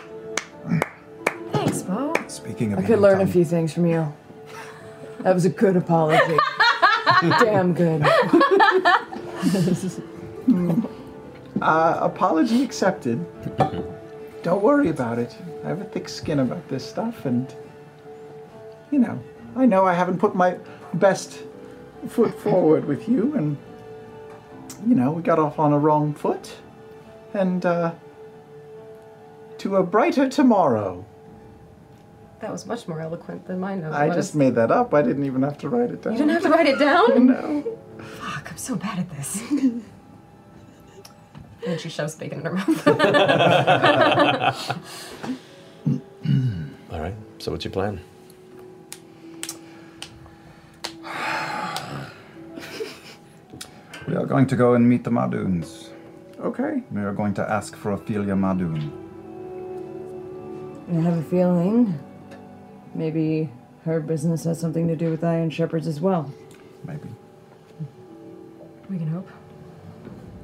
Thanks, Beau. Speaking of I could learn a few things from you. That was a good apology. Damn good. Uh, apology accepted. Don't worry about it. I have a thick skin about this stuff, and you know, I know I haven't put my best foot forward with you, and you know, we got off on a wrong foot, and uh, to a brighter tomorrow. That was much more eloquent than mine. I was. just made that up. I didn't even have to write it down. You didn't have to write it down. No. Fuck! I'm so bad at this. and she shoves bacon in her mouth. All right. So what's your plan? We are going to go and meet the Marduns. Okay. We are going to ask for Ophelia Mardun. I have a feeling maybe her business has something to do with Iron Shepherds as well. Maybe. we can hope.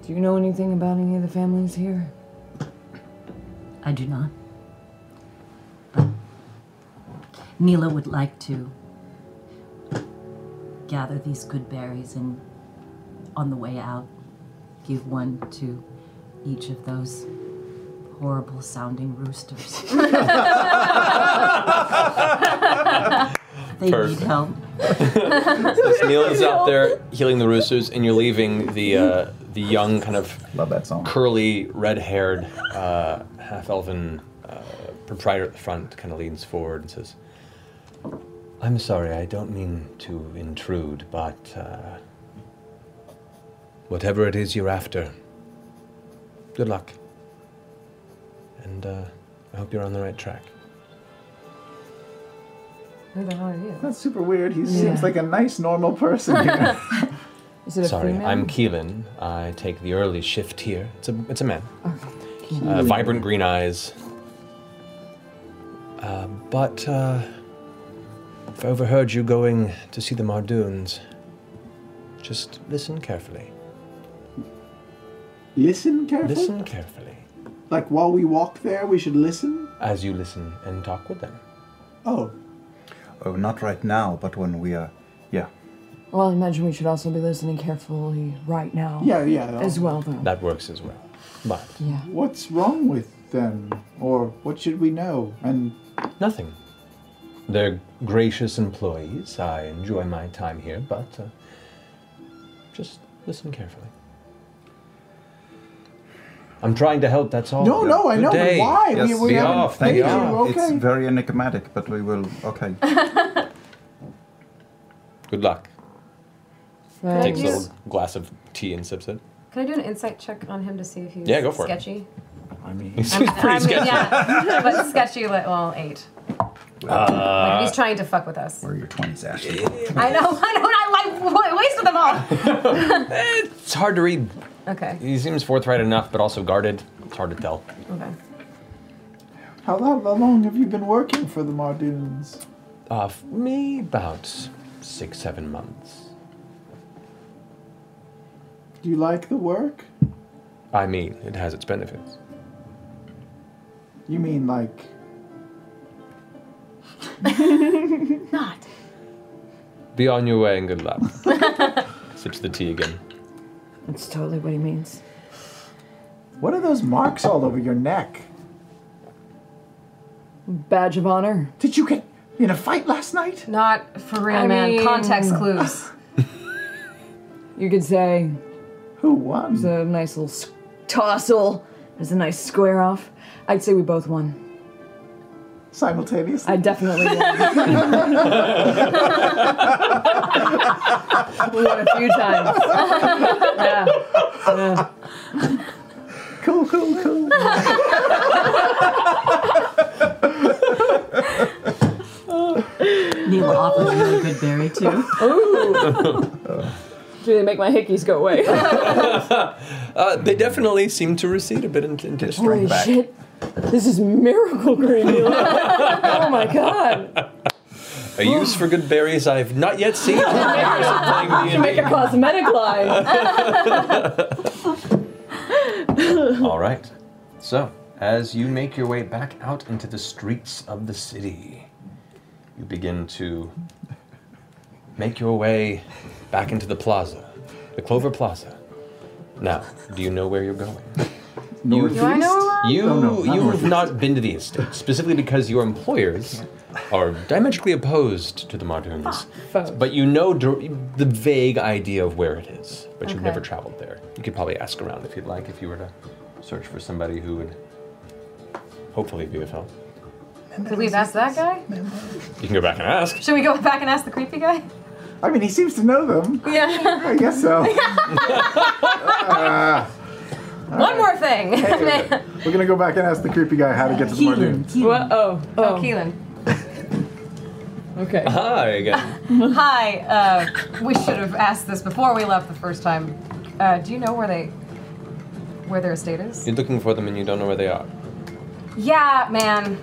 Do you know anything about any of the families here? I do not. But Nila would like to gather these good berries and on the way out give one to each of those horrible sounding roosters. they need Perfect. help. Nila's out there healing the roosters, and you're leaving the uh, the young, kind of love that song, curly, red-haired, uh, half-elven uh, proprietor at the front. Kind of leans forward and says, "I'm sorry, I don't mean to intrude, but uh, whatever it is you're after, good luck, and uh, I hope you're on the right track." Who the hell are you? That's super weird. He Yeah. seems like a nice, normal person here. Is it a Sorry, female? I'm Keelan. I take the early shift here. It's a it's a man. Uh, vibrant green eyes. Uh, but uh, I've overheard you going to see the Marduns. Just listen carefully. Listen carefully. Listen carefully. Like while we walk there, we should listen. as you listen and talk with them. Oh. Oh, not right now, but when we are. Yeah. Well, I imagine we should also be listening carefully right now. Yeah, yeah. As well, though. That works as well. But Yeah. What's wrong with them? Or what should we know? And nothing. They're gracious employees. I enjoy my time here, but uh, just listen carefully. I'm trying to help, that's all. No, no, I Good know, but why? We- Yes, we be haven't off. paid Be you, okay. It's very enigmatic, but we will. Okay. Good luck. Can I Takes a little glass of tea and sips it. Can I do an insight check on him to see if he's Yeah, go for it. sketchy? I mean, He's pretty I mean, sketchy. Yeah, but sketchy, like, well, eight. like Uh, he's trying to fuck with us. Where are your 20s, Ashly? I know, I know, I like wasted them all. It's hard to read. Okay. He seems forthright enough, but also guarded. It's hard to tell. Okay. how, lo- how long have you been working for the Marduns? Uh, me about six, seven months. Do you like the work? I mean, it has its benefits. You mean like Not. Be on your way and good luck. Sips the tea again. That's totally what he means. what are those marks all over your neck? Badge of honor. Did you get in a fight last night? Not for real, I man. mean- Context clues. You could say Who won? there's a nice little s- tussle. There's a nice square off. I'd say we both won. Simultaneously? I definitely won. we won a few times. yeah. yeah. Cool, cool, cool. Neil offers a really good berry too. Ooh. Do they make my hickeys go away? Uh, they definitely seem to recede a bit into, into Holy strength back. shit. This is miracle green. oh my god. A use for good berries I've not yet seen. in years of playing Should make a cosmetic line. All right. So, as you make your way back out into the streets of the city, you begin to make your way back into the plaza, the Clover Plaza. Now, do you know where you're going? You, Do I know where you, I'm No, no, not you have not been to the estate, specifically because your employers are diametrically opposed to the Marduns. Foes. Ah, but you know dir- the vague idea of where it is, but you've Okay. never traveled there. You could probably ask around if you'd like, if you were to search for somebody who would hopefully be of help. Could we have asked that guy? You can go back and ask. Should we go back and ask the creepy guy? I mean, he seems to know them. Yeah. I guess so. Uh, One more thing. we're gonna go back and ask the creepy guy how to get to the Marduns. What? Oh, oh, oh. Keelan. Okay. Hi again. Hi. Uh, we should have asked this before we left the first time. Uh, do you know where they, where their estate is? You're looking for them and you don't know where they are. Yeah, man.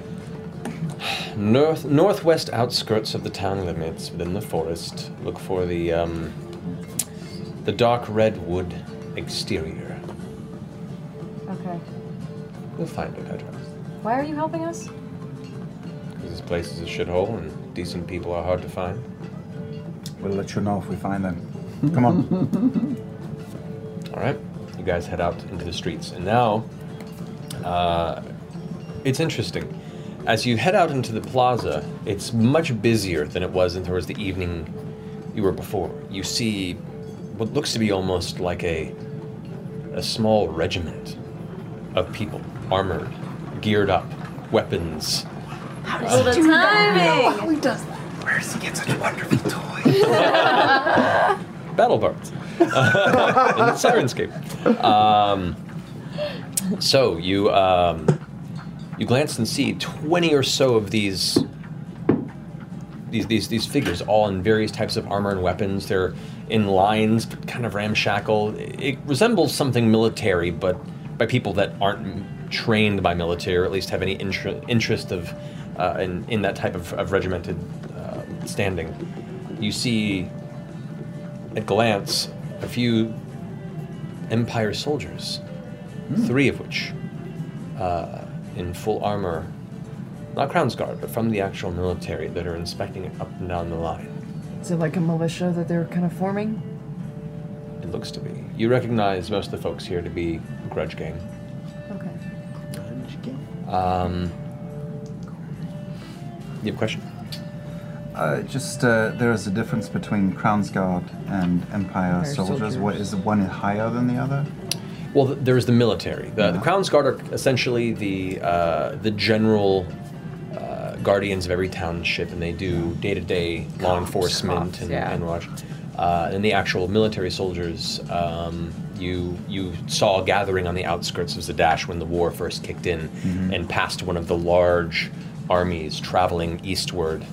North northwest outskirts of the town limits, within the forest. Look for the um, the dark red wood exterior. Okay. You'll find it, I trust. Why are you helping us? Because this place is a shithole and decent people are hard to find. We'll let you know if we find them. Come on. All right, you guys head out into the streets, and now uh, it's interesting. As you head out into the plaza, it's much busier than it was in towards the evening you were before. You see what looks to be almost like a a small regiment of people, armored, geared up, weapons. Oh, the timing. How he does that? Where does he get such wonderful toys? battle bards in Syrinscape. Um, so you um, you glance and see twenty or so of these these these these figures, all in various types of armor and weapons. They're in lines, but kind of ramshackle. It resembles something military, but by people that aren't trained by military, or at least have any inter- interest of uh, in in that type of, of regimented uh, standing. You see at glance a few Empire soldiers, three of which uh, in full armor not Crown's Guard, but from the actual military that are inspecting it up and down the line. Is it like a militia that they're kind of forming? It looks to be. You recognize most of the folks here to be Grudge Gang. Okay. Grudge Gang. Um, you have a question? Uh, just uh, there is a difference between Crown's Guard and Empire, Empire soldiers. soldiers. What is one higher than the other? Well, there's the military. The, the Crown's Guard are essentially the uh, the general uh, guardians of every township, and they do day-to-day law enforcement and, yeah. and watch. Uh, and the actual military soldiers, um, you you saw gathering on the outskirts of Zadash when the war first kicked in, Mhm. and passed one of the large armies traveling eastward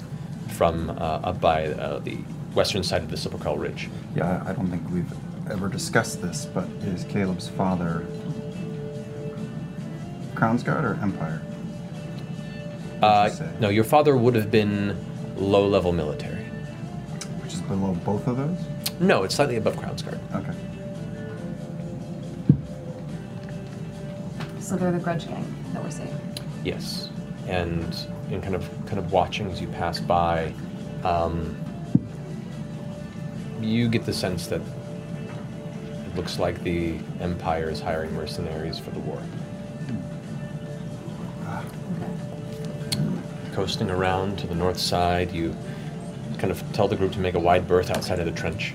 from uh, up by uh, the western side of the Sepulchral Ridge. Yeah, I don't think we've ever discussed this, but is Caleb's father Crown's Guard or Empire? Uh, no, your father would have been low-level military. Which is below both of those? No, it's slightly above Crown's Guard. Okay. So they're the grudge gang that we're seeing. Yes, and in kind of kind of watching as you pass by, um, you get the sense that it looks like the Empire is hiring mercenaries for the war. Coasting around to the north side, you kind of tell the group to make a wide berth outside of the trench,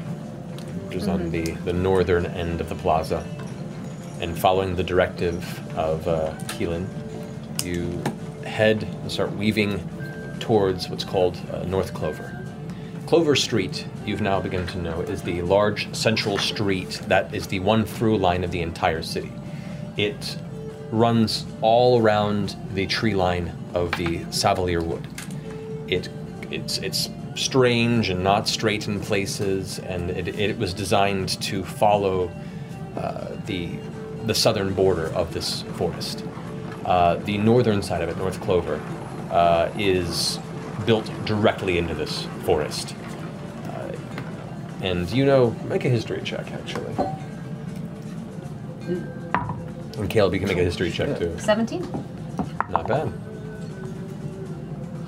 which is on the, the northern end of the plaza. And following the directive of uh, Keelan, you head and start weaving towards what's called uh, North Clover. Clover Street, you've now begun to know, is the large central street that is the one through line of the entire city. It runs all around the tree line of the Savalir Wood. It, it's, it's strange and not straight in places, and it, it was designed to follow uh, the, the southern border of this forest. Uh, the northern side of it, North Clover, uh, is built directly into this forest. Uh, and you know, make a history check actually. And Caleb, you can make a history check too. 17. Not bad.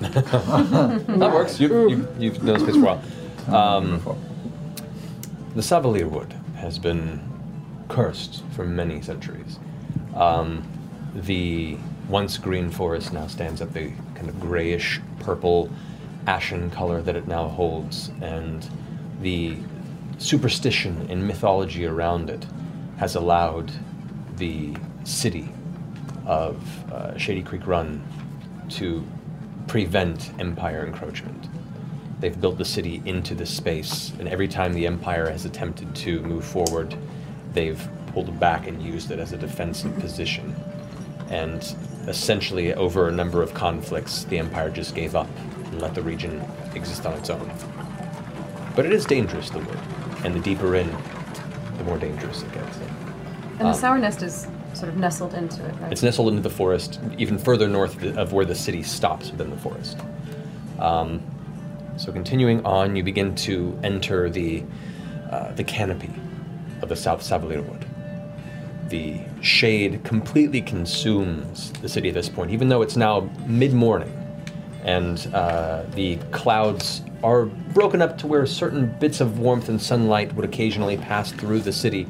that works. You, you, you've known this place for a while. Um, the Savalir Wood has been cursed for many centuries. Um, the once green forest now stands at the kind of grayish purple ashen color that it now holds, and the superstition and mythology around it has allowed the city of uh, Shadycreek Run to prevent Empire encroachment. They've built the city into this space, and every time the Empire has attempted to move forward, they've pulled back and used it as a defensive position. And essentially, over a number of conflicts, the Empire just gave up and let the region exist on its own. But it is dangerous, the wood, and the deeper in, the more dangerous it gets. And the Um, sour nest is sort of nestled into it, right? It's nestled into the forest, even further north of where the city stops within the forest. Um, so continuing on, you begin to enter the uh, the canopy of the South Savalir Wood. The shade completely consumes the city at this point, even though it's now mid-morning, and uh, the clouds are broken up to where certain bits of warmth and sunlight would occasionally pass through the city.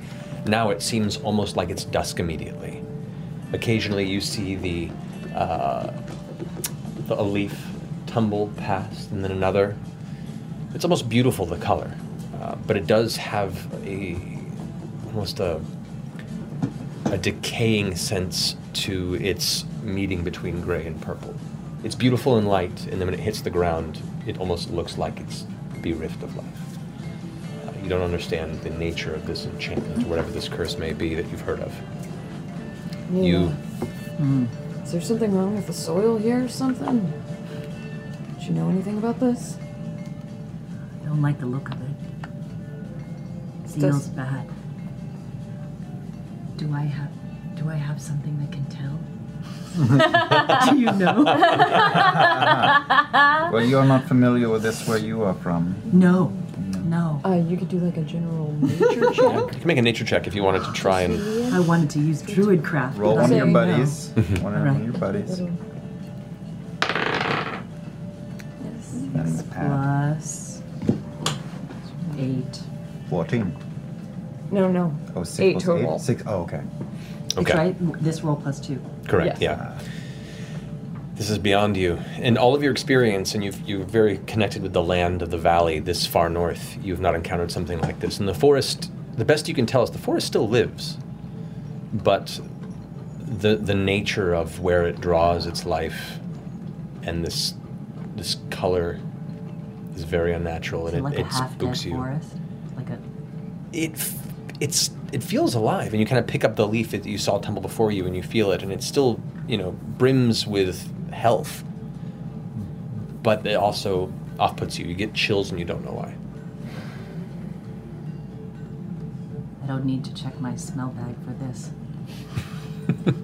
Now it seems almost like it's dusk immediately. Occasionally, you see the, uh, the a leaf tumble past, and then another. It's almost beautiful the color, uh, but it does have a almost a a decaying sense to its meeting between gray and purple. It's beautiful in light, and then when it hits the ground, it almost looks like it's bereft of life. Uh, you don't understand the nature of this enchantment, or whatever this curse may be that you've heard of. You Hmm. Is there something wrong with the soil here or something? Do you know anything about this? I don't like the look of it. Does- Feels bad. Do I have do I have something that can tell? do you know? well, you're not familiar with this where you are from. No. No. Uh, you could do like a general nature check. you can make a nature check if you wanted to try and. I wanted to use druidcraft. Roll one of your didn't buddies. one of Right. your buddies. Six plus eight. 14. No, no. Oh, six Eight plus total. Eight? Six. Oh, okay. It's right. This roll plus two. Correct. Yeah. This is beyond you, and all of your experience, and you've you're very connected with the land of the valley this far north. You've not encountered something like this. And the forest, the best you can tell is the forest still lives, but the the nature of where it draws its life, and this this color is very unnatural, Is and it like it, a it half dead spooks you forest? Like a it f- it's it feels alive and you kind of pick up the leaf that you saw tumble before you and you feel it and it still you know brims with health but it also off puts you you get chills and you don't know why I don't need to check my smell bag for this.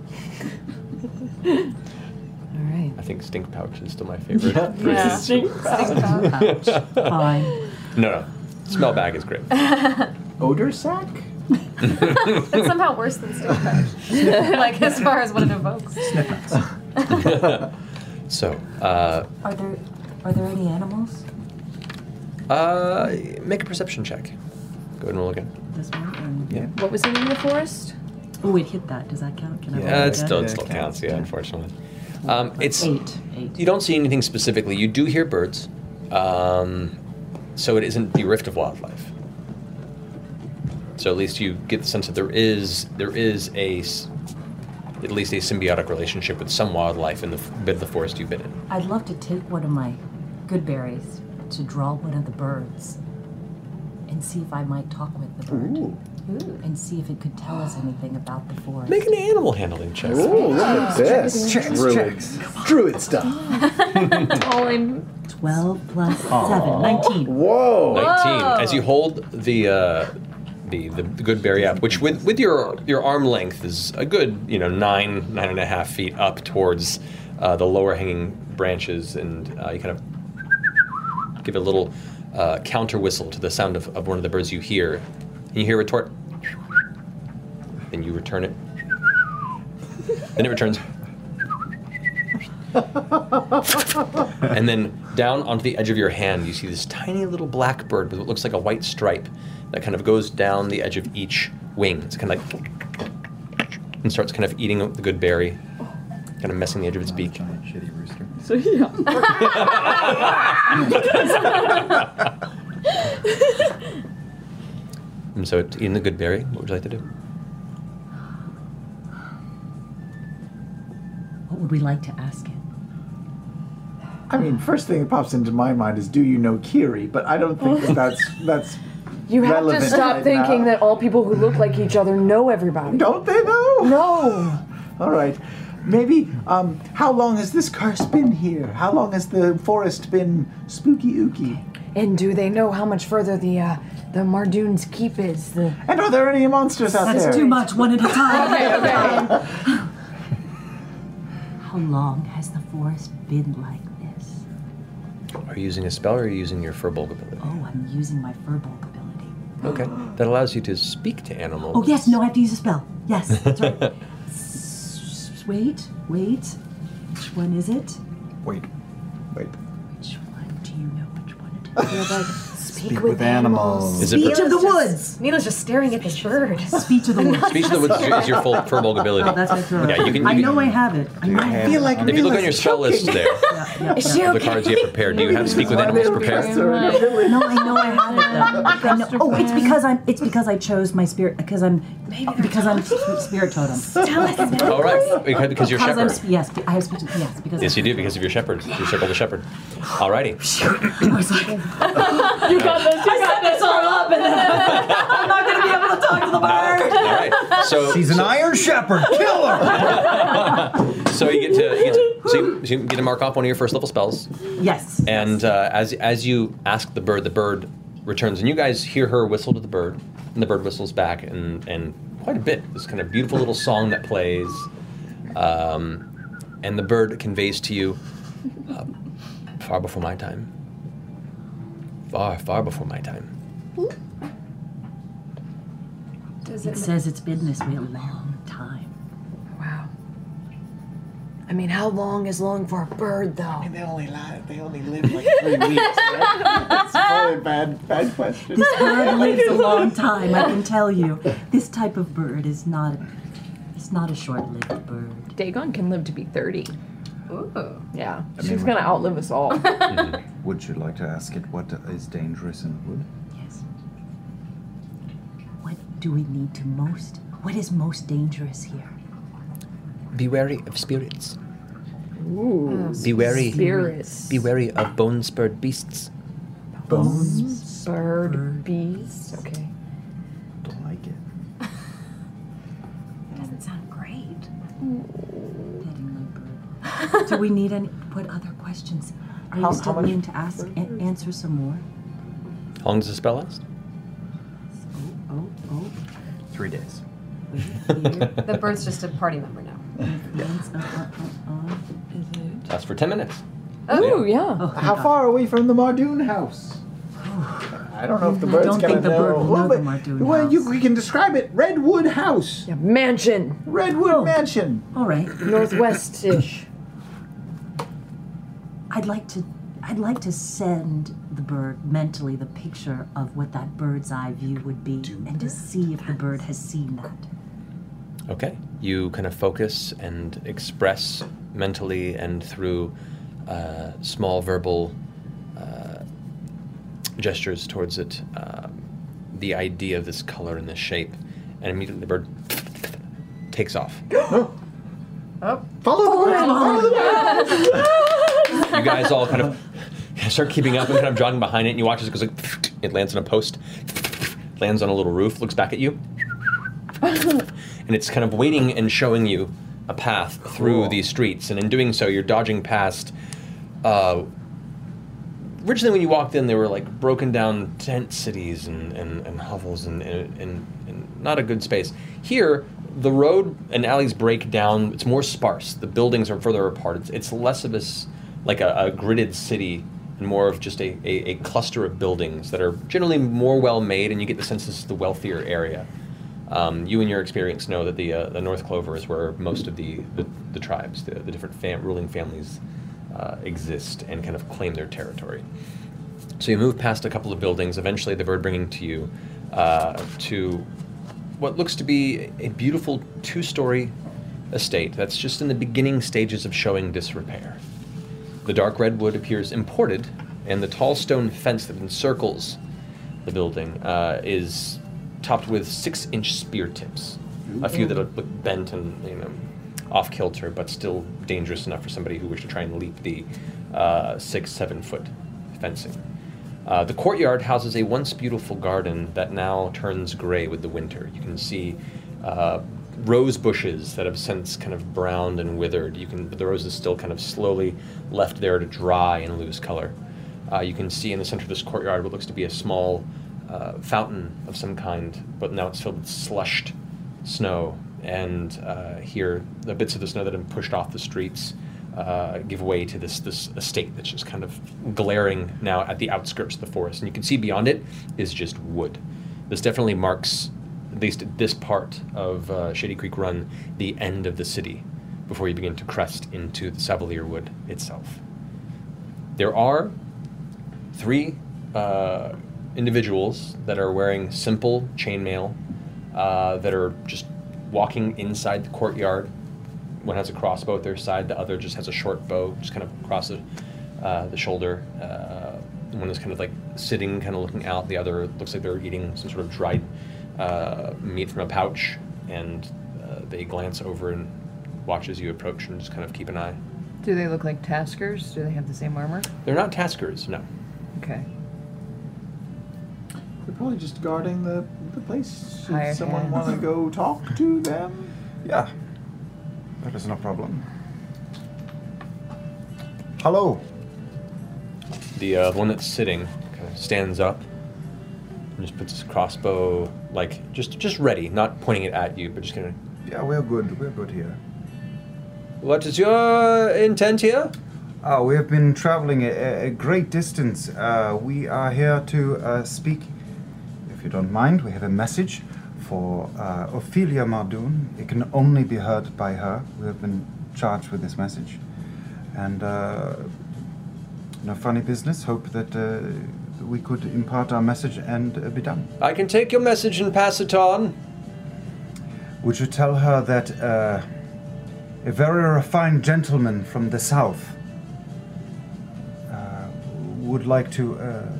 All right. i think stink pouch is still my favorite Yeah. phrase. Stink pouch. Fine. no no smell bag is great Odor sac? It's somehow worse than stink pouch. like as far as what it evokes. so uh, Are there are there any animals? uh make a perception check go ahead and roll again This one yeah What was it in the forest? Oh, it hit that. Does that count? Can I roll Yeah, it it still, again? it still counts, yeah, unfortunately. Um, it's Eight, eight. You don't see anything specifically. You do hear birds, um, so it isn't bereft of wildlife. So at least you get the sense that there is there is a s- at least a symbiotic relationship with some wildlife in the f- bit of the forest you've been in. I'd love to take one of my good berries to draw one of the birds and see if I might talk with the bird. Ooh. And see if it could tell us anything about the forest. Make an animal handling check. Ooh, look at this. Checks, Druid. Druid stuff. Only 12 plus 7, 19. Whoa. 19 as you hold the uh, the, the good berry up which with with your your arm length is a good you know nine nine and a half feet up towards uh, the lower hanging branches and uh, you kind of give a little uh, counter whistle to the sound of, of one of the birds you hear. And you hear a retort then you return it. Then it returns. And then down onto the edge of your hand, you see this tiny little black bird with what looks like a white stripe that kind of goes down the edge of each wing. It's kind of like and starts kind of eating the good berry, kind of messing the edge of its beak. Shitty rooster. So yeah. And so it's eating the good berry. What would you like to do? What would we like to ask it? I mean, first thing that pops into my mind is, do you know Kiri? But I don't think that that's that's. You have to relevant stop right thinking now. that all people who look like each other know everybody. Don't they know? No. All right. Maybe. Um, how long has this curse been here? How long has the forest been spooky ooky? And do they know how much further the uh, the Mardun's keep is? The And are there any monsters out there? That's too much, one at a time. Okay, okay. How long has the forest been like this? Are you using a spell or are you using your Firbolg ability? Oh, I'm using my Firbolg ability. Okay. That allows you to speak to animals. Oh, yes, no, I have to use a spell. Yes, that's right. S- wait, wait. Which one is it? Wait. Wait. Which one do you know which one it is? Speak, with animals. Is Speech per- of the woods! Needle's just staring at this bird. Speech of the woods. Speech of the woods is your, full Firbolg ability. Oh, that's my Firbolg. Yeah, you can. You I can know I have it. I know I have feel it. like if you look on your spell list there, Yeah, Is yeah. she the cards you have prepared, do you have speak with animals prepared? No, I know I have it though. I know- Oh, it's because I'm. It's because I chose my spirit. Because I'm. Maybe oh, Because I'm spirit totem. All right, because, because you're Because I'm shepherd. yes, I have speech. Yes, because. Yes, you do because of your shepherd. You circle the shepherd. Alrighty. I was like, You got this. You got this all up, and then I'm not gonna be able to talk to the bird. All right. So She's an Iron Shepherd. Kill her. so you get to, you get to so, you, so you get to mark off one of your first level spells, Yes. and uh, as as you ask the bird, the bird returns, and you guys hear her whistle to the bird, and the bird whistles back, and and quite a bit. This kind of beautiful little song that plays, um, and the bird conveys to you, uh, far before my time. Far, far before my time. Does It says it's been this way a long time. Wow. I mean, how long is long for a bird, though? they only lie, they only live like three weeks. Right? That's probably a bad, bad question. This bird lives a long time, I can tell you. This type of bird is not a, it's not a short-lived bird. Dagon can live to be 30. Ooh. Yeah. I She's going to outlive us all. Would you like to ask it what is dangerous in wood? Yes. What do we need to most? What is most dangerous here? Be wary of spirits. Ooh. Oh, Be wary. Spirits. Be wary of bone spurred beasts. Bones. Bird. beasts? Okay. Don't like it. Doesn't sound great. Do we need any? What other questions? Are How- you still how much willing to ask, a- answer some more? How long does the spell last? Oh, oh. Three days. The bird's just a party member now. Influence, uh, uh, uh. Lasts for 10 minutes. Oh, yeah. Oh, How far are we from the Mardun house? I don't know if the I bird's don't gonna think the know. bird will Well, know but- the Mardun well, you we can describe it. Redwood House. Yeah, mansion. Redwood Mansion. All right. Northwest-ish. I'd like to I'd like to send the bird mentally the picture of what that bird's eye view would be and to see if the bird has seen that. Okay. You kind of focus and express mentally and through uh, small verbal uh, gestures towards it um, the idea of this color and this shape, and immediately the bird takes off. Oh. Follow the bird. Follow the bird. you guys all kind of start keeping up and kind of jogging behind it, and you watch as it goes like it lands on a post, lands on a little roof, looks back at you, and it's kind of waiting and showing you a path through these streets. And in doing so, you're dodging past. Uh, originally, when you walked in, they were like broken down tent cities and, and, and hovels and, and, and, and not a good space. Here, the road and alleys break down. It's more sparse. The buildings are further apart. It's, it's less of a s- like a, a gridded city and more of just a, a, a cluster of buildings that are generally more well made, and you get the sense this is the wealthier area. Um, you and your experience know that the uh, the North Clover is where most of the the, the tribes, the, the different fam- ruling families, uh, exist and kind of claim their territory. So you move past a couple of buildings. Eventually, the bird bringing to you uh, to what looks to be a beautiful two-story estate that's just in the beginning stages of showing disrepair. The dark red wood appears imported, and the tall stone fence that encircles the building uh, is topped with six-inch spear tips. A few that look bent and you know off kilter, but still dangerous enough for somebody who wished to try and leap the uh, six, seven-foot fencing. Uh, the courtyard houses a once beautiful garden that now turns gray with the winter. You can see uh, rose bushes that have since kind of browned and withered. You can, but the roses still kind of slowly left there to dry and lose color. Uh, you can see in the center of this courtyard what looks to be a small uh, fountain of some kind, but now it's filled with slushed snow. And uh, here, the bits of the snow that have been pushed off the streets uh, give way to this this estate that's just kind of glaring now at the outskirts of the forest. And you can see beyond it is just wood. This definitely marks, at least this part of uh, Shadycreek Run, the end of the city before you begin to crest into the Savalir Wood itself. There are three uh, individuals that are wearing simple chainmail uh, that are just walking inside the courtyard. One has a crossbow at their side, the other just has a short bow, just kind of across the, uh, the shoulder. Uh, one is kind of like sitting, kind of looking out. The other looks like they're eating some sort of dried uh, meat from a pouch, and uh, they glance over and watch as you approach and just kind of keep an eye. Do they look like Taskers? Do they have the same armor? They're not taskers, no. Okay. They're probably just guarding the, the place. Should Hired someone hands. want to go talk to them? Yeah. That is no problem. Hello. The uh, one that's sitting kind of stands up and just puts his crossbow like just just ready, not pointing it at you, but just kind of. Yeah, we're good. We're good here. What is your intent here? Uh, we have been traveling a, a great distance. Uh, we are here to uh, speak. If you don't mind, we have a message for uh, Ophelia Mardun. It can only be heard by her. We have been charged with this message. And uh, no funny business. Hope that uh, we could impart our message and uh, be done. I can take your message and pass it on. Would you tell her that uh, a very refined gentleman from the south uh, would like to uh,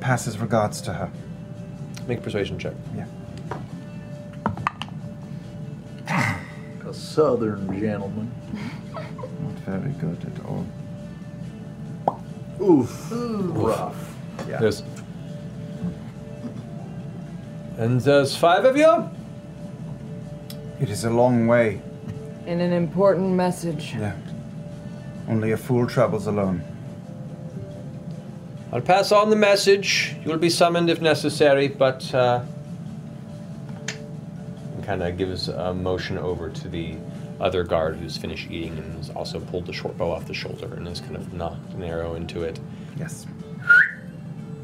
pass his regards to her? Make a persuasion check. Yeah. A southern gentleman. Not very good at all. Oof. Ooh. Rough. Yeah. There's. And there's five of you? It is a long way. And an important message. Yeah. Only a fool travels alone. I'll pass on the message. You'll be summoned if necessary, but. Uh, kind of gives a motion over to the other guard who's finished eating and has also pulled the short bow off the shoulder and has kind of knocked an arrow into it. Yes.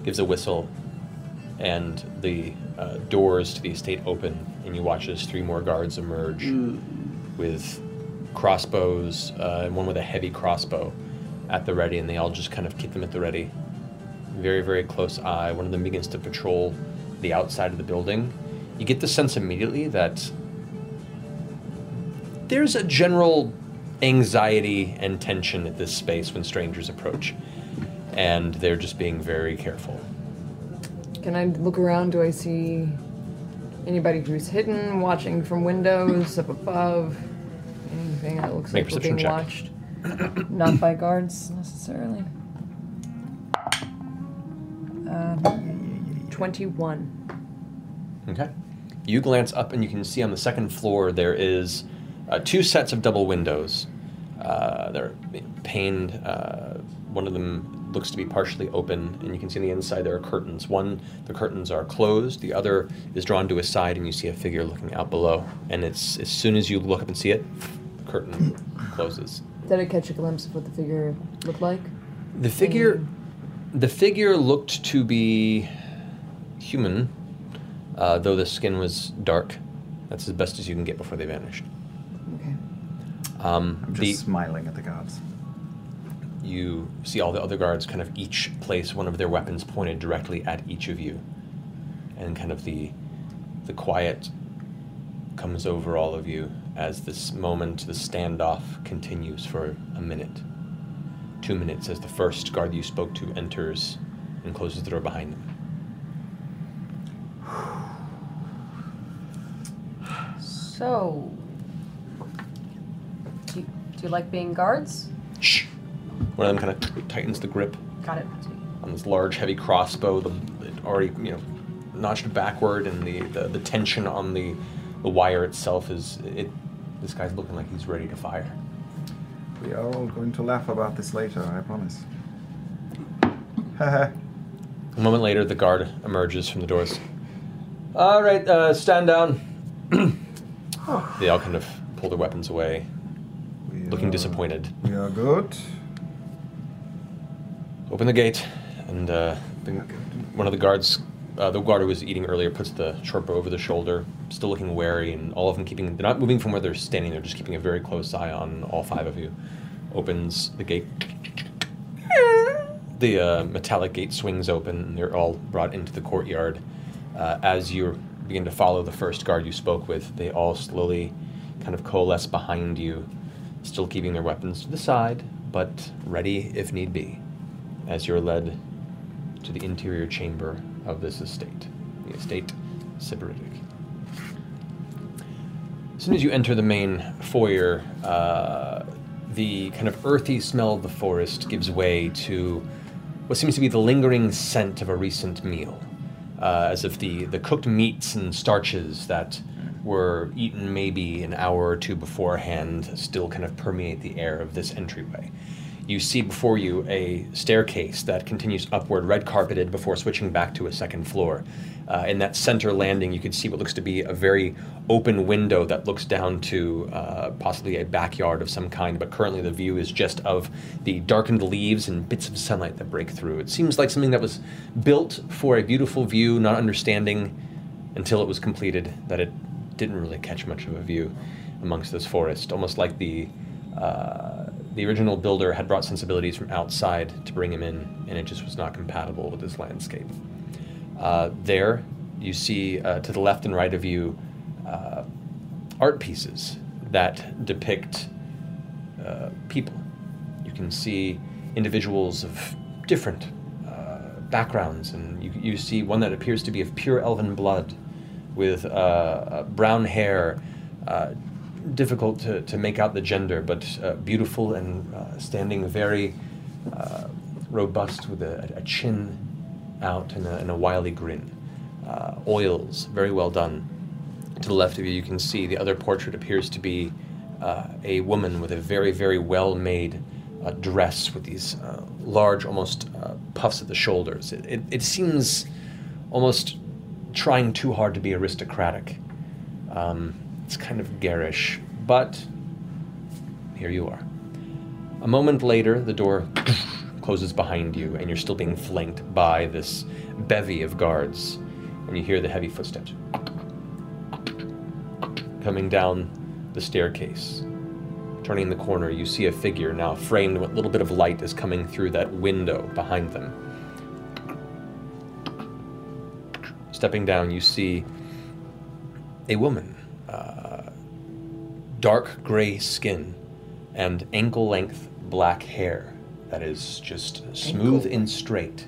Gives a whistle, and the uh, doors to the estate open, and you watch as three more guards emerge with crossbows, uh, and one with a heavy crossbow at the ready, and they all just kind of keep them at the ready. Very, very close eye. One of them begins to patrol the outside of the building. You get the sense immediately that there's a general anxiety and tension at this space when strangers approach, and they're just being very careful. Can I look around? Do I see anybody who's hidden, watching from windows up above? Anything that looks Make like we're being check. watched? Not by guards necessarily. Um, 21. Okay. You glance up and you can see on the second floor there is uh, two sets of double windows. Uh, they're paned. Uh, one of them looks to be partially open, and you can see on the inside there are curtains. One, the curtains are closed. The other is drawn to a side, and you see a figure looking out below. And it's as soon as you look up and see it, the curtain closes. Did I catch a glimpse of what the figure looked like? The figure, the figure looked to be human, uh, though the skin was dark. That's as best as you can get before they vanished. Okay. Um, I'm just the, smiling at the guards. you see all the other guards kind of each place one of their weapons pointed directly at each of you, and kind of the the quiet comes over all of you as this moment, the standoff continues for a minute, two minutes as the first guard you spoke to enters and closes the door behind them. So, do you, like being guards? Shh. One of them kind of tightens the grip Got it. on this large, heavy crossbow. The it already, you know, notched backward, and the, the, the tension on the the wire itself is it. This guy's looking like he's ready to fire. We are all going to laugh about this later, I promise. Haha. A moment later, the guard emerges from the doors. All right, uh, stand down. they all kind of pull their weapons away, looking disappointed. We are good. Open the gate, and uh, the, one of the guards, uh, the guard who was eating earlier, puts the short bow over the shoulder, still looking wary, and all of them keeping. They're not moving from where they're standing. They're just keeping a very close eye on all five of you. Opens the gate. The uh, metallic gate swings open, and they're all brought into the courtyard. Uh, as you begin to follow the first guard you spoke with, they all slowly kind of coalesce behind you, still keeping their weapons to the side, but ready if need be as you're led to the interior chamber of this estate, the estate Sybaritic. As soon as you enter the main foyer, uh, the kind of earthy smell of the forest gives way to what seems to be the lingering scent of a recent meal, uh, as if the, the cooked meats and starches that were eaten maybe an hour or two beforehand still kind of permeate the air of this entryway. You see before you a staircase that continues upward, red carpeted, before switching back to a second floor. Uh, in that center landing, you can see what looks to be a very open window that looks down to uh, possibly a backyard of some kind, but currently the view is just of the darkened leaves and bits of sunlight that break through. It seems like something that was built for a beautiful view, not understanding until it was completed that it didn't really catch much of a view. amongst this forest, almost like the uh, the original builder had brought sensibilities from outside to bring him in, and it just was not compatible with this landscape. Uh, there, you see uh, to the left and right of you uh, art pieces that depict uh, people. You can see individuals of different uh, backgrounds, and you, you see one that appears to be of pure elven blood with uh, uh, brown hair. Uh, difficult to, to make out the gender, but uh, beautiful and standing very robust with a, a chin out and a, and a wily grin. Oils, very well done. To the left of you, you can see the other portrait appears to be a woman with a very, very well made dress with these uh, large, almost uh, puffs at the shoulders. It, it, it seems almost trying too hard to be aristocratic. Um, it's kind of garish, but here you are. A moment later, the door closes behind you, and you're still being flanked by this bevy of guards. And you hear the heavy footsteps coming down the staircase. Turning the corner, you see a figure now framed. What little bit of light is coming through that window behind them. Stepping down, you see a woman, uh, dark gray skin, and ankle length black hair that is just smooth and straight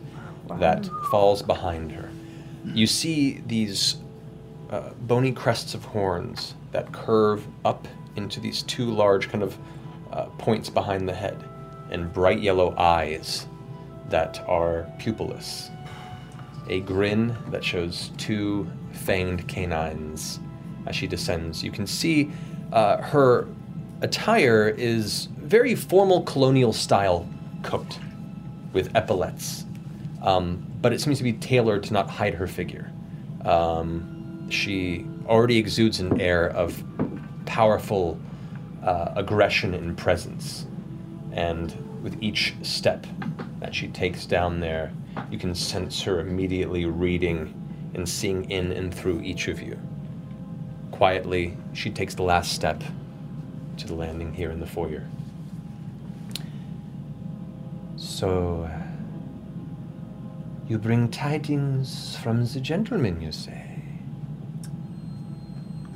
that falls behind her. You see these uh, bony crests of horns that curve up into these two large kind of uh, points behind the head, and bright yellow eyes that are pupilless. A grin that shows two fanged canines as she descends. You can see uh, her attire is very formal colonial style coat with epaulets, um, but it seems to be tailored to not hide her figure. Um, she already exudes an air of powerful uh, aggression and presence, and with each step that she takes down there, you can sense her immediately reading and seeing in and through each of you. Quietly, she takes the last step to the landing here in the foyer. So, you bring tidings from the gentleman, you say?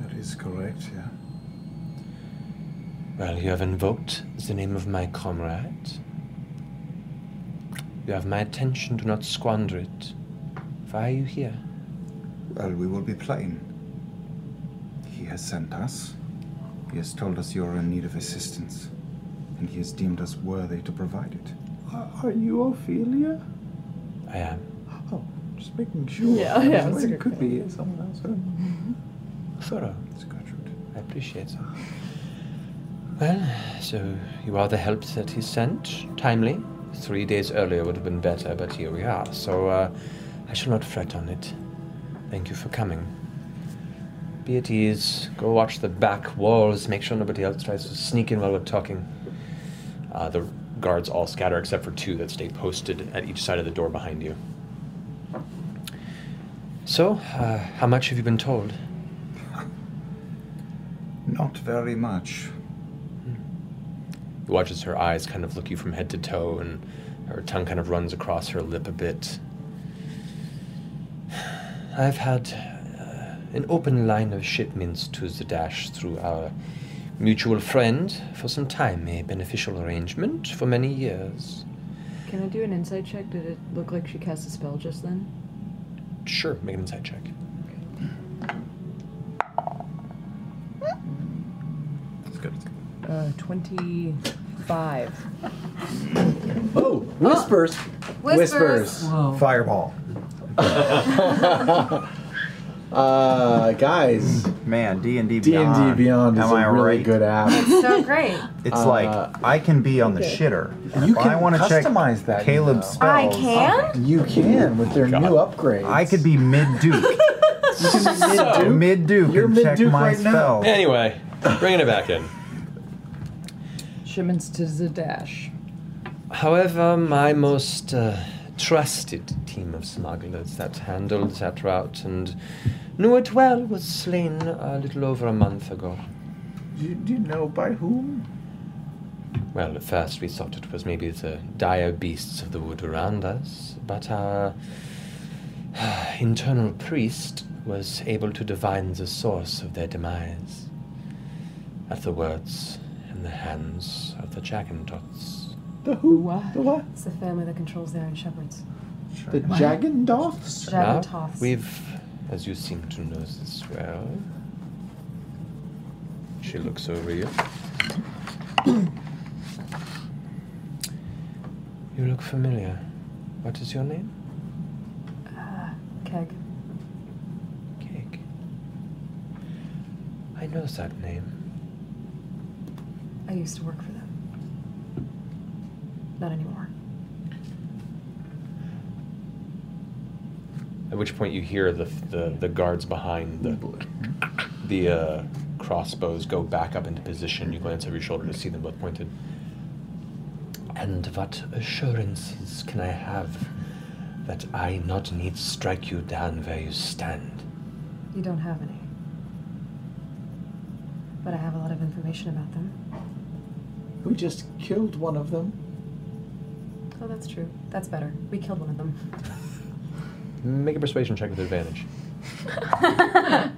That is correct, yeah. Well, you have invoked the name of my comrade. You have my attention, do not squander it. Why are you here? Well, we will be plain. He has sent us. He has told us you are in need of assistance, and he has deemed us worthy to provide it. Are, are you Ophelia? I am. Oh, just making sure. Yeah, yeah, Well, that's it good could be someone else. Mm-hmm. Thorough. It's Gertrude. I appreciate that. Well, so you are the help that he sent. Timely. Three days earlier would have been better, but here we are. So uh, I shall not fret on it. Thank you for coming. Be at ease. Go watch the back walls. Make sure nobody else tries to sneak in while we're talking. Uh, the guards all scatter except for two that stay posted at each side of the door behind you. So, uh, how much have you been told? Not very much. He watches her eyes kind of look you from head to toe, and her tongue kind of runs across her lip a bit. I've had uh, an open line of shipments to the Dash through our mutual friend for some time, a beneficial arrangement for many years. Can I do an insight check? Did it look like she cast a spell just then? Sure, make an insight check. It's good. Uh, 25. Oh, whispers. Whispers. Fireball. uh, guys, Man, D and D D and D Beyond is Am a I really right? good app. It's so great. It's Uh, like I can be on the okay. shitter. and You if I can want to check customize that, you Caleb's know. I spells. can? You can with their new upgrades. I could be mid Duke. You can be mid-duke. mid Duke You're and check mid-duke my right now. spells. Anyway, bringing it back in. Shipments to the dash. However, my most uh, trusted team of smugglers that handled that route and knew it well was slain a little over a month ago. Do you, do you know by whom? Well, at first we thought it was maybe the dire beasts of the wood around us, but our internal priest was able to divine the source of their demise at the words in the hands of the Jagantots. The who? The what? It's the family that controls the Iron Shepherds. The Jagandoths? Now, we've, as you seem to know this well, she looks over you. you look familiar. What is your name? Uh, Keg. Cake. I know that name. I used to work for them. Not anymore. At which point you hear the the, the guards behind the the uh, crossbows go back up into position. You glance over your shoulder to see them both pointed. And what assurances can I have that I not need strike you down where you stand? You don't have any. But I have a lot of information about them. We just killed one of them. Oh, that's true. That's better. We killed one of them. Make a persuasion check with advantage.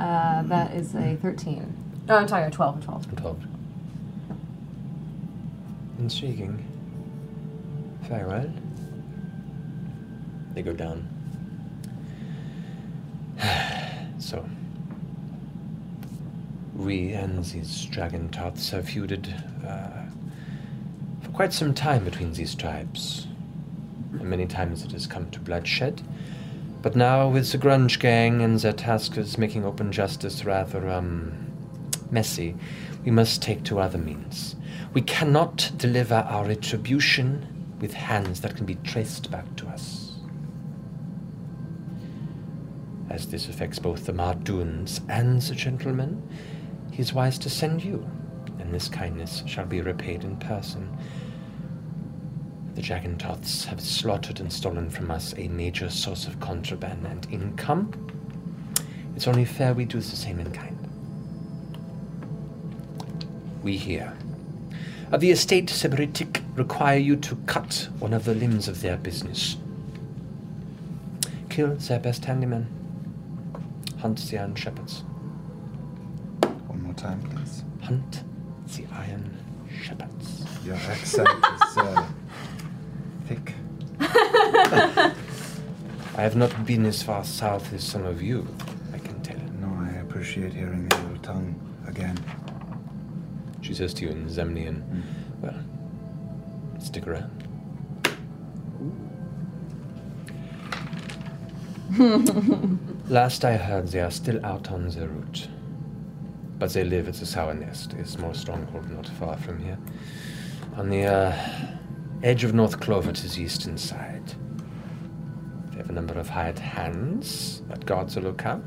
Uh, that is a 13. Oh, I'm sorry, a 12. A 12. 12. Intriguing. Very well. They go down. so, we and these dragon tots have feuded uh, for quite some time between these tribes. And many times it has come to bloodshed. But now, with the Grunge Gang and their taskers making open justice rather, um, messy, we must take to other means. We cannot deliver our retribution with hands that can be traced back to us. As this affects both the Marduns and the gentlemen, is wise to send you, and this kindness shall be repaid in person. The Jagantoths have slaughtered and stolen from us a major source of contraband and income. It's only fair we do the same in kind. We here, of the estate Seberitic, require you to cut one of the limbs of their business. Kill their best handyman. Hunt the Iron Shepherds. One more time, please. Hunt the Iron Shepherds. Your accent is uh, thick. I have not been as far south as some of you, I can tell. No, I appreciate hearing the old tongue again. She says to you in Zemnian, well, stick around. Last I heard, they are still out on the route. But they live at the Sour Nest, a small stronghold not far from here. On the uh, edge of North Clover to the eastern side. They have a number of hired hands that guards the lookout.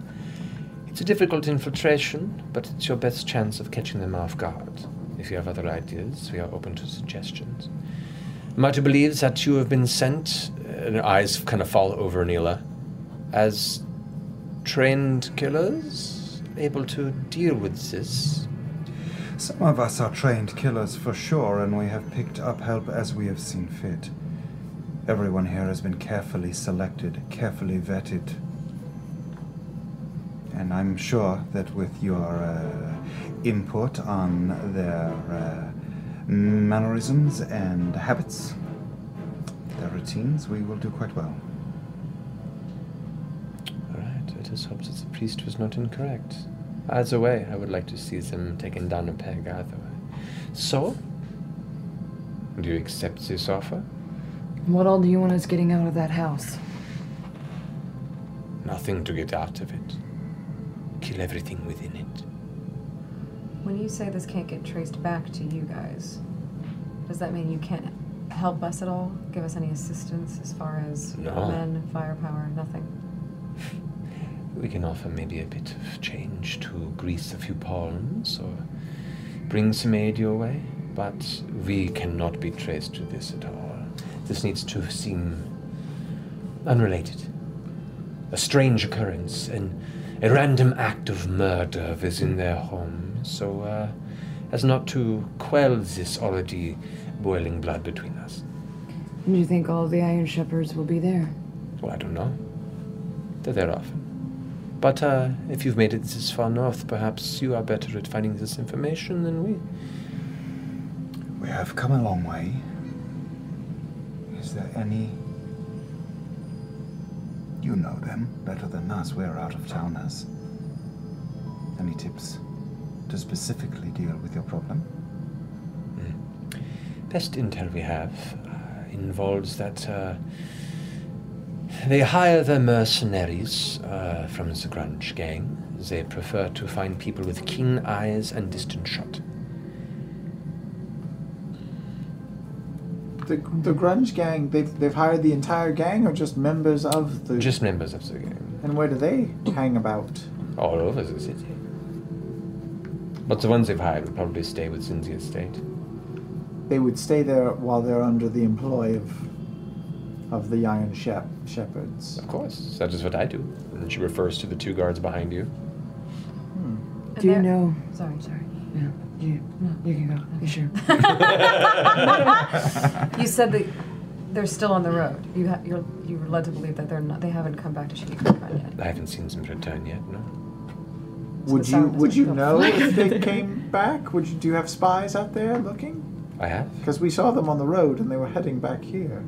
It's a difficult infiltration, but it's your best chance of catching them off guard. If you have other ideas, we are open to suggestions. Am I to believe that you have been sent, and her eyes kind of fall over Nila, as trained killers, able to deal with this? Some of us are trained killers for sure, and we have picked up help as we have seen fit. Everyone here has been carefully selected, carefully vetted. And I'm sure that with your uh, input on their uh, mannerisms and habits, their routines, we will do quite well. All right, let us hope that priest was not incorrect. Either way, I would like to see them taken down a peg either way. So, do you accept this offer? What all do you want us getting out of that house? Nothing to get out of it. Kill everything within it. When you say this can't get traced back to you guys, does that mean you can't help us at all? Give us any assistance as far as No. men, firepower, nothing? We can offer maybe a bit of change to grease a few palms or bring some aid your way, but we cannot be traced to this at all. This needs to seem unrelated, a strange occurrence, and a random act of murder within their home, so uh, as not to quell this already boiling blood between us. And you think all the Iron Shepherds will be there? Well, I don't know. They're there often. But uh, if you've made it this far north, perhaps you are better at finding this information than we. We have come a long way. Is there any. You know them better than us. We're out of towners. Any tips to specifically deal with your problem? Best intel we have uh, involves that uh, they hire their mercenaries uh, from the Grunge gang. They prefer to find people with keen eyes and distant shot. The, the grunge gang, they've, they've hired the entire gang or just members of the. Just members of the gang. And where do they hang about? All over the city. But the ones they've hired would probably stay within the estate. They would stay there while they're under the employ of of the Iron Shep- Shepherds. Of course. That is what I do. And then she refers to the two guards behind you. Hmm. Do you know? Sorry, sorry. Yeah. You, no. you can go. You sure? You said that they're still on the road. You ha- you're you were led to believe that they're not. They haven't come back to Shadycreek yet. I haven't seen them return yet, no. Would you would you know if they came back? Would you do you have spies out there looking? I have. Because we saw them on the road and they were heading back here.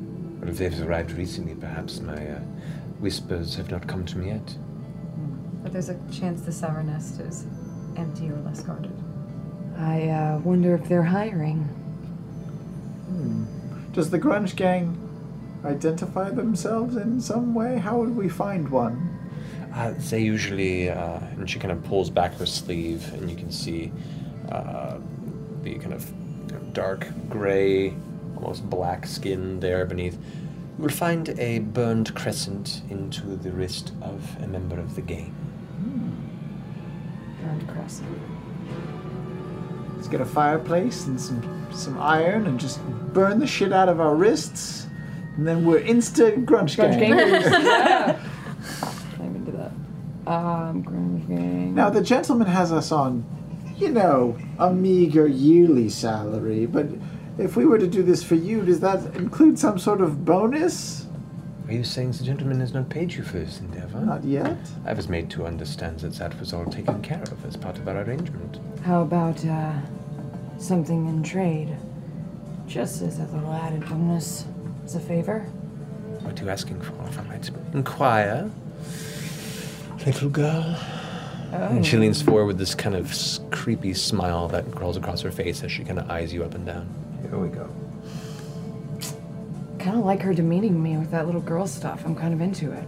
But if they've arrived recently, perhaps my uh, whispers have not come to me yet. But there's a chance the Sour Nest is empty or less guarded. I uh, wonder if they're hiring. Hmm. Does the grunge gang identify themselves in some way? How would we find one? Uh, they usually, uh, and she kind of pulls back her sleeve, and you can see uh, the kind of dark gray, almost black skin there beneath. You will find a burned crescent into the wrist of a member of the gang. Burned crescent. Let's get a fireplace and some some iron and just burn the shit out of our wrists, and then we're instant grunge, Grunge gang. gangers. yeah. I'm into that. Um, grunge gang. Now the gentleman has us on, you know, a meager yearly salary, but if we were to do this for you, does that include some sort of bonus? Are you saying the gentleman has not paid you for this endeavor? Not yet. I was made to understand that that was all taken care of as part of our arrangement. How about uh, something in trade? Just as a little added bonus, as a favor. What are you asking for, if I might inquire? Little girl. And she Oh. leans forward with this kind of creepy smile that crawls across her face as she kind of eyes you up and down. Here we go. Kind of like her demeaning me with that little girl stuff. I'm kind of into it.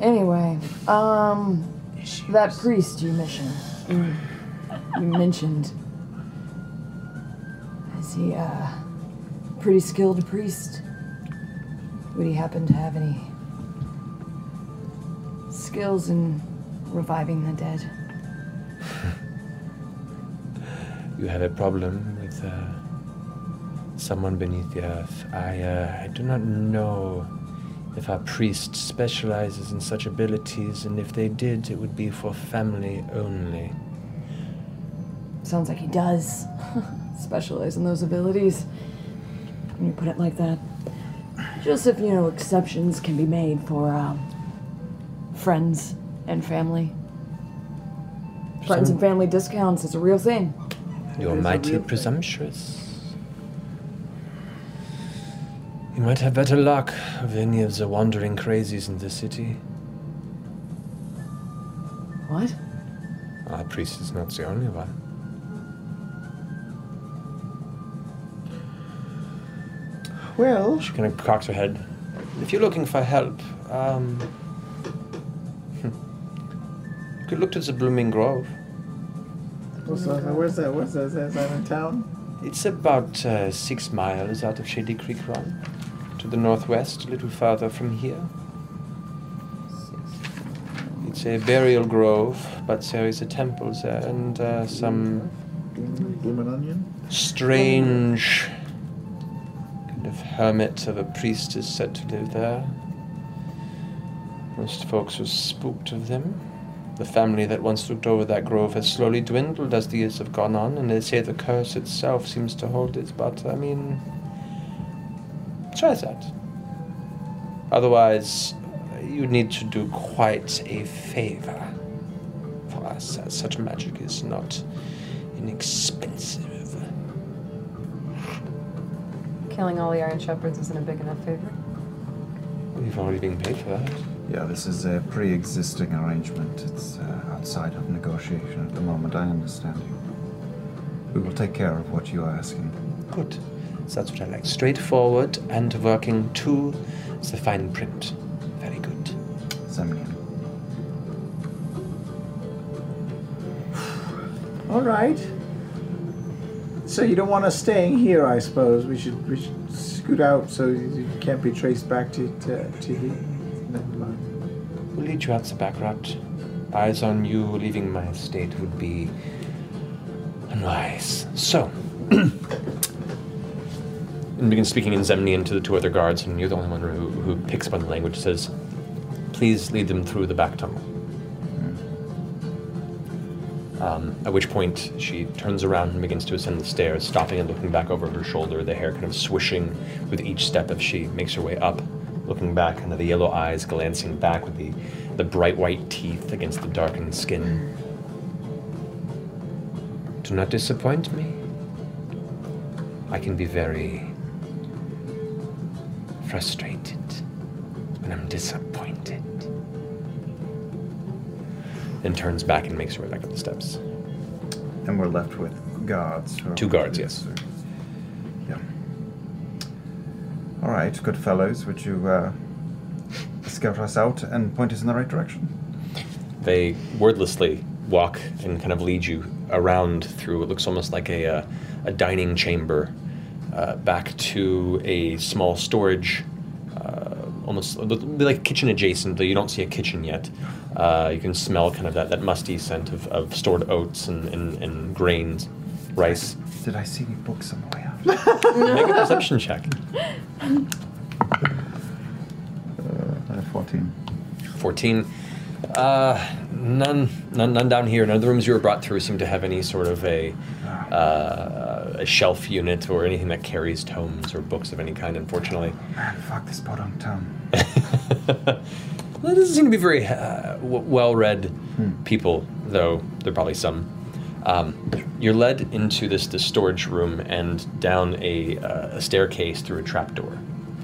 Anyway, um, that priest you mentioned, you, you mentioned, is he a pretty skilled priest? Would he happen to have any skills in reviving the dead? You have a problem with uh, someone beneath the earth. I, uh, I do not know if our priest specializes in such abilities, and if they did, it would be for family only. Sounds like he does specialize in those abilities. When you put it like that. Just if, you know, exceptions can be made for um, friends and family. Friends Some- and family discounts is a real thing. You're It is a mighty presumptuous. You might have better luck with any of the wandering crazies in the city. What? Our priest is not the only one. Well, She kind of cocks her head. If you're looking for help, um, you could look to the Blooming Grove. What's that? Where's that? Where's that? Is that, is that in town? It's about uh, six miles out of Shadycreek Run, to the northwest, a little farther from here. It's a burial grove, but there is a temple there and uh, some strange kind of hermit of a priest is said to live there. Most folks are spooked of them. The family that once looked over that grove has slowly dwindled as the years have gone on, and they say the curse itself seems to hold it, but I mean. Try that. Otherwise, you need to do quite a favor for us, as such magic is not inexpensive. Killing all the Iron Shepherds isn't a big enough favor. We've already been paid for that. Yeah, this is a pre existing arrangement. It's uh, outside of negotiation at the moment, I understand you. We will take care of what you are asking. Good. So that's what I like. Straightforward and working to the fine print. Very good. Zemnian. All right. So you don't want us staying here, I suppose. We should we should scoot out so you can't be traced back to to, to here. Never mind. Lead you out the back route. Eyes on you leaving my estate would be unwise. So, and begins speaking in Zemnian to the two other guards, and you're the only one who, who picks up on the language. Says, "Please lead them through the back tunnel." Um, at which point she turns around and begins to ascend the stairs, stopping and looking back over her shoulder, the hair kind of swishing with each step as she makes her way up, looking back, and the yellow eyes glancing back with the, the bright white teeth against the darkened skin. Do not disappoint me. I can be very frustrated when I'm disappointed. And turns back and makes her way back up the steps. And we're left with guards. Two guards, yes. Yeah. All right, good fellows. Would you uh, scout us out and point us in the right direction? They wordlessly walk and kind of lead you around through what looks almost like a, uh, a dining chamber uh, back to a small storage, uh, almost a like kitchen adjacent, though you don't see a kitchen yet. Uh, you can smell kind of that, that musty scent of, of stored oats and, and, and grains, rice. Did I see any books on the way out? Make a perception check. Uh, 14. 14. Uh, none, none, none down here. None of the rooms you were brought through seem to have any sort of a, uh, a shelf unit or anything that carries tomes or books of any kind, unfortunately. Man, fuck this podunk town. Well, it doesn't seem to be very uh, w- well-read people, though there are probably some. Um, you're led into this, this storage room and down a, uh, a staircase through a trapdoor.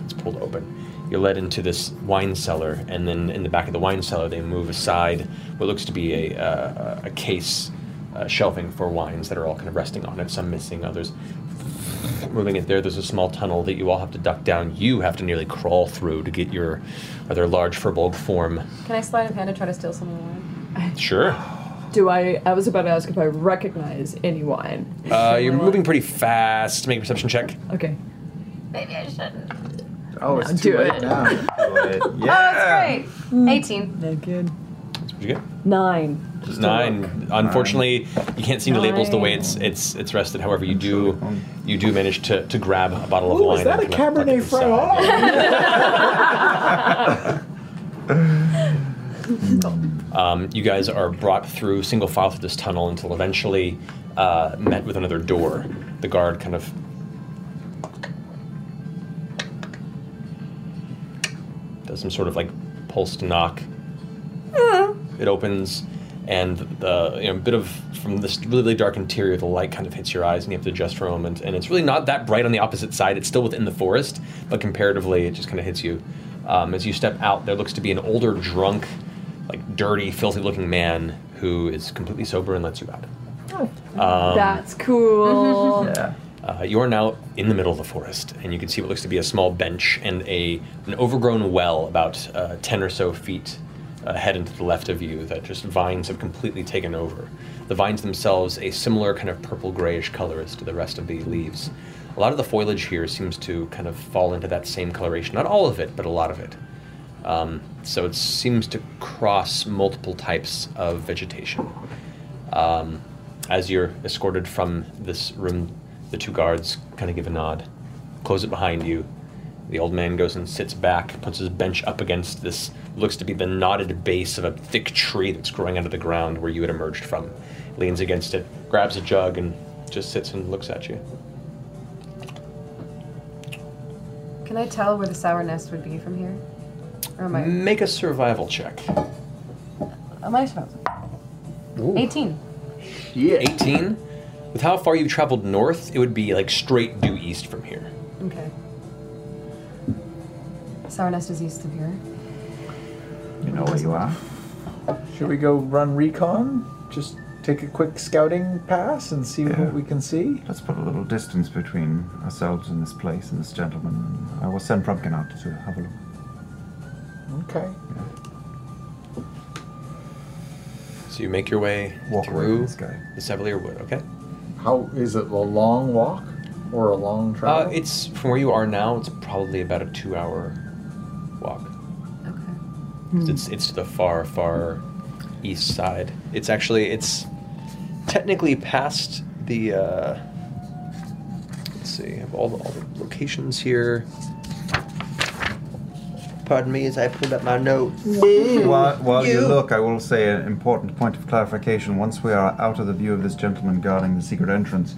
It's pulled open. You're led into this wine cellar, and then in the back of the wine cellar, they move aside what looks to be a, uh, a case uh, shelving for wines that are all kind of resting on it. Some missing, others moving it there. There's a small tunnel that you all have to duck down. You have to nearly crawl through to get your rather large firbolg form. Can I slide of hand and try to steal some of the wine? Sure. Do I? I was about to ask if I recognize any wine. Uh, you're moving pretty fast. Make a perception check. Okay. Maybe I shouldn't. Oh, it's Now too do late it. now. Oh, that's great. 18. That good. What'd you get? Nine. Just Nine. Unfortunately, you can't see the labels the way it's it's it's rested. However, you do you do manage to, to grab a bottle of Ooh, wine. is that a and kind of tuck it Cabernet inside. Franc? Um, you guys are brought through single file through this tunnel until eventually uh, met with another door. The guard kind of some sort of like pulsed knock. It opens, and the you know bit of from this really dark interior, the light kind of hits your eyes, and you have to adjust for a moment. And it's really not that bright on the opposite side. It's still within the forest, but comparatively, it just kind of hits you. Um, as you step out, there looks to be an older, drunk, like dirty, filthy-looking man who is completely sober and lets you out. Um, That's cool. yeah. Uh, you are now in the middle of the forest, and you can see what looks to be a small bench and a an overgrown well about uh, ten or so feet ahead and to the left of you that just vines have completely taken over. The vines themselves a similar kind of purple grayish color as to the rest of the leaves. A lot of the foliage here seems to kind of fall into that same coloration. Not all of it, but a lot of it. Um, so it seems to cross multiple types of vegetation. Um, as you're escorted from this room, the two guards kind of give a nod, close it behind you, The old man goes and sits back, puts his bench up against this looks to be the knotted base of a thick tree that's growing out of the ground where you had emerged from. Leans against it, grabs a jug, and just sits and looks at you. Can I tell where the sour nest would be from here? Or am I? Make a survival check. Am I supposed? 18. Yeah. 18? With how far you've traveled north, it would be like straight due east from here. Okay. Sour nest is east of here. You know where you are. Should we go run recon? Just take a quick scouting pass and see what we can see? Let's put a little distance between ourselves and this place and this gentleman. I will send Frumpkin out to have a look. Okay. So you make your way Walk away through from this guy. the Savalir Wood, okay? How is it a long walk or a long Uh, it's from where you are now. It's probably about a two-hour walk. Okay. It's it's to the far far east side. It's actually it's technically past the. Uh, let's see. I have all the, all the locations here. Pardon me as I pulled up my notes. While, while you. look, I will say an important point of clarification. Once we are out of the view of this gentleman guarding the secret entrance,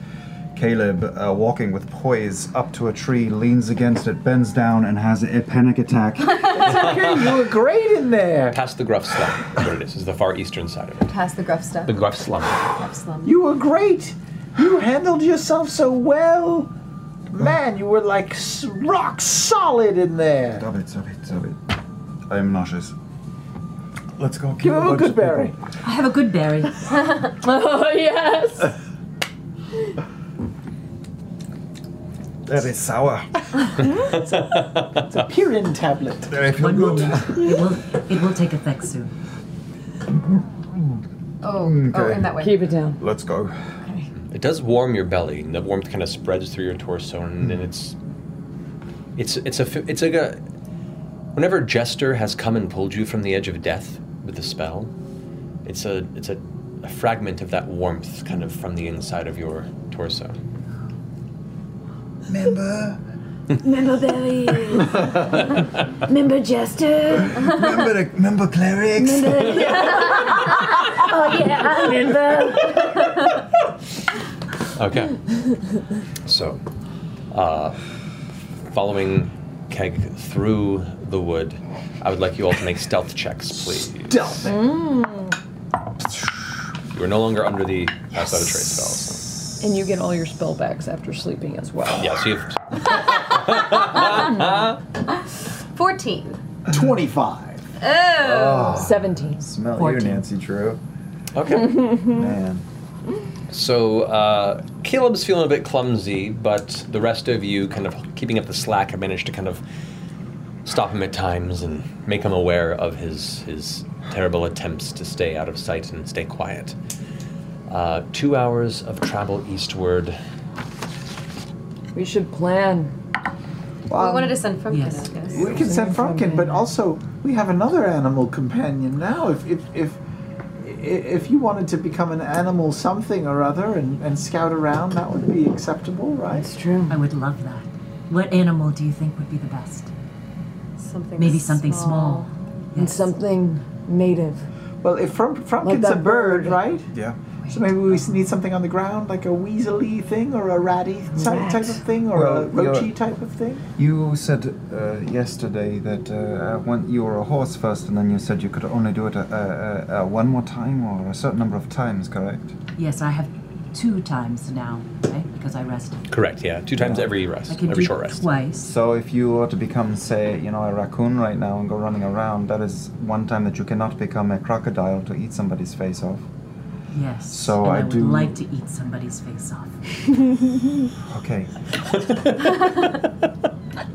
Caleb, uh, walking with poise up to a tree, leans against it, bends down, and has a panic attack. You were great in there. Past the Gruff Slum. is what it is. Is the far eastern side of it. Past the gruff stuff. The Gruff Slum. Gruff slum. You were great. You handled yourself so well. Man, you were like rock solid in there. Stop it, stop it, stop it. I am nauseous. Let's go. Give him a good berry. I have a good berry. oh, yes. That is sour. it's a Pirin tablet. One moment. It will, it will take effect soon. Oh, oh, in that way. Keep it down. Let's go. It does warm your belly, and the warmth kind of spreads through your torso, and, and hmm. it's it's it's a it's like a whenever Jester has come and pulled you from the edge of death with the spell, it's a it's a, a fragment of that warmth kind of from the inside of your torso. Remember. Remember Berry. remember Jester. Remember, the, remember clerics? oh, yeah, I remember. Okay. So, uh, following Keg through the wood, I would like you all to make stealth checks, please. Stealth. You are no longer under the pass without trace spells. And you get all your spell spellbacks after sleeping as well. Yeah, so you've 14. 25. Oh. 17. Smell Fourteen. you, Nancy Drew. Okay. Man. So uh, Caleb's feeling a bit clumsy, but the rest of you, kind of keeping up the slack, have managed to kind of stop him at times and make him aware of his his terrible attempts to stay out of sight and stay quiet. Uh, two hours of travel eastward. We should plan. we wanted to send Frumpkin Yes. out, yes. We can send Frumpkin, but also we have another animal companion now. If if if i- if you wanted to become an animal something or other and, and scout around, that would be acceptable, right? That's true. I would love that. What animal do you think would be the best? Something Maybe something small. And something native. Well, if Frump, Frumpkin's that a bird, right? Yeah. So maybe we need something on the ground, like a weaselly thing or a ratty type, Rat. type of thing, or Well, a roachy type of thing. You said uh, yesterday that uh, when you were a horse first, and then you said you could only do it uh, uh, uh, one more time or a certain number of times, correct? Yes, I have two times now, right? Because I rested. Correct. Yeah, two times every rest, I can every do short rest. twice. So if you were to become, say, you know, a raccoon right now and go running around, that is one time that you cannot become a crocodile to eat somebody's face off. Yes. So and I I, would do- like to eat somebody's face off. Okay.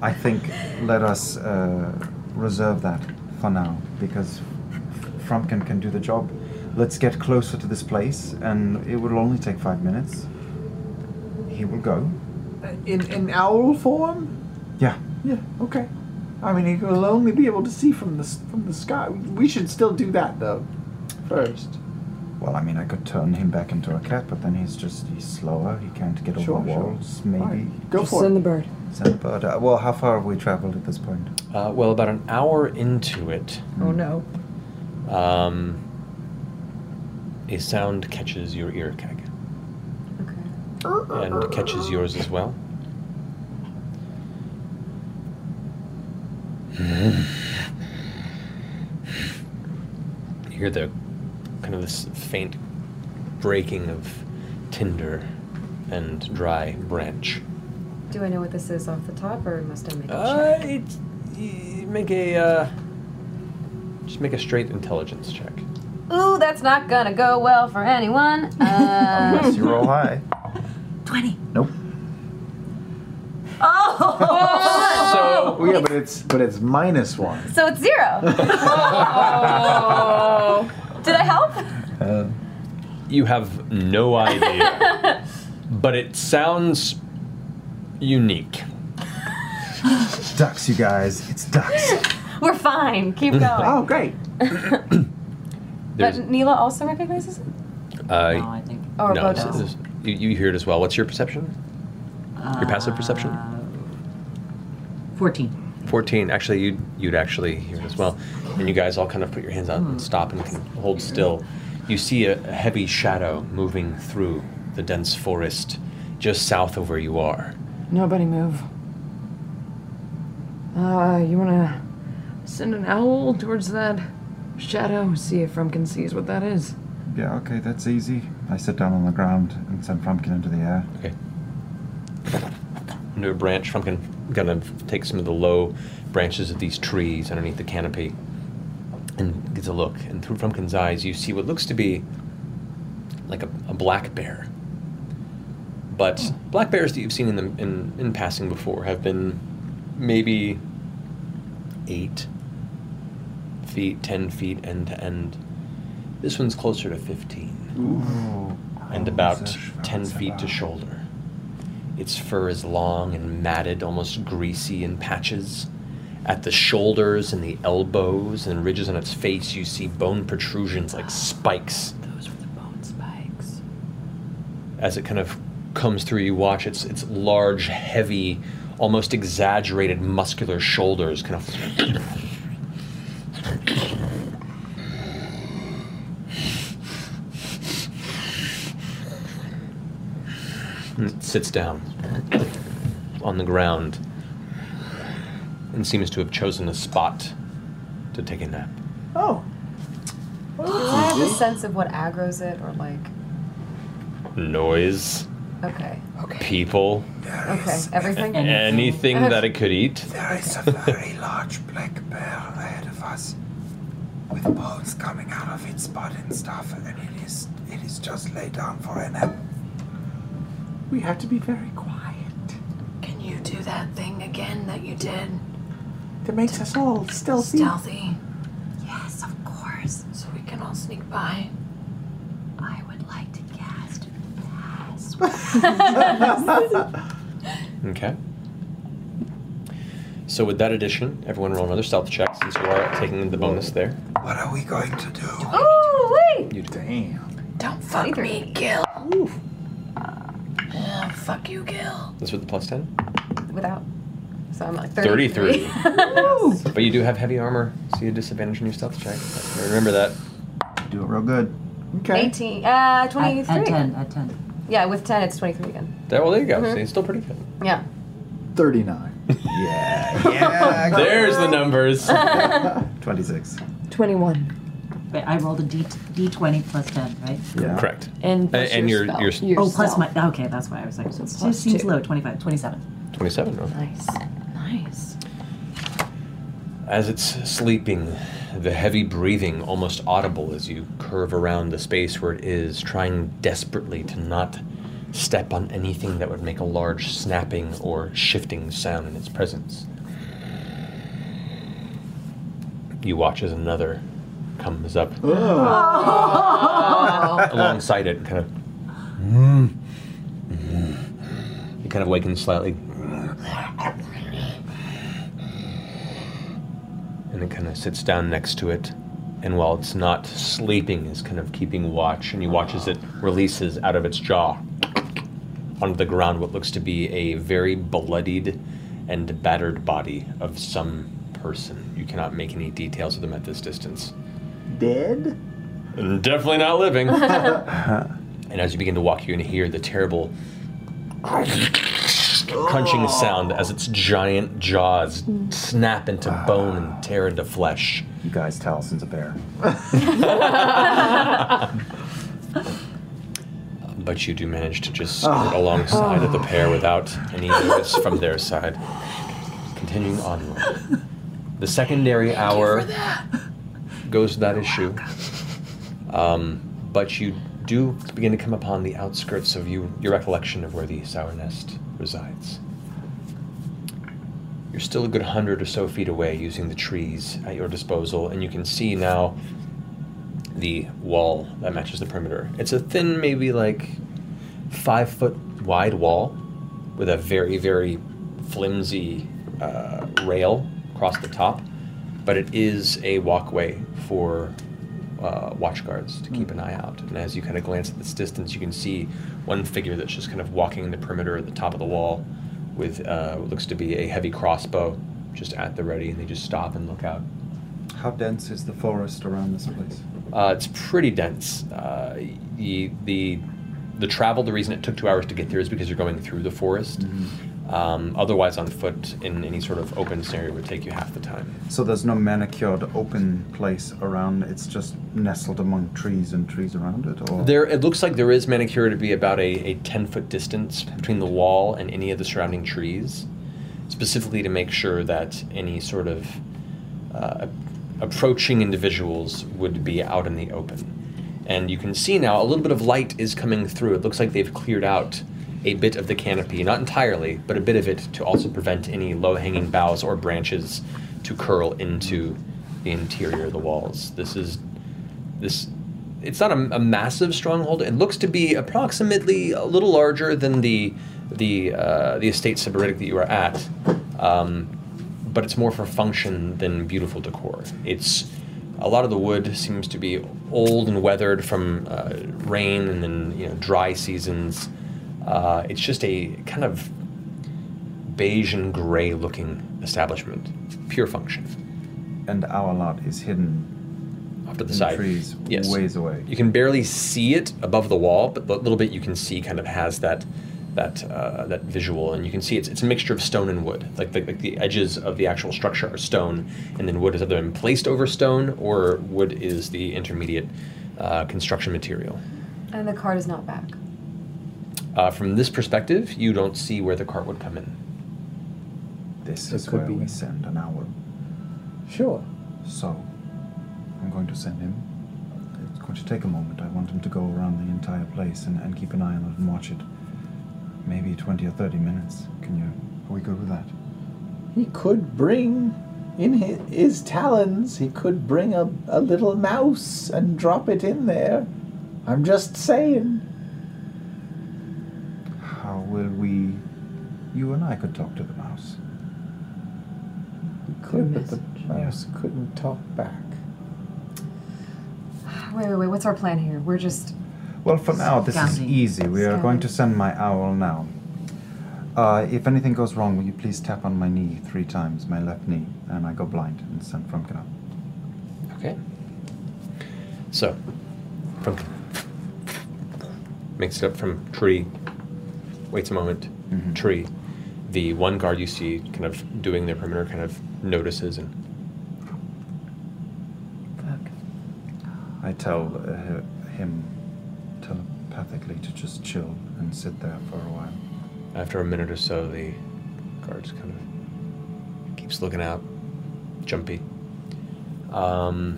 I think let us uh, reserve that for now because Frumpkin can do the job. Let's get closer to this place, and it will only take five minutes. He will go. In in owl form. Yeah. Yeah. Okay. I mean, he will only be able to see from the from the sky. We should still do that though, first. Well, I mean, I could turn him back into a cat, but then he's just he's slower. He can't get over Sure, sure. walls. Maybe. Alright, Go Just for send it. the bird. Send the bird. uh, well, how far have we traveled at this point? Uh, well, about an hour into it, Oh no. um, a sound catches your ear, Keg. Okay. And catches yours as well. You hear the kind of this faint breaking of tinder and dry branch. Do I know what this is off the top, or must I make a Uh, check? it's, y- make a uh, just make a straight intelligence check. Ooh, that's not gonna go well for anyone. Uh, Unless you roll high. 20. Nope. Oh! So yeah, but it's but it's minus one. So it's zero. oh. Did I help? Uh, You have no idea, but it sounds unique. ducks, you guys. It's ducks. We're fine. Keep going. oh, great. There's- But Nila also recognizes it? Uh, No, I think- Or no, both it's- of it's- you, you hear it as well. What's your perception? Your passive perception? Uh, 14. 14. Actually, you'd, you'd actually hear it as well. And you guys all kind of put your hands out and stop and can hold still. You see a, a heavy shadow moving through the dense forest just south of where you are. Nobody move. Uh, you wanna send an owl towards that shadow? See if Frumpkin sees what that is. Yeah, okay, that's easy. I sit down on the ground and send Frumpkin into the air. Okay. Into a branch, Frumpkin gonna take some of the low branches of these trees underneath the canopy and gets a look. And through Frumpkin's eyes, you see what looks to be like a, a black bear. But hmm. black bears that you've seen in, the, in, in passing before have been maybe eight feet, ten feet end to end. This one's closer to 15 and about 10 feet to shoulder. Its fur is long and matted, almost greasy in patches. At the shoulders and the elbows and ridges on its face, you see bone protrusions like spikes. Those were the bone spikes. As it kind of comes through, you watch its its large, heavy, almost exaggerated muscular shoulders kind of and sits down on the ground and seems to have chosen a spot to take a nap. Oh. Do I have a sense of what aggroes it, or like? Noise, Okay. Okay. people, Okay. Everything. anything that it could eat. There is a very large black bear ahead of us, with bones coming out of its butt and stuff, and it is it is just laid down for a nap. We have to be very quiet. Can you do that thing again that you did? That makes us all stealthy. Stealthy. Yes, of course. So we can all sneak by. I would like to cast Okay. So with that addition, everyone roll another stealth check since you are taking the bonus there. What are we going to do? Oh wait. You Damn. Don't fuck me, Gil. Yeah, fuck you, Gil. That's with the plus 10? Without. So I'm like 33. 33. but you do have heavy armor, so you have disadvantage in your stealth check. Remember that. Do it real good. Okay. 18. Uh, 23. At, at 10, at 10. Yeah, with 10, it's 23 again. There, well, there you go. Mhm. See, it's still pretty good. Yeah. 39. Yeah, yeah. There's the numbers. 26. 21. Wait, I rolled a D, D20 plus 10, right? Yeah. Correct. And A- plus and your your, spell. your Your oh, plus my. Okay, that's why I was like, so it plus seems two. low. 25, 27. 27. oh. Nice. Nice. As it's sleeping, the heavy breathing almost audible as you curve around the space where it is, trying desperately to not step on anything that would make a large snapping or shifting sound in its presence. You watch as another comes up oh. alongside it kind of. It kind of wakens slightly. and it kind of sits down next to it. And while it's not sleeping, is kind of keeping watch. And you watch as it releases out of its jaw onto the ground what looks to be a very bloodied and battered body of some person. You cannot make any details of them at this distance. Dead? Definitely not living. and as you begin to walk, you're going to hear the terrible crunching oh. sound as its giant jaws snap into ah. bone and tear into flesh. You guys, Talison's a bear. But you do manage to just ah. skirt alongside of the ah. pair without any notice from their side. Continuing onward. The secondary hour goes to that issue. Um, but you do begin to come upon the outskirts of you, your recollection of where the Sour Nest resides. You're still a good hundred or so feet away using the trees at your disposal, and you can see now the wall that matches the perimeter. It's a thin, maybe like five foot wide wall with a very, very flimsy uh, rail across the top, but it is a walkway for uh, watch guards to keep an eye out. And as you kind of glance at this distance, you can see one figure that's just kind of walking the perimeter at the top of the wall with uh, what looks to be a heavy crossbow just at the ready, and they just stop and look out. How dense is the forest around this place? Uh, it's pretty dense. Uh, the, the the travel, the reason it took two hours to get there is because you're going through the forest. Um, otherwise, on foot in any sort of open scenario would take you half the time. So there's no manicured open place around. It's just nestled among trees and trees around it, or There, it looks like there is manicure to be about a, a 10 foot distance between the wall and any of the surrounding trees, specifically to make sure that any sort of uh, approaching individuals would be out in the open. And you can see now a little bit of light is coming through. It looks like they've cleared out a bit of the canopy, not entirely, but a bit of it to also prevent any low hanging boughs or branches to curl into the interior of the walls. This is this it's not a, a massive stronghold. It looks to be approximately a little larger than the the uh, the estate Sybaritic that you are at, um, but it's more for function than beautiful decor. It's a lot of the wood seems to be old and weathered from uh, rain and then you know dry seasons. Uh, it's just a kind of beige and gray looking establishment, pure function. And our lot is hidden off to the in side. trees, yes. ways away. You can barely see it above the wall, but the little bit you can see kind of has that that uh, that visual, and you can see it's it's a mixture of stone and wood. Like the, like the edges of the actual structure are stone, and then wood has either been placed over stone or wood is the intermediate uh, construction material. And the card is not back. Uh, from this perspective, you don't see where the cart would come in. This It is could where be. we send an hour. Sure. So, I'm going to send him. It's going to take a moment. I want him to go around the entire place and, and keep an eye on it and watch it. Maybe 20 or 30 minutes. Can you? Are we good with that? He could bring, in his, his talons, he could bring a, a little mouse and drop it in there. I'm just saying. How will we. You and I could talk to the mouse. We could, but the mouse couldn't talk back. Wait, wait, wait. What's our plan here? We're just. Well, for now, this is Scouting. easy. We are going to send my owl now. Uh, if anything goes wrong, will you please tap on my knee three times, my left knee, and I go blind and send Frumpkin up. Okay. So, from makes it up from tree. Waits a moment. Tree. The one guard you see, kind of doing their perimeter, kind of notices and I tell uh, him telepathically to just chill and sit there for a while. After a minute or so, the guard kind of keeps looking out, jumpy. Um,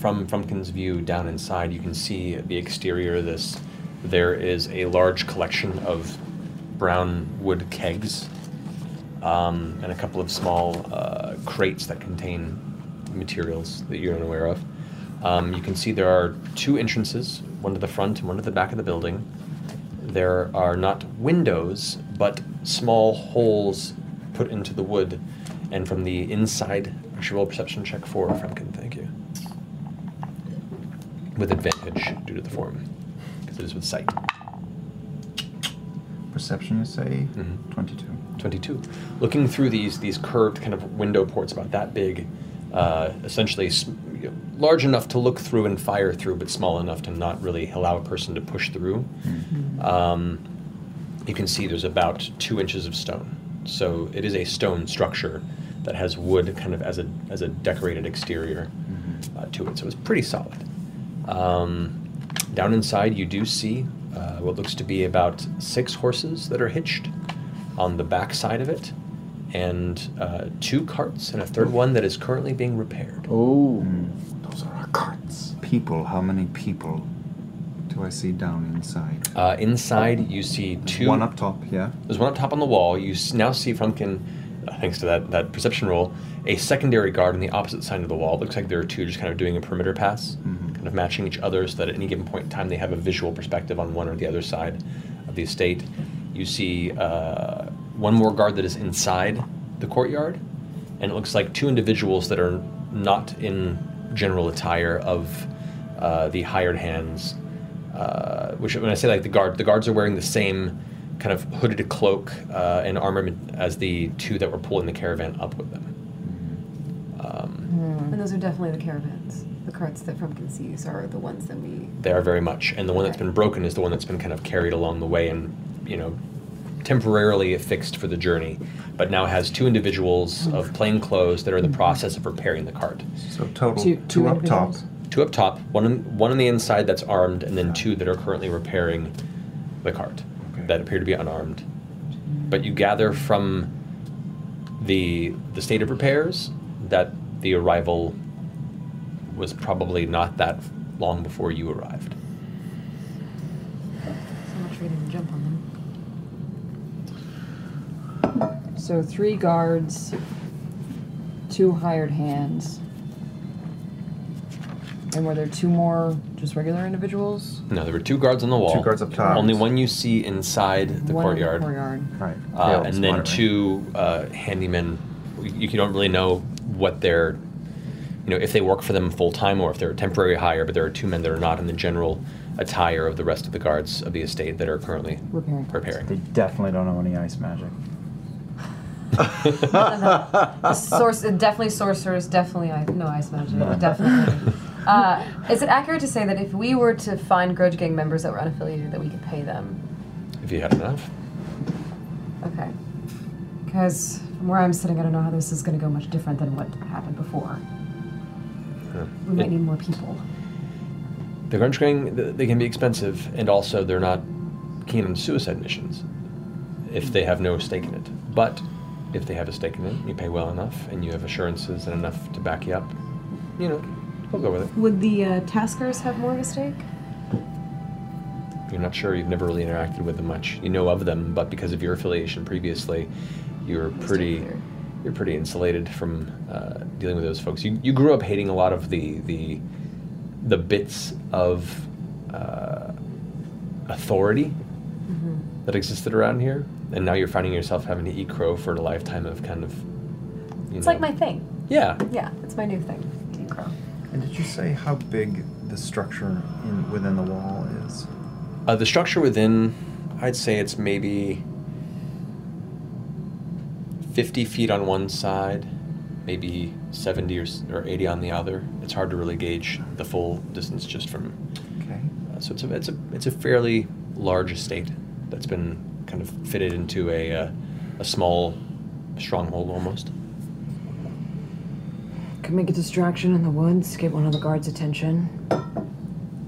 from Frumpkin's view down inside, you can see the exterior of this. There is a large collection of brown wood kegs um, and a couple of small uh, crates that contain materials that you're unaware of. Um, you can see there are two entrances, one to the front and one to the back of the building. There are not windows, but small holes put into the wood. And from the inside, actually roll a perception check for Frumpkin, thank you. With advantage due to the form, because it is with sight. Perception, you say? Mm-hmm. 22. 22. Looking through these these curved kind of window ports about that big, uh, essentially you know, large enough to look through and fire through, but small enough to not really allow a person to push through. Um, you can see there's about two inches of stone. So it is a stone structure that has wood kind of as a as a decorated exterior uh, to it. So it's pretty solid. Um, down inside, you do see uh, what looks to be about six horses that are hitched on the back side of it, and uh, two carts and a third one that is currently being repaired. Oh, those are our carts. People, how many people do I see down inside? Uh, inside, you see two. One up top, yeah. There's one up top on the wall. You s- now see Frumpkin, thanks to that, that perception roll, a secondary guard on the opposite side of the wall. It looks like there are two just kind of doing a perimeter pass, kind of matching each other so that at any given point in time they have a visual perspective on one or the other side of the estate. You see uh, one more guard that is inside the courtyard, and it looks like two individuals that are not in general attire of uh, the hired hands. Uh, which, when I say like the guard, the guards are wearing the same kind of hooded cloak uh, and armor as the two that were pulling the caravan up with them. Um, And those are definitely the caravans. The carts that Frumpkin sees are the ones that we. They are very much, and the one that's been broken is the one that's been kind of carried along the way and you know temporarily affixed for the journey, but now has two individuals of plain clothes that are in the process of repairing the cart. So total Two- two, two up top. Two up top, one on, one on the inside that's armed, and then two that are currently repairing the cart that appear to be unarmed. But you gather from the the state of repairs that the arrival was probably not that long before you arrived. So much for you to jump on them. So three guards, two hired hands. And were there two more just regular individuals? No, there were two guards on the wall. Two guards up top. Only one you see inside the One in the courtyard. courtyard. Right. Uh, and then two uh, handymen. You, you don't really know what they're, you know, if they work for them full time or if they're a temporary hire. But there are two men that are not in the general attire of the rest of the guards of the estate that are currently repairing. repairing. They definitely don't know any ice magic. The source, definitely sorcerers, definitely I no ice magic, definitely. Uh, is it accurate to say that if we were to find Grudge Gang members that were unaffiliated, that we could pay them? If you had enough. Okay. Because from where I'm sitting, I don't know how this is going to go much different than what happened before. We might It- need more people. The Grudge Gang, they can be expensive, and also they're not keen on suicide missions if they have no stake in it. But if they have a stake in it, you pay well enough, and you have assurances and enough to back you up, you know, we'll go with it. Would the uh, Taskers have more of a stake? You're not sure, you've never really interacted with them much. You know of them, but because of your affiliation previously, you're pretty you're pretty insulated from uh, dealing with those folks. You, you grew up hating a lot of the the the bits of uh, authority that existed around here, and now you're finding yourself having to eat crow for a lifetime of kind of. You It's know, like my thing. Yeah. Yeah, it's my new thing. Deep crow. And did you say how big the structure in within the wall is? Uh, the structure within, I'd say it's maybe 50 feet on one side, maybe 70 or, or 80 on the other. It's hard to really gauge the full distance just from. Okay. Uh, so it's a, it's a it's a fairly large estate that's been kind of fitted into a uh, a small stronghold almost. Could make a distraction in the woods, get one of the guards' attention,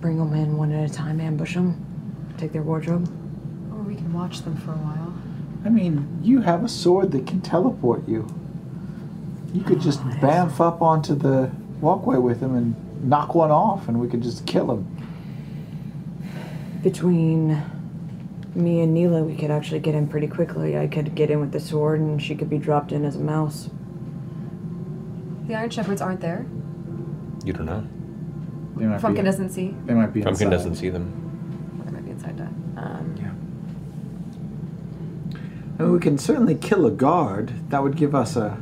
bring them in one at a time, ambush them, take their wardrobe. Or we can watch them for a while. I mean, you have a sword that can teleport you. You could just bamf up onto the walkway with him and knock one off, and we could just kill him. Between me and Nila, we could actually get in pretty quickly. I could get in with the sword, and she could be dropped in as a mouse. The Iron Shepherds aren't there. You don't know. They might Frumpkin be, doesn't see. They might be Frumpkin inside. doesn't see them. They might be inside that. Um, yeah. I mean, we can certainly kill a guard. That would give us a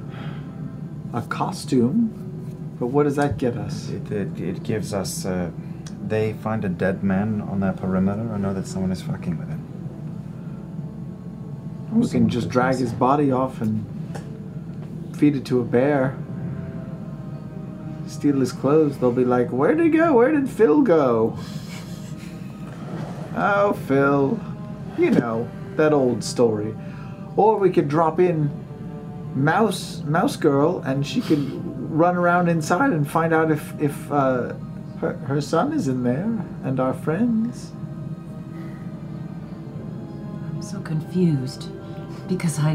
a costume. But what does that get us? It, it, it gives us. Uh, they find a dead man on their perimeter. I know that someone is fucking with him. We can just drag his body off and feed it to a bear. Steal his clothes. They'll be like, Where'd he go? Where did Phil go?" Oh, Phil. You know that old story. Or we could drop in Mouse Mouse Girl, and she could run around inside and find out if if uh, her her son is in there and our friends. I'm so confused because I.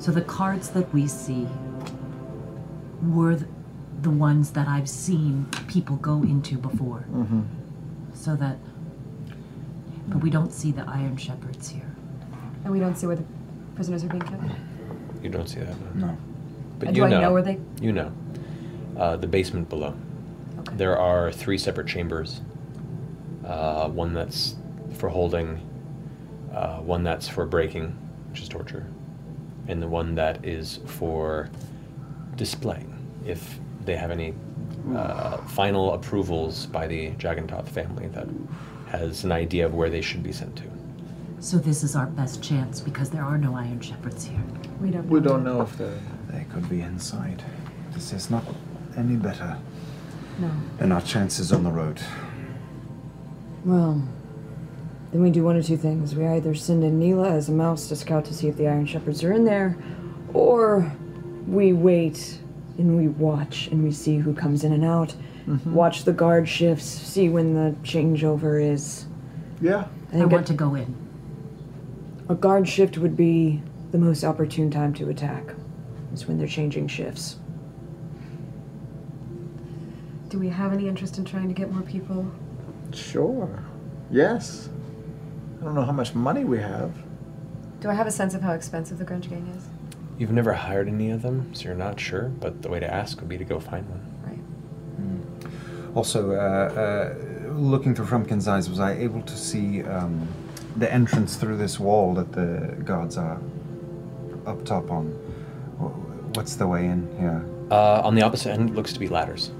So the cards that we see were the ones that I've seen people go into before. Mm-hmm. So that. But we don't see the Iron Shepherds here. And we don't see where the prisoners are being kept. You don't see that. No. But And you do I know, know where they- You know. Uh, the basement below. There are three separate chambers. Uh, one that's for holding, uh, one that's for breaking, which is torture, and the one that is for displaying. If they have any uh, final approvals by the Jagantoth family that has an idea of where they should be sent to. So this is our best chance because there are no Iron Shepherds here. We don't. We don't know if they're. They could be inside. This is not any better No. than our chances on the road. Well, then we do one of two things. We either send in Nila as a mouse to scout to see if the Iron Shepherds are in there, or we wait and we watch and we see who comes in and out. Mhm. Watch the guard shifts, see when the changeover is. Yeah. I want to go in. A guard shift would be the most opportune time to attack. Is when they're changing shifts. Do we have any interest in trying to get more people? Sure. Yes. I don't know how much money we have. Do I have a sense of how expensive the Grudge Gang is? You've never hired any of them, so you're not sure, but the way to ask would be to go find one. Right? Also, uh, uh, looking through Frumpkin's eyes, was I able to see um, the entrance through this wall that the guards are up top on? What's the way in here? Uh, on the opposite end, it looks to be ladders.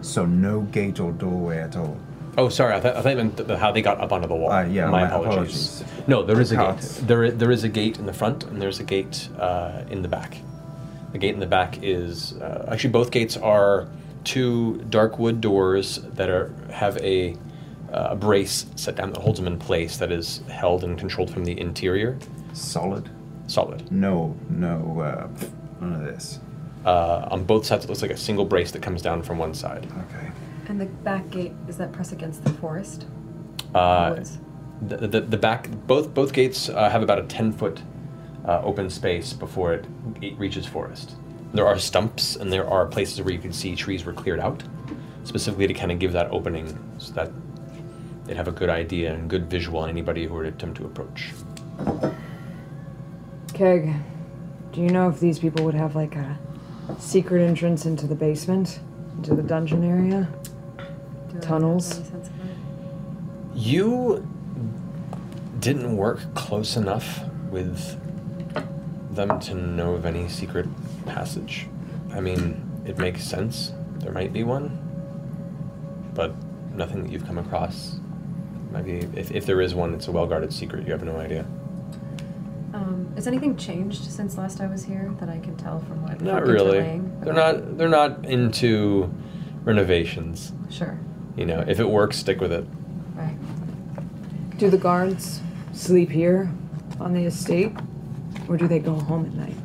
So no gate or doorway at all. Oh, sorry. I, th- I thought you meant th- how they got up onto the wall. Uh, yeah, my, my apologies. apologies. No, there is a gate. There, i- there is a gate in the front, and there's a gate uh, in the back. The gate in the back is uh, actually both gates are two dark wood doors that are have a uh, a brace set down that holds them in place. That is held and controlled from the interior. Solid. Solid. No, no, uh, none of this. Uh, on both sides, it looks like a single brace that comes down from one side. Okay. And the back gate, is that press against the forest? Uh, Woods. the, the, the back both both gates uh, have about a 10 foot uh, open space before it, it reaches forest there are stumps and there are places where you can see trees were cleared out specifically to kind of give that opening so that they'd have a good idea and good visual on anybody who were to attempt to approach Keg, do you know if these people would have like a secret entrance into the basement, into the dungeon area? Tunnels. you didn't work close enough with them to know of any secret passage. I mean it makes sense. There might be one but nothing that you've come across. Maybe if, if there is one it's a well-guarded secret. You have no idea. Um, has anything changed since last I was here that I can tell from what? not really. they're not they're not into renovations. Sure. You know if it works stick with it Right. Do the guards sleep here on the estate, or do they go home at night?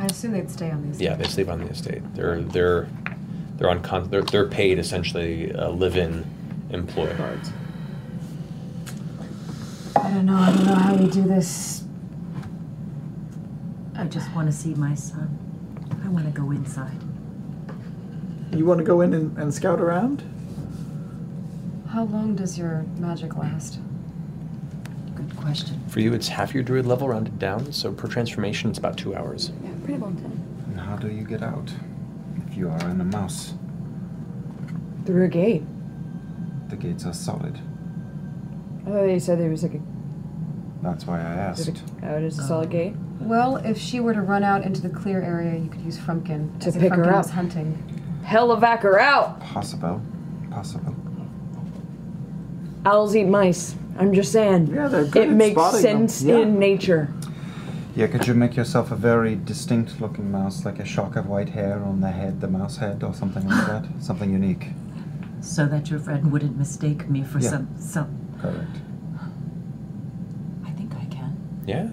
I assume they'd stay on these. Yeah, they sleep on the estate. They're they're they're on con- they're they're paid essentially a live-in employee. I don't know. I don't know how you do this. I just want to see my son. I want to go inside. You want to go in and, and scout around? How long does your magic last? Good question. For you, it's half your druid level rounded down, so per transformation, it's about two hours. Yeah, pretty long time. And how do you get out? If you are in a mouse, Through a gate. the gates are solid. I thought they said there was like a. That's why I asked. a- Oh, it is a solid gate. Uh, well, if she were to run out into the clear area, you could use Frumpkin To as if pick her Frumpkin up. was hunting. Hellevac her out. Possible. Possible. Owls eat mice. I'm just saying. Yeah, they're good It at makes spotting them. sense Yeah. in nature. Yeah, could you make yourself a very distinct looking mouse, like a shock of white hair on the head, the mouse head, or something like that? Something unique. So that your friend wouldn't mistake me for Yeah. some some. Correct. I think I can. Yeah,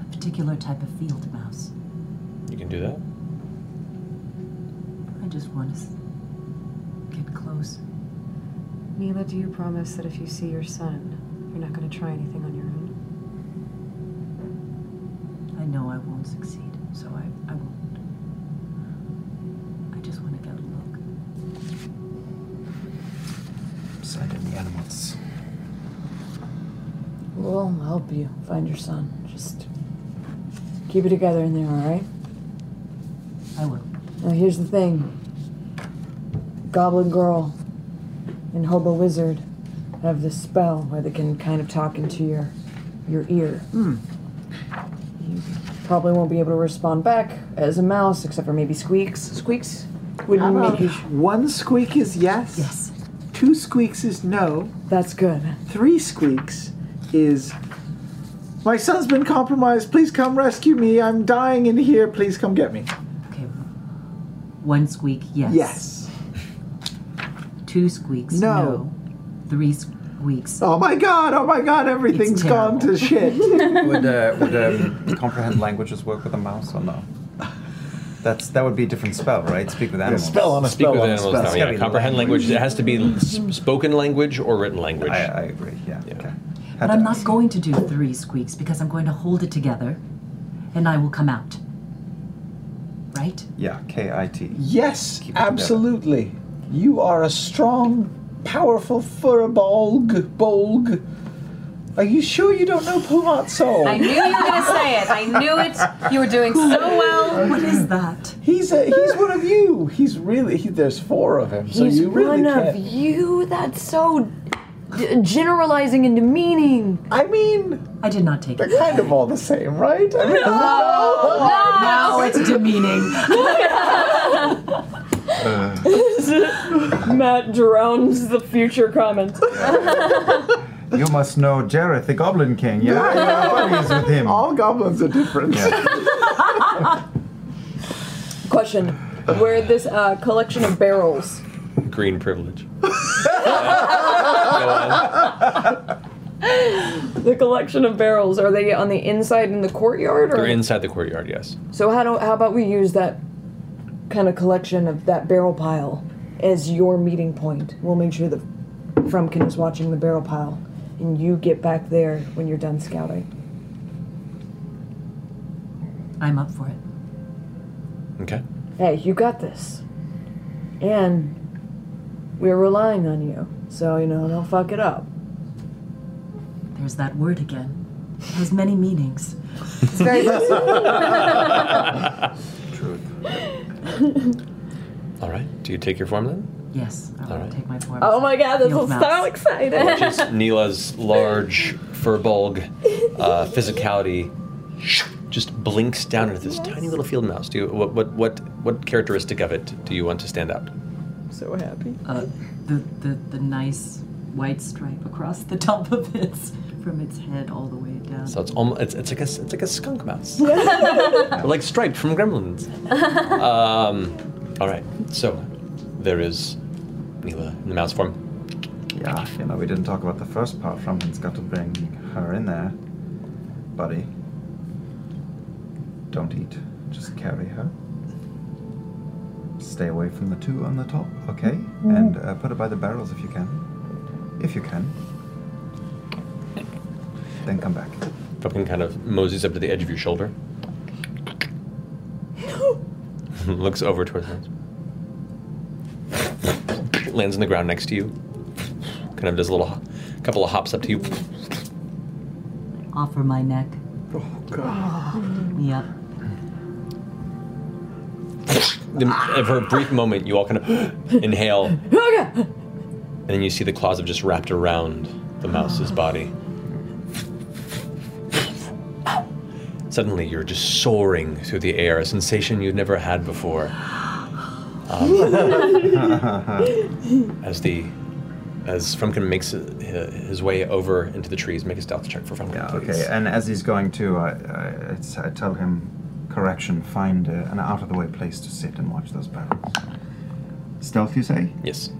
A particular type of field mouse. you can do that. I just want to s- get close. Nila, do you promise that if you see your son, you're not going to try anything on your own? I know I won't succeed, so I, I won't. I just want to get a look. Send in the animals. We'll help you find your son. Just keep it together in there, all right? I will. Now, here's the thing Goblin Girl and Hobo Wizard have this spell where they can kind of talk into your your ear. Hmm. Probably won't be able to respond back as a mouse, except for maybe squeaks. Squeaks would How about make you. one squeak is yes? Yes. Two squeaks is no. That's good. Three squeaks is my son's been compromised. Please come rescue me. I'm dying in here. Please come get me. Okay. One squeak, yes. Yes. Two squeaks, No. no. Three squeaks. Oh my god, oh my god, everything's gone to shit. would uh, would um, comprehend languages work with a mouse or no? That's that would be a different spell, right? Speak with animals. spell on a Speak spell with on a animals spell. now. Yeah, gotta be comprehend language. It has to be spoken language or written language. I, I agree. Yeah. Okay. But I'm not going to do three squeaks because I'm going to hold it together and I will come out. Right? Yeah. K I T. Yes, Keep it together. Absolutely. You are a strong, powerful firbolg. Bolg. Are you sure you don't know Pumat Sol? I knew you were going to say it. I knew it. You were doing so well. What is that? He's a, he's one of you. He's really he, there's four of him, so He's you really one of can't. you. That's so d- generalizing and demeaning. I mean, I did not take it. they're kind of all the same, right? I mean, Now it's demeaning. Matt drowns the future comment. You must know Jareth, the Goblin King. Yeah, you're buddies with him. All goblins are different. Question: Where this uh, collection of barrels? Green privilege. The collection of barrels are they on the inside in the courtyard, or They're inside the courtyard. Yes. so? How do how about we use that kind of collection of that barrel pile as your meeting point? We'll make sure that Frumpkin is watching the barrel pile, and you get back there when you're done scouting. I'm up for it. Okay. Hey, you got this, and we're relying on you. So you know, don't fuck it up. There's that word again. It has many meanings. It's very All right. Do you take your form then? Yes, I will take my form. Oh my god, this Field is mouse. so exciting! Which is Nila's large firbolg uh, physicality just blinks down into this tiny little field mouse. Do you what what what what characteristic of it do you want to stand out? so happy. Uh, the, the, the nice white stripe across the top of its, from its head all the way down. So it's almost it's, it's like a it's like a skunk mouse, or like striped from Gremlins. Um, all right. So there is Nila in the mouse form. Yeah, you know, we didn't talk about the first part. Frumpkin's got to bring her in there, buddy. Don't eat. Just carry her. Stay away from the two on the top, okay? And uh, put it by the barrels if you can. If you can. Then come back. Fucking kind of moseys up to the edge of your shoulder. Looks over towards the Lands on the ground next to you. Kind of does a little, ho- couple of hops up to you. Offer my neck. Oh god. Yep. Then, for a brief moment, you all kind of inhale, and then you see the claws have just wrapped around the mouse's body. Suddenly, you're just soaring through the air, a sensation you'd never had before. Um, as the as Frumpkin makes his way over into the trees. Make a stealth check for Frumpkin, Yeah, please. okay. And as he's going to, I, I, I tell him, correction, find uh, an out of the way place to sit and watch those barrels. Stealth, you say? Yes.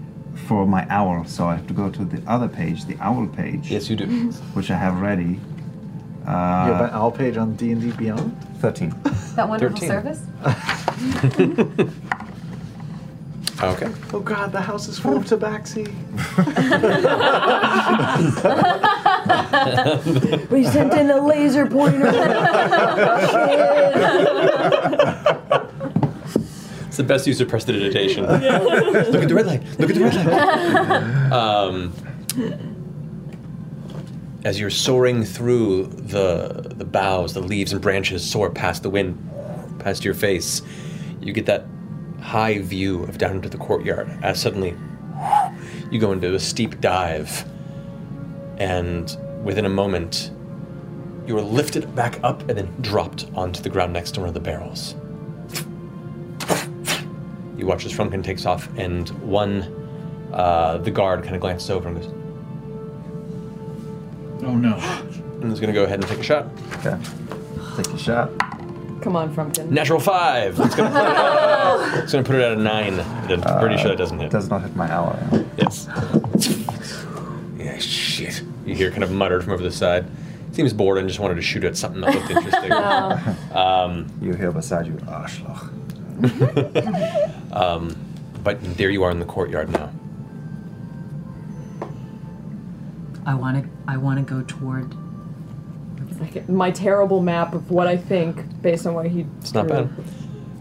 For my owl, so I have to go to the other page, the owl page. Yes, you do. Which I have ready. Uh, you have an owl page on D and D Beyond. Thirteen. That wonderful 13. service? Okay. Oh God, the house is full of tabaxi. We sent in a laser pointer. It's the best use of prestidigitation. Look at the red light. Look at the red light. um, as you're soaring through the the boughs, the leaves and branches soar past the wind, past your face, you get that high view of down into the courtyard. As suddenly, you go into a steep dive, and within a moment, you are lifted back up and then dropped onto the ground next to one of the barrels. You watch as Frumpkin takes off, and one, uh, the guard, kind of glances over and goes, Oh no. and is going to go ahead and take a shot. Okay. Take a shot. Come on, Frumpkin. Natural five. It's going to it's going to put it at a nine. I'm pretty sure that doesn't hit. Does not hit my owl. Yes. Yeah, shit. You hear kind of muttered from over the side. Seems bored and just wanted to shoot at something that looked interesting. um, you hear beside you, Arschloch. um, but there you are in the courtyard now. I want to. I want to go toward. Like my terrible map of what I think based on what he. It's not bad.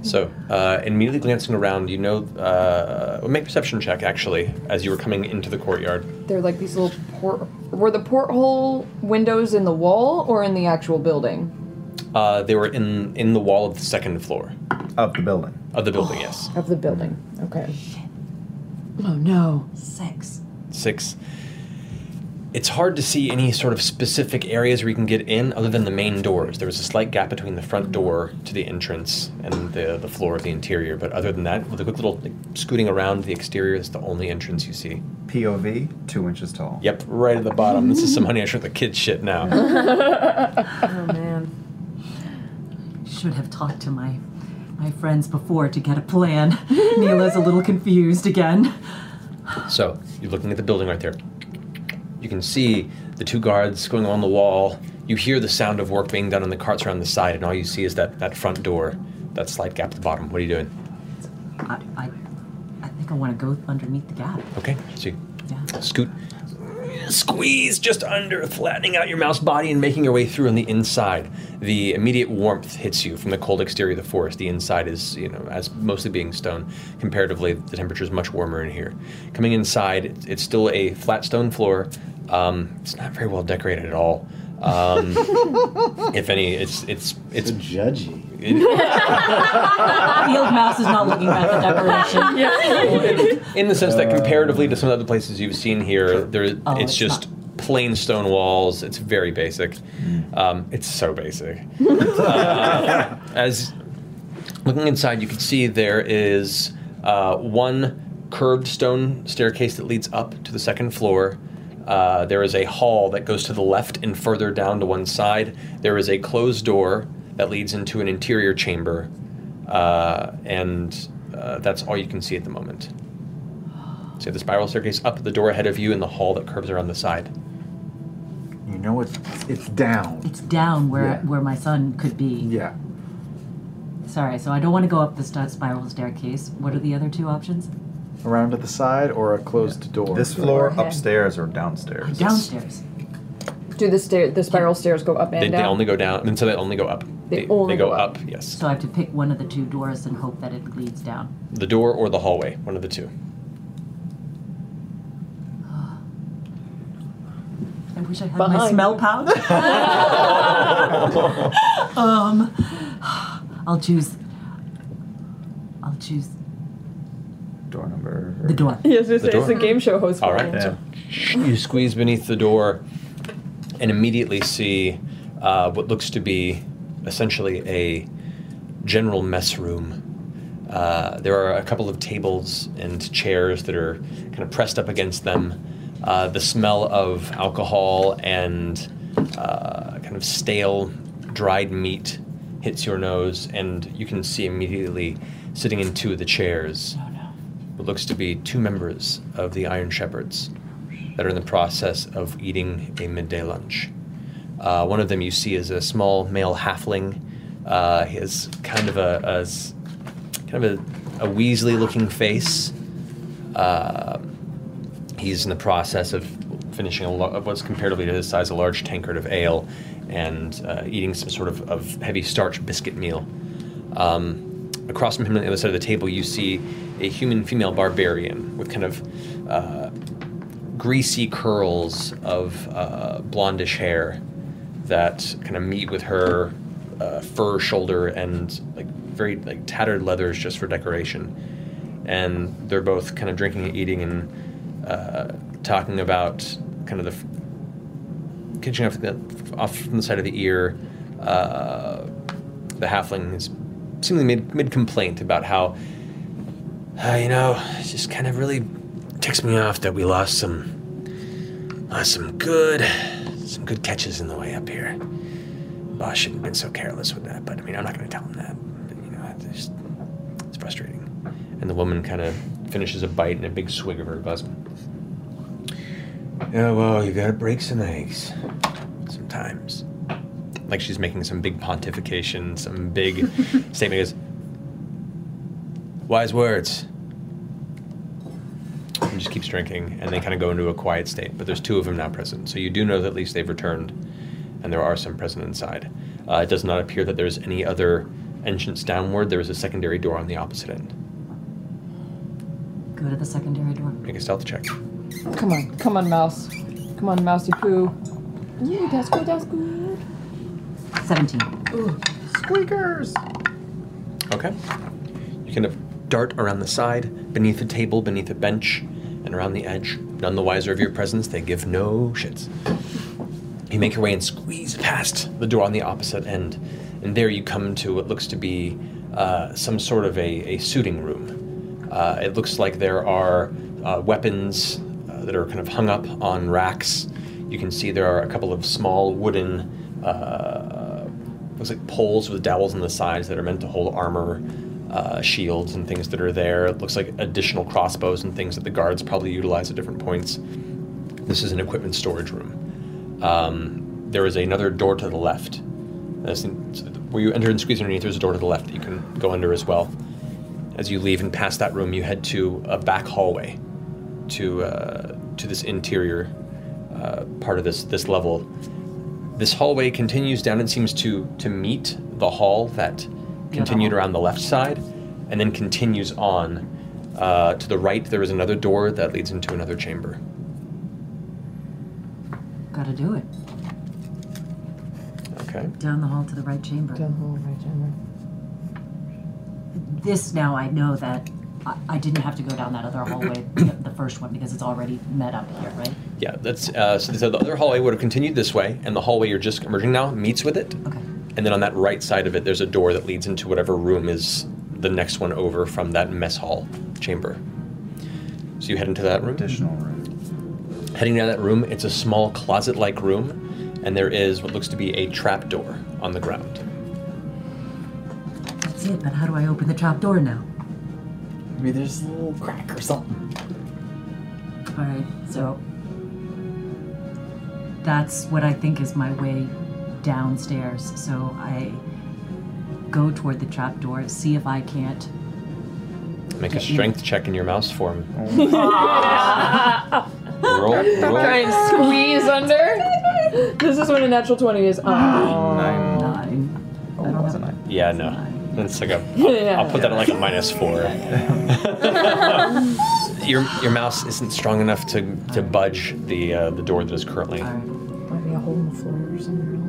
So, uh, immediately glancing around, you know, uh, make perception check actually as you were coming into the courtyard. They're like these little port. Were the porthole windows in the wall or in the actual building? Uh, they were in in the wall of the second floor of the building. Of the building, yes. Of the building. Okay. Oh no. Six. Six. It's hard to see any sort of specific areas where you can get in other than the main doors. There was a slight gap between the front door to the entrance and the, the floor of the interior, but other than that, with a quick little like, scooting around the exterior, is the only entrance you see. POV, two inches tall. Yep, right at the bottom. this is some Honey I Shrunk the Kid shit now. oh man. Should have talked to my my friends before to get a plan. Nila's a little confused again. So you're looking at the building right there. You can see the two guards going along the wall. You hear the sound of work being done on the carts around the side, and all you see is that, that front door, that slight gap at the bottom. What are you doing? I I, I think I want to go underneath the gap. Okay, so you Yeah. scoot, squeeze just under, flattening out your mouse body and making your way through on the inside. The immediate warmth hits you from the cold exterior of the forest. The inside is, you know, as mostly being stone. Comparatively, the temperature is much warmer in here. Coming inside, it's- it's still a flat stone floor. Um, it's not very well decorated at all. Um, if any, it's it's it's judgy. Field mouse is not looking at the decoration. in the sense that comparatively to some of the other places you've seen here, there Oh, it's it's just plain stone walls. It's very basic. Um, it's so basic. Uh, as looking inside, you can see there is uh, one curved stone staircase that leads up to the second floor. Uh, there is a hall that goes to the left and further down to one side. There is a closed door that leads into an interior chamber, uh, and uh, that's all you can see at the moment. So the spiral staircase up, the door ahead of you, and the hall that curves around the side. You know it's it's down. It's down where Yeah. where my son could be. Yeah. Sorry, so I don't want to go up the spiral staircase. What are the other two options? Around to the side or a closed door. This floor, upstairs, or downstairs? Downstairs. Do the stair, the spiral stairs go up and They, they down? only go down, and so they only go up. They only go go up. Yes, So I have to pick one of the two doors and hope that it leads down. the door or the hallway, one of the two. I wish I had my Behind. smell pouch. um, I'll choose. I'll choose Door number. the door. Yes, it's, The it's door? a game show host. All right. Brian. So you squeeze beneath the door and immediately see uh, what looks to be essentially a general mess room. Uh, there are a couple of tables and chairs that are kind of pressed up against them. Uh, the smell of alcohol and uh, kind of stale, dried meat hits your nose, and you can see immediately sitting in two of the chairs what looks to be two members of the Iron Shepherds that are in the process of eating a midday lunch. Uh, one of them you see is a small male halfling. Uh, he has kind of a, a kind of a, a Weasley-looking face. Uh, he's in the process of finishing a lo- of what's comparatively to his size a large tankard of ale and uh, eating some sort of, of heavy starch biscuit meal. Um, across from him on the other side of the table, you see a human female barbarian with kind of uh, greasy curls of uh, blondish hair that kind of meet with her uh, fur shoulder and like very like tattered leathers just for decoration. And they're both kind of drinking and eating and uh, talking about kind of the catching off, the, off from the side of the ear. Uh, the halfling is seemingly made mid complaint about how uh, you know it just kind of really ticks me off that we lost some lost some good some good catches in the way up here. Boss shouldn't have been so careless with that, but I mean I'm not going to tell him that. But, you know, it's, just, it's frustrating. And the woman kind of finishes a bite and a big swig of her buzzing. Yeah, well, you gotta break some eggs sometimes. Like she's making some big pontification, some big statement wise words. And just keeps drinking, and they kind of go into a quiet state. But there's two of them now present, so you do know that at least they've returned, and there are some present inside. Uh, it does not appear that there's any other entrance downward. There is a secondary door on the opposite end. Go to the secondary door. Make a stealth check. Come on, come on, mouse. Come on, mousy poo. Ooh, that's good, that's good. 17. Ooh, Squeakers! Okay. You kind of dart around the side, beneath a table, beneath a bench, and around the edge. None the wiser of your presence, they give no shits. You make your way and squeeze past the door on the opposite end, and there you come to what looks to be uh, some sort of a, a suiting room. Uh, it looks like there are uh, weapons uh, that are kind of hung up on racks. You can see there are a couple of small wooden, uh, looks like poles with dowels on the sides that are meant to hold armor, uh, shields, and things that are there. It looks like additional crossbows and things that the guards probably utilize at different points. This is an equipment storage room. Um, there is another door to the left. Where you enter and squeeze underneath, there's a door to the left that you can go under as well. As you leave and pass that room, you head to a back hallway to uh, to this interior uh, part of this this level. This hallway continues down and seems to to meet the hall that continued around the left side, and then continues on. Uh, to the right, there is another door that leads into another chamber. Gotta do it. Okay. Down the hall to the right chamber. Down the hall, right chamber. This now I know that I, I didn't have to go down that other hallway, the, the first one, because it's already met up here, right? Yeah, that's uh, so the the other hallway would have continued this way, and the hallway you're just emerging now meets with it. Okay. And then on that right side of it, there's a door that leads into whatever room is the next one over from that mess hall chamber. So you head into that room. Additional room. Heading down that room, it's a small closet-like room, and there is what looks to be a trap door on the ground. That's it, but how do I open the trap door now? Maybe there's a little crack or something. Alright, so that's what I think is my way downstairs. So I go toward the trap door, see if I can't. Make a Get in. strength check in your mouse form. Try roll, roll. and squeeze under. This is when a natural 20 is. Oh. Nine. Nine. Oh, that was a nine. Yeah, no. It's like a. Yeah. I'll put that at like a minus four. your your mouse isn't strong enough to to budge the uh, the door that is currently. Might be a hole in the floor or somewhere else.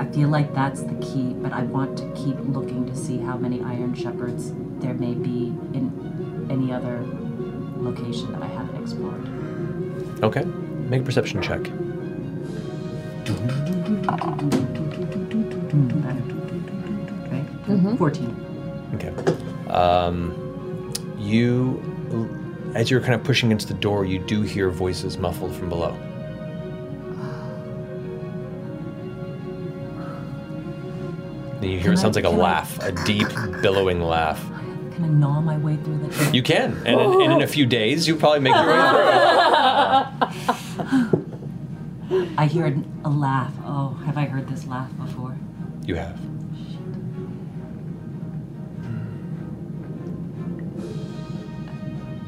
I feel like that's the key, but I want to keep looking to see how many Iron Shepherds there may be in any other location that I haven't explored. Okay, make a perception check. Right? 14. Okay. Um, you as you're kind of pushing against the door, you do hear voices muffled from below. You hear Can it sounds I- like a laugh, a deep, billowing laugh. Can I gnaw my way through the? You can, and in, and in a few days, you'll probably make your way through. I hear a laugh. Oh, have I heard this laugh before? You have.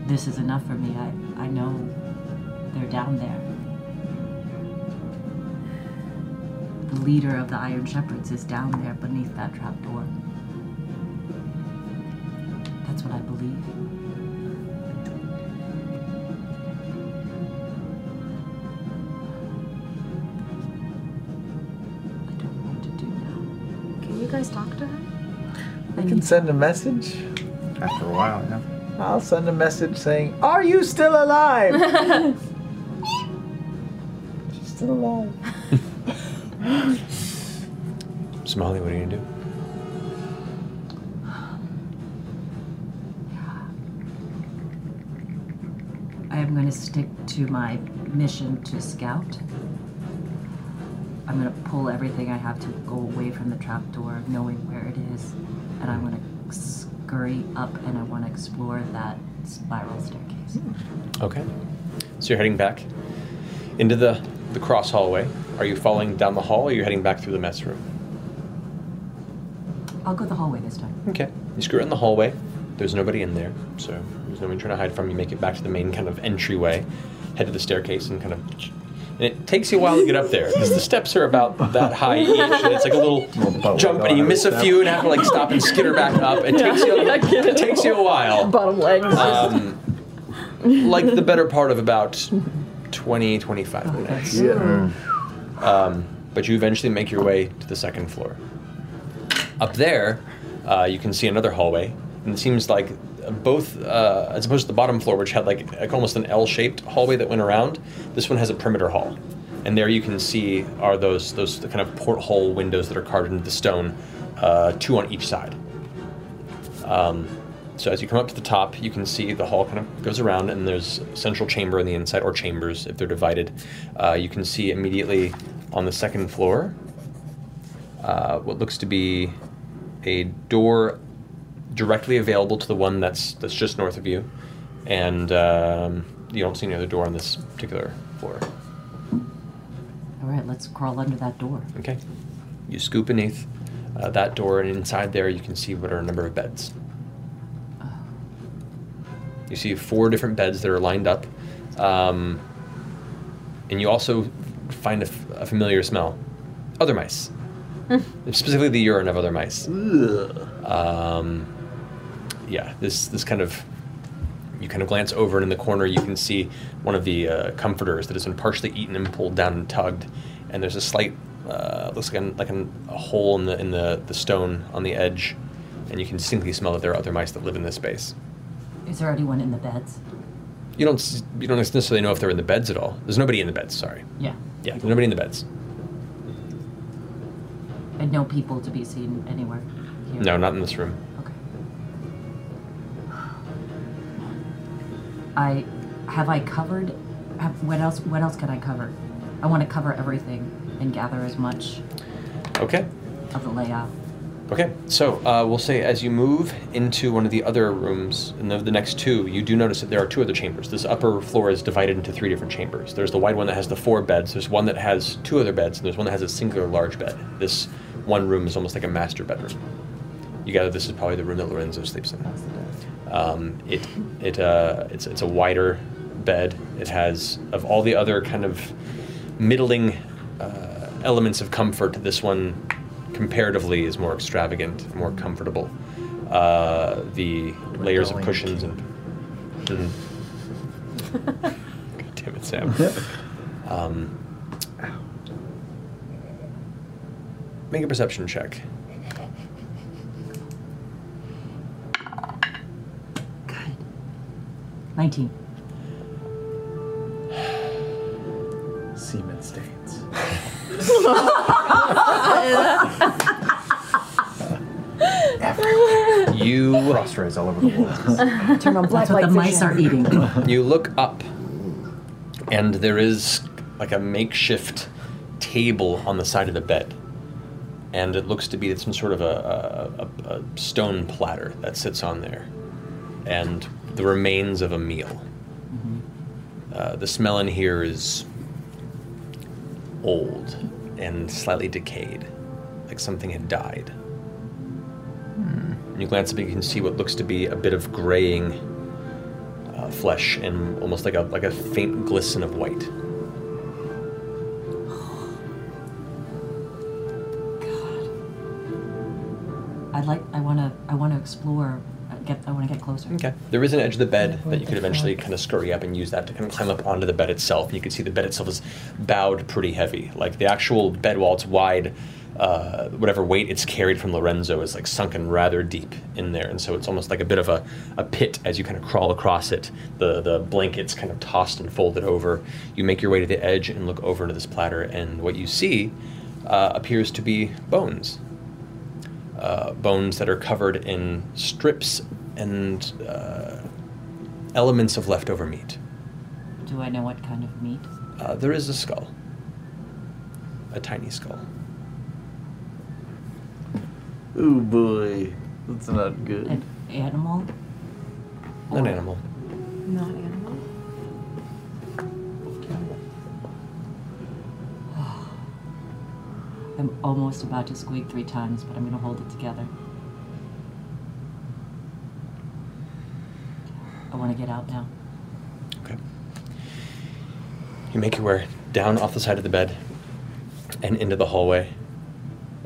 This is enough for me. I, I know they're down there. The leader of the Iron Shepherds is down there beneath that trap door. That's what I believe. I don't know what to do now. Can you guys talk to her? I can send a message. After a while, yeah. I'll send a message saying, Are you still alive? She's still alive. Sumalee, what are you gonna do? I am going to stick to my mission to scout. I'm going to pull everything I have to go away from the trapdoor, knowing where it is, and I'm going to scurry up and I want to explore that spiral staircase. Okay. So you're heading back into the, the cross hallway. Are you following down the hall or are you heading back through the mess room? I'll go the hallway this time. Okay. You screw it in the hallway. There's nobody in there, so there's no one trying to hide from. You make it back to the main kind of entryway, head to the staircase, and kind of. And it takes you a while to get up there because the steps are about that high each, and it's like a little jump, and you miss a few and have to like stop and skitter back up. It takes you, it takes you a while. Bottom legs. Um, like the better part of about 20, 25 minutes. Yeah. Um, but you eventually make your way to the second floor. Up there, uh, you can see another hallway, and it seems like both, uh, as opposed to the bottom floor, which had like, like almost an L-shaped hallway that went around, this one has a perimeter hall, and there you can see are those those kind of porthole windows that are carved into the stone, uh, two on each side. Um, so as you come up to the top, you can see the hall kind of goes around, and there's a central chamber on the inside, or chambers if they're divided. Uh, you can see immediately on the second floor uh, what looks to be a door directly available to the one that's that's just north of you, and um, you don't see any other door on this particular floor. All right, let's crawl under that door. Okay. You scoop beneath uh, that door, and inside there you can see what are a number of beds. You see four different beds that are lined up, um, and you also find a, f- a familiar smell: other mice, specifically the urine of other mice. Um, yeah, this this kind of you kind of glance over, and in the corner you can see one of the uh, comforters that has been partially eaten and pulled down and tugged, and there's a slight uh, looks like, an, like an, a hole in the in the, the stone on the edge, and you can distinctly smell that there are other mice that live in this space. Is there anyone in the beds? You don't you don't necessarily know if they're in the beds at all. There's nobody in the beds. Sorry. Yeah. Yeah, there's nobody in the beds. And no people to be seen anywhere here? No, not in this room. Okay. I have I covered. Have, what else? What else can I cover? I want to cover everything and gather as much Okay. of the layout. Okay, so uh, we'll say as you move into one of the other rooms, and the, the next two, you do notice that there are two other chambers. This upper floor is divided into three different chambers. There's the wide one that has the four beds. There's one that has two other beds, and there's one that has a singular large bed. This one room is almost like a master bedroom. You gather this is probably the room that Lorenzo sleeps in. Um, it it uh, it's it's a wider bed. It has of all the other kind of middling uh, elements of comfort. This one comparatively is more extravagant, more comfortable. Uh, the layers of cushions and. Mhm. God damn it, Sam. um, make a perception check. Nineteen. Semen stains. You cross rays all over the walls. Turn on black That's what light the mice are eating. You look up, and there is like a makeshift table on the side of the bed, and it looks to be some sort of a, a, a, stone platter that sits on there, and the remains of a meal. Uh, the smell in here is old and slightly decayed, like something had died. And you glance up, and you can see what looks to be a bit of graying uh, flesh and almost like a like a faint glisten of white. I'd like. I want to. I want to explore. uh, Get. I want to get closer. Okay. There is an edge of the bed that you could eventually kind of scurry up and use that to kind of climb up onto the bed itself. You can see the bed itself is bowed pretty heavy. Like the actual bed while it's wide, uh, whatever weight it's carried from Lorenzo is like sunken rather deep in there, and so it's almost like a bit of a, a pit as you kind of crawl across it. The the blankets kind of tossed and folded over. You make your way to the edge and look over into this platter, and what you see uh, appears to be bones. Uh, bones that are covered in strips and uh, elements of leftover meat. Do I know what kind of meat? Uh, there is a skull, a tiny skull. Oh boy, that's not good. An animal? An animal. Not animal. I'm almost about to squeak three times, but I'm going to hold it together. I want to get out now. Okay. You make your way down off the side of the bed and into the hallway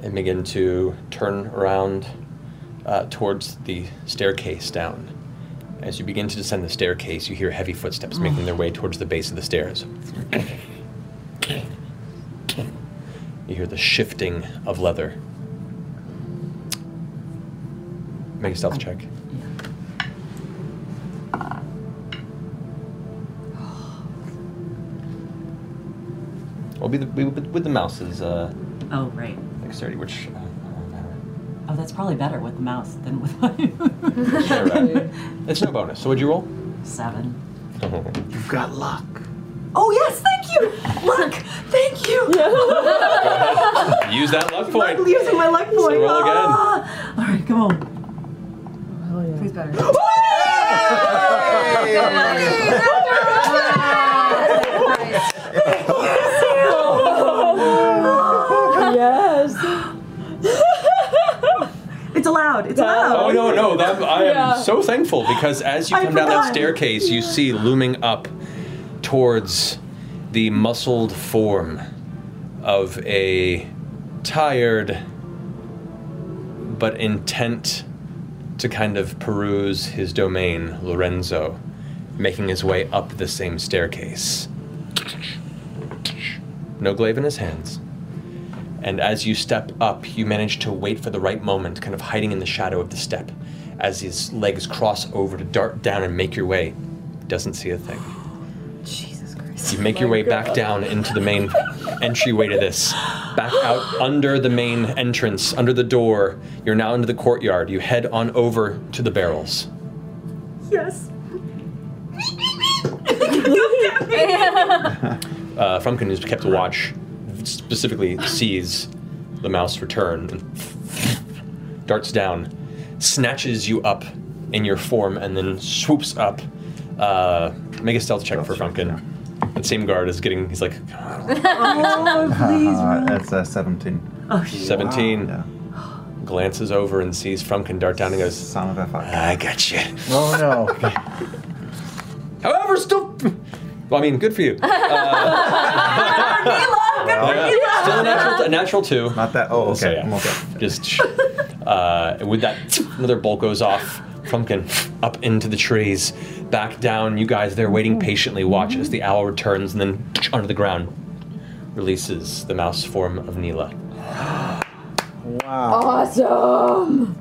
and begin to turn around uh, towards the staircase down. As you begin to descend the staircase, you hear heavy footsteps making their way towards the base of the stairs. You hear the shifting of leather. Make a stealth check. Well, be the, be with, with the mouse's uh, Oh, right. dexterity, which. Uh, Oh, that's probably better with the mouse than with my yeah, right. It's no bonus. So what'd you roll? seven. You've got luck. Oh yes, thank you. Luck, thank you. Use that luck point. I'm using my luck point. So roll again. Ah. All right, come on. Please better. yes. it's allowed. It's allowed. Oh no, no! That, I am Yeah. so thankful because as you come down that forgot. staircase, you see looming up towards the muscled form of a tired but intent to kind of peruse his domain, Lorenzo, making his way up the same staircase. No glaive in his hands. And as you step up, you manage to wait for the right moment, kind of hiding in the shadow of the step. As his legs cross over to dart down and make your way, doesn't see a thing. Jesus Christ. You make your way back down into the main entryway to this. Back out under the main entrance, under the door. You're now into the courtyard. You head on over to the barrels. Yes. Uh, Frumpkin, who's kept a watch, specifically sees the mouse return and darts down, snatches you up in your form, and then swoops up. Uh, make a stealth check for Frumpkin. That same guard is getting. He's like, Oh, please. Uh, that's uh, 17. Oh, shit. 17. Yeah. Glances over and sees Frumpkin dart down and goes, Son of a fuck. I got you. Oh no. However, still. Well, I mean, good for you. Uh, yeah, still a natural, a natural two. Not that. Oh, okay. So, yeah, I'm okay. Just uh, with that, another bolt goes off. Frumpkin up into the trees, back down. You guys there waiting mm-hmm. patiently. Watch as the owl returns and then onto the ground releases the mouse form of Nila. Wow. Awesome.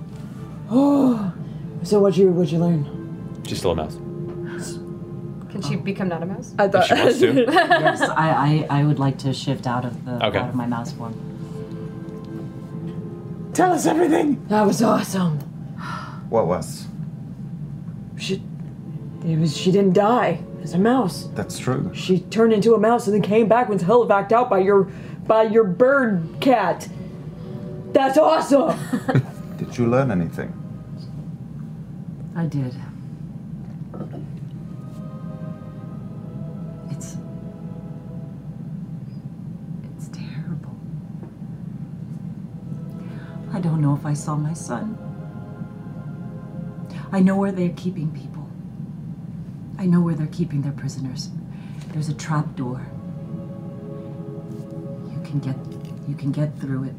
Oh. So what'd you what'd you learn? She's still a mouse. Can she become not a mouse? I If she wants to. yes, I, I, I would like to shift out of the Okay. out of my mouse form. Tell us everything. That was awesome. What was? She, it was, she didn't die as a mouse. That's true. She turned into a mouse and then came back when hellevac'd out by your, by your bird cat. That's awesome. Did you learn anything? I did. It's. It's terrible. I don't know if I saw my son. I know where they're keeping people. I know where they're keeping their prisoners. There's a trap door. You can get you can get through it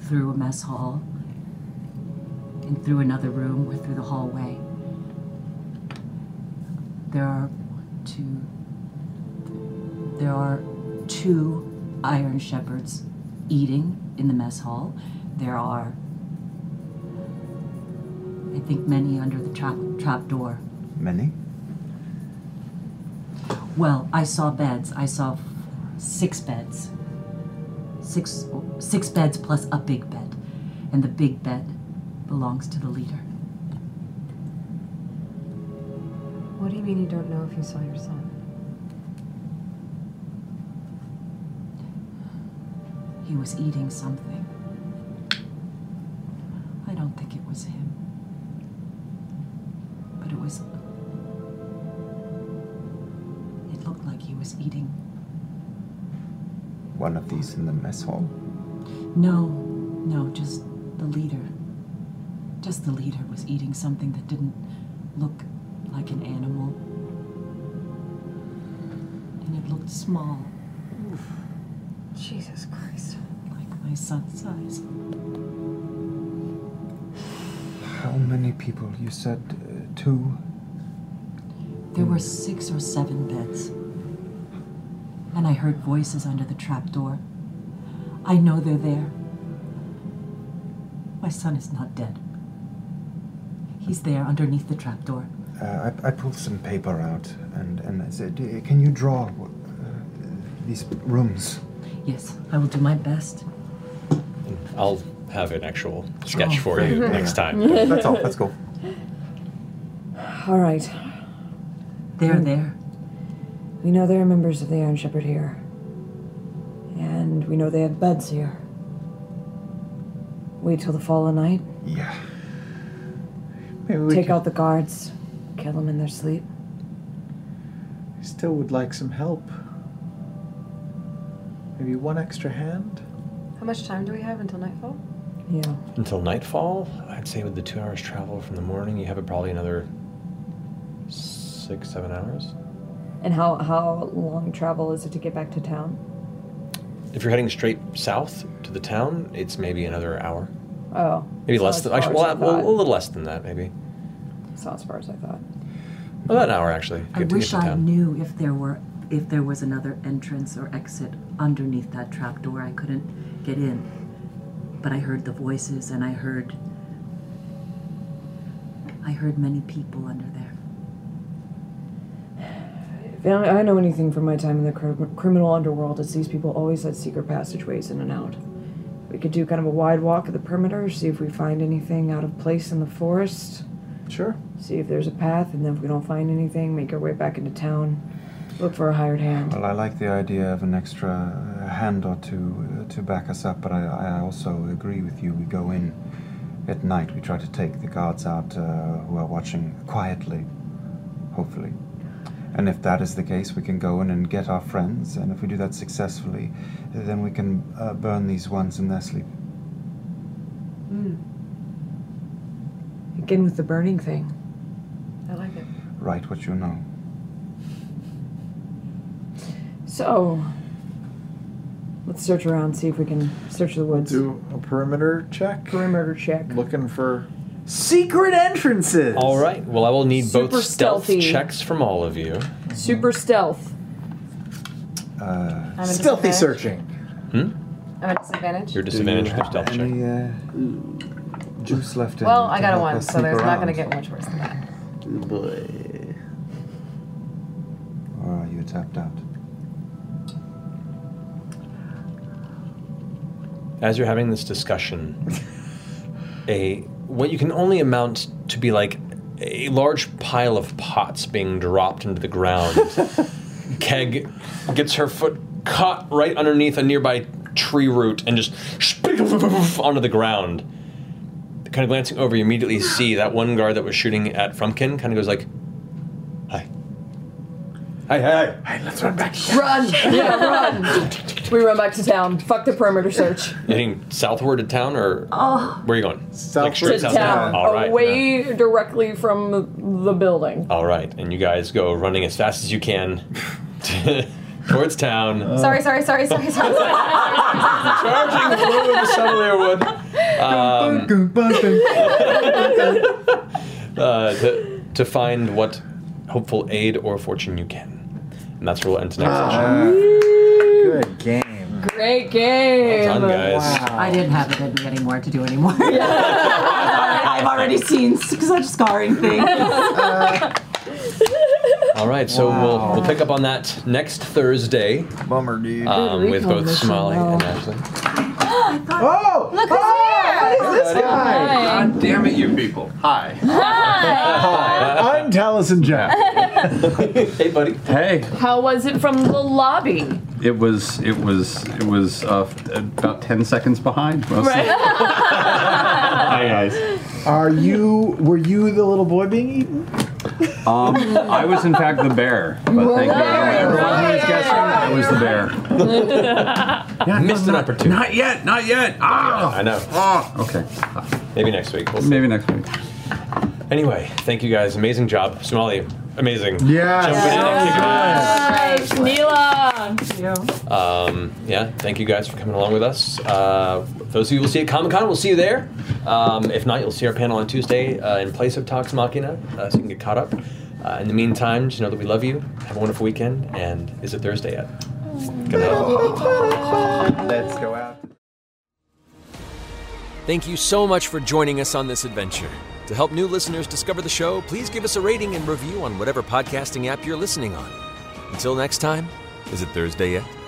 through a mess hall and through another room or through the hallway. There are two. There are two Iron Shepherds eating in the mess hall. There are, think, many under the trap trap door. Many? Well, I saw beds. I saw six beds. Six six beds plus a big bed, and the big bed belongs to the leader. What do you mean you don't know if you saw your son? He was eating something. One of these in the mess hall? No, no, just the leader. Just the leader was eating something that didn't look like an animal. And it looked small. Oof. Jesus Christ. Like my son's size. How many people? You said uh, two? There were six or seven beds. And I heard voices under the trapdoor. I know they're there. My son is not dead. He's there underneath the trapdoor. Uh, I, I pulled some paper out and, and I said, "Uh, Can you draw uh, these rooms? Yes, I will do my best. I'll have an actual sketch Oh. for you next time. That's all. That's cool. All right. They're there. We know there are members of the Iron Shepherd here. And we know they have beds here. Wait till the fall of night. Yeah. Maybe we Take could- out the guards. Kill them in their sleep. Still would like some help. Maybe one extra hand? How much time do we have until nightfall? Yeah. Until nightfall, I'd say with the two hours travel from the morning, you have probably another six, seven hours. And how, how long travel is it to get back to town? If you're heading straight south to the town, it's maybe another hour. Oh. Maybe less than actually, as I well, well, a little less than that, maybe. It's not as far as I thought. About an hour actually. I to wish to I town. knew if there were if there was another entrance or exit underneath that trapdoor. I couldn't get in. But I heard the voices and I heard I heard many people under there. If I I know anything from my time in the cr- criminal underworld, it's these people always had secret passageways in and out. We could do kind of a wide walk of the perimeter, see if we find anything out of place in the forest. Sure. See if there's a path, and then if we don't find anything, make our way back into town. Look for a hired hand. Well, I like the idea of an extra uh, hand or two uh, to back us up, but I, I also agree with you. We go in at night, we try to take the guards out uh, who are watching quietly, hopefully. And if that is the case, we can go in and get our friends, and if we do that successfully, then we can uh, burn these ones in their sleep. Hmm. Again with the burning thing. I like it. Write what you know. So, let's search around, see if we can search the woods. Do a perimeter check. Perimeter check. Looking for secret entrances. All right. Well, I will need Super both stealth stealthy. checks from all of you. Super stealth. Uh, I'm at stealthy disadvantage. searching. Hmm? I'm at disadvantage. Your disadvantage for you stealth have check. any uh, juice left in Well, you I to got a help one, us so sneak there's not going to around? get much worse than that. Oh boy. Or are you tapped out? As you're having this discussion, a what you can only amount to be like a large pile of pots being dropped into the ground. Keg gets her foot caught right underneath a nearby tree root and just onto the ground. Kind of glancing over, you immediately see that one guard that was shooting at Frumpkin kind of goes like, "Hi, hi, hi, Hey, hey, let's run back. Run! Yeah, run! We run back to town. Fuck the perimeter search. Heading southward to town, or Oh. where are you going? Like to town, All right. away directly from the building. All right, and you guys go running as fast as you can towards town. Sorry, sorry, sorry, sorry, sorry. Charging through the Savalir Wood. Um, uh, to, to find what hopeful aid or fortune you can. And that's where we'll end tonight's session. Good game. Great game. Well done, guys. I didn't have it in me anymore to do anymore. I've already seen s- such scarring things. All right, so we'll we'll pick up on that next Thursday. Bummer, dude. Um, with both mission, Sumalee and Ashly. Oh! Look who's here! What is this guy? God damn it, you people. Hi. Hi, I'm Taliesin Jaffe. hey, buddy. Hey. How was it from the lobby? It was it was it was uh, about ten seconds behind. Mostly. Right. Hi guys. Are you? Were you the little boy being eaten? Um, I was in fact the bear, but thank you everyone who is guessing. I was the bear. Missed an opportunity. Not yet, not yet. Ah. I know. Ah, Okay. Maybe next week. We'll see. Maybe next week. Anyway, thank you guys. Amazing job. Sumalee, amazing. Yes. Jumping in and kicking ass. Nice. Um, yeah, thank you guys for coming along with us. Uh, those of you who will see at Comic Con, we'll see you there. Um, if not, you'll see our panel on Tuesday uh, in place of Talks Machina, uh, so you can get caught up. Uh, in the meantime, just know that we love you. Have a wonderful weekend. And is it Thursday yet? Good night. Let's go out. Thank you so much for joining us on this adventure. To help new listeners discover the show, please give us a rating and review on whatever podcasting app you're listening on. Until next time, is it Thursday yet?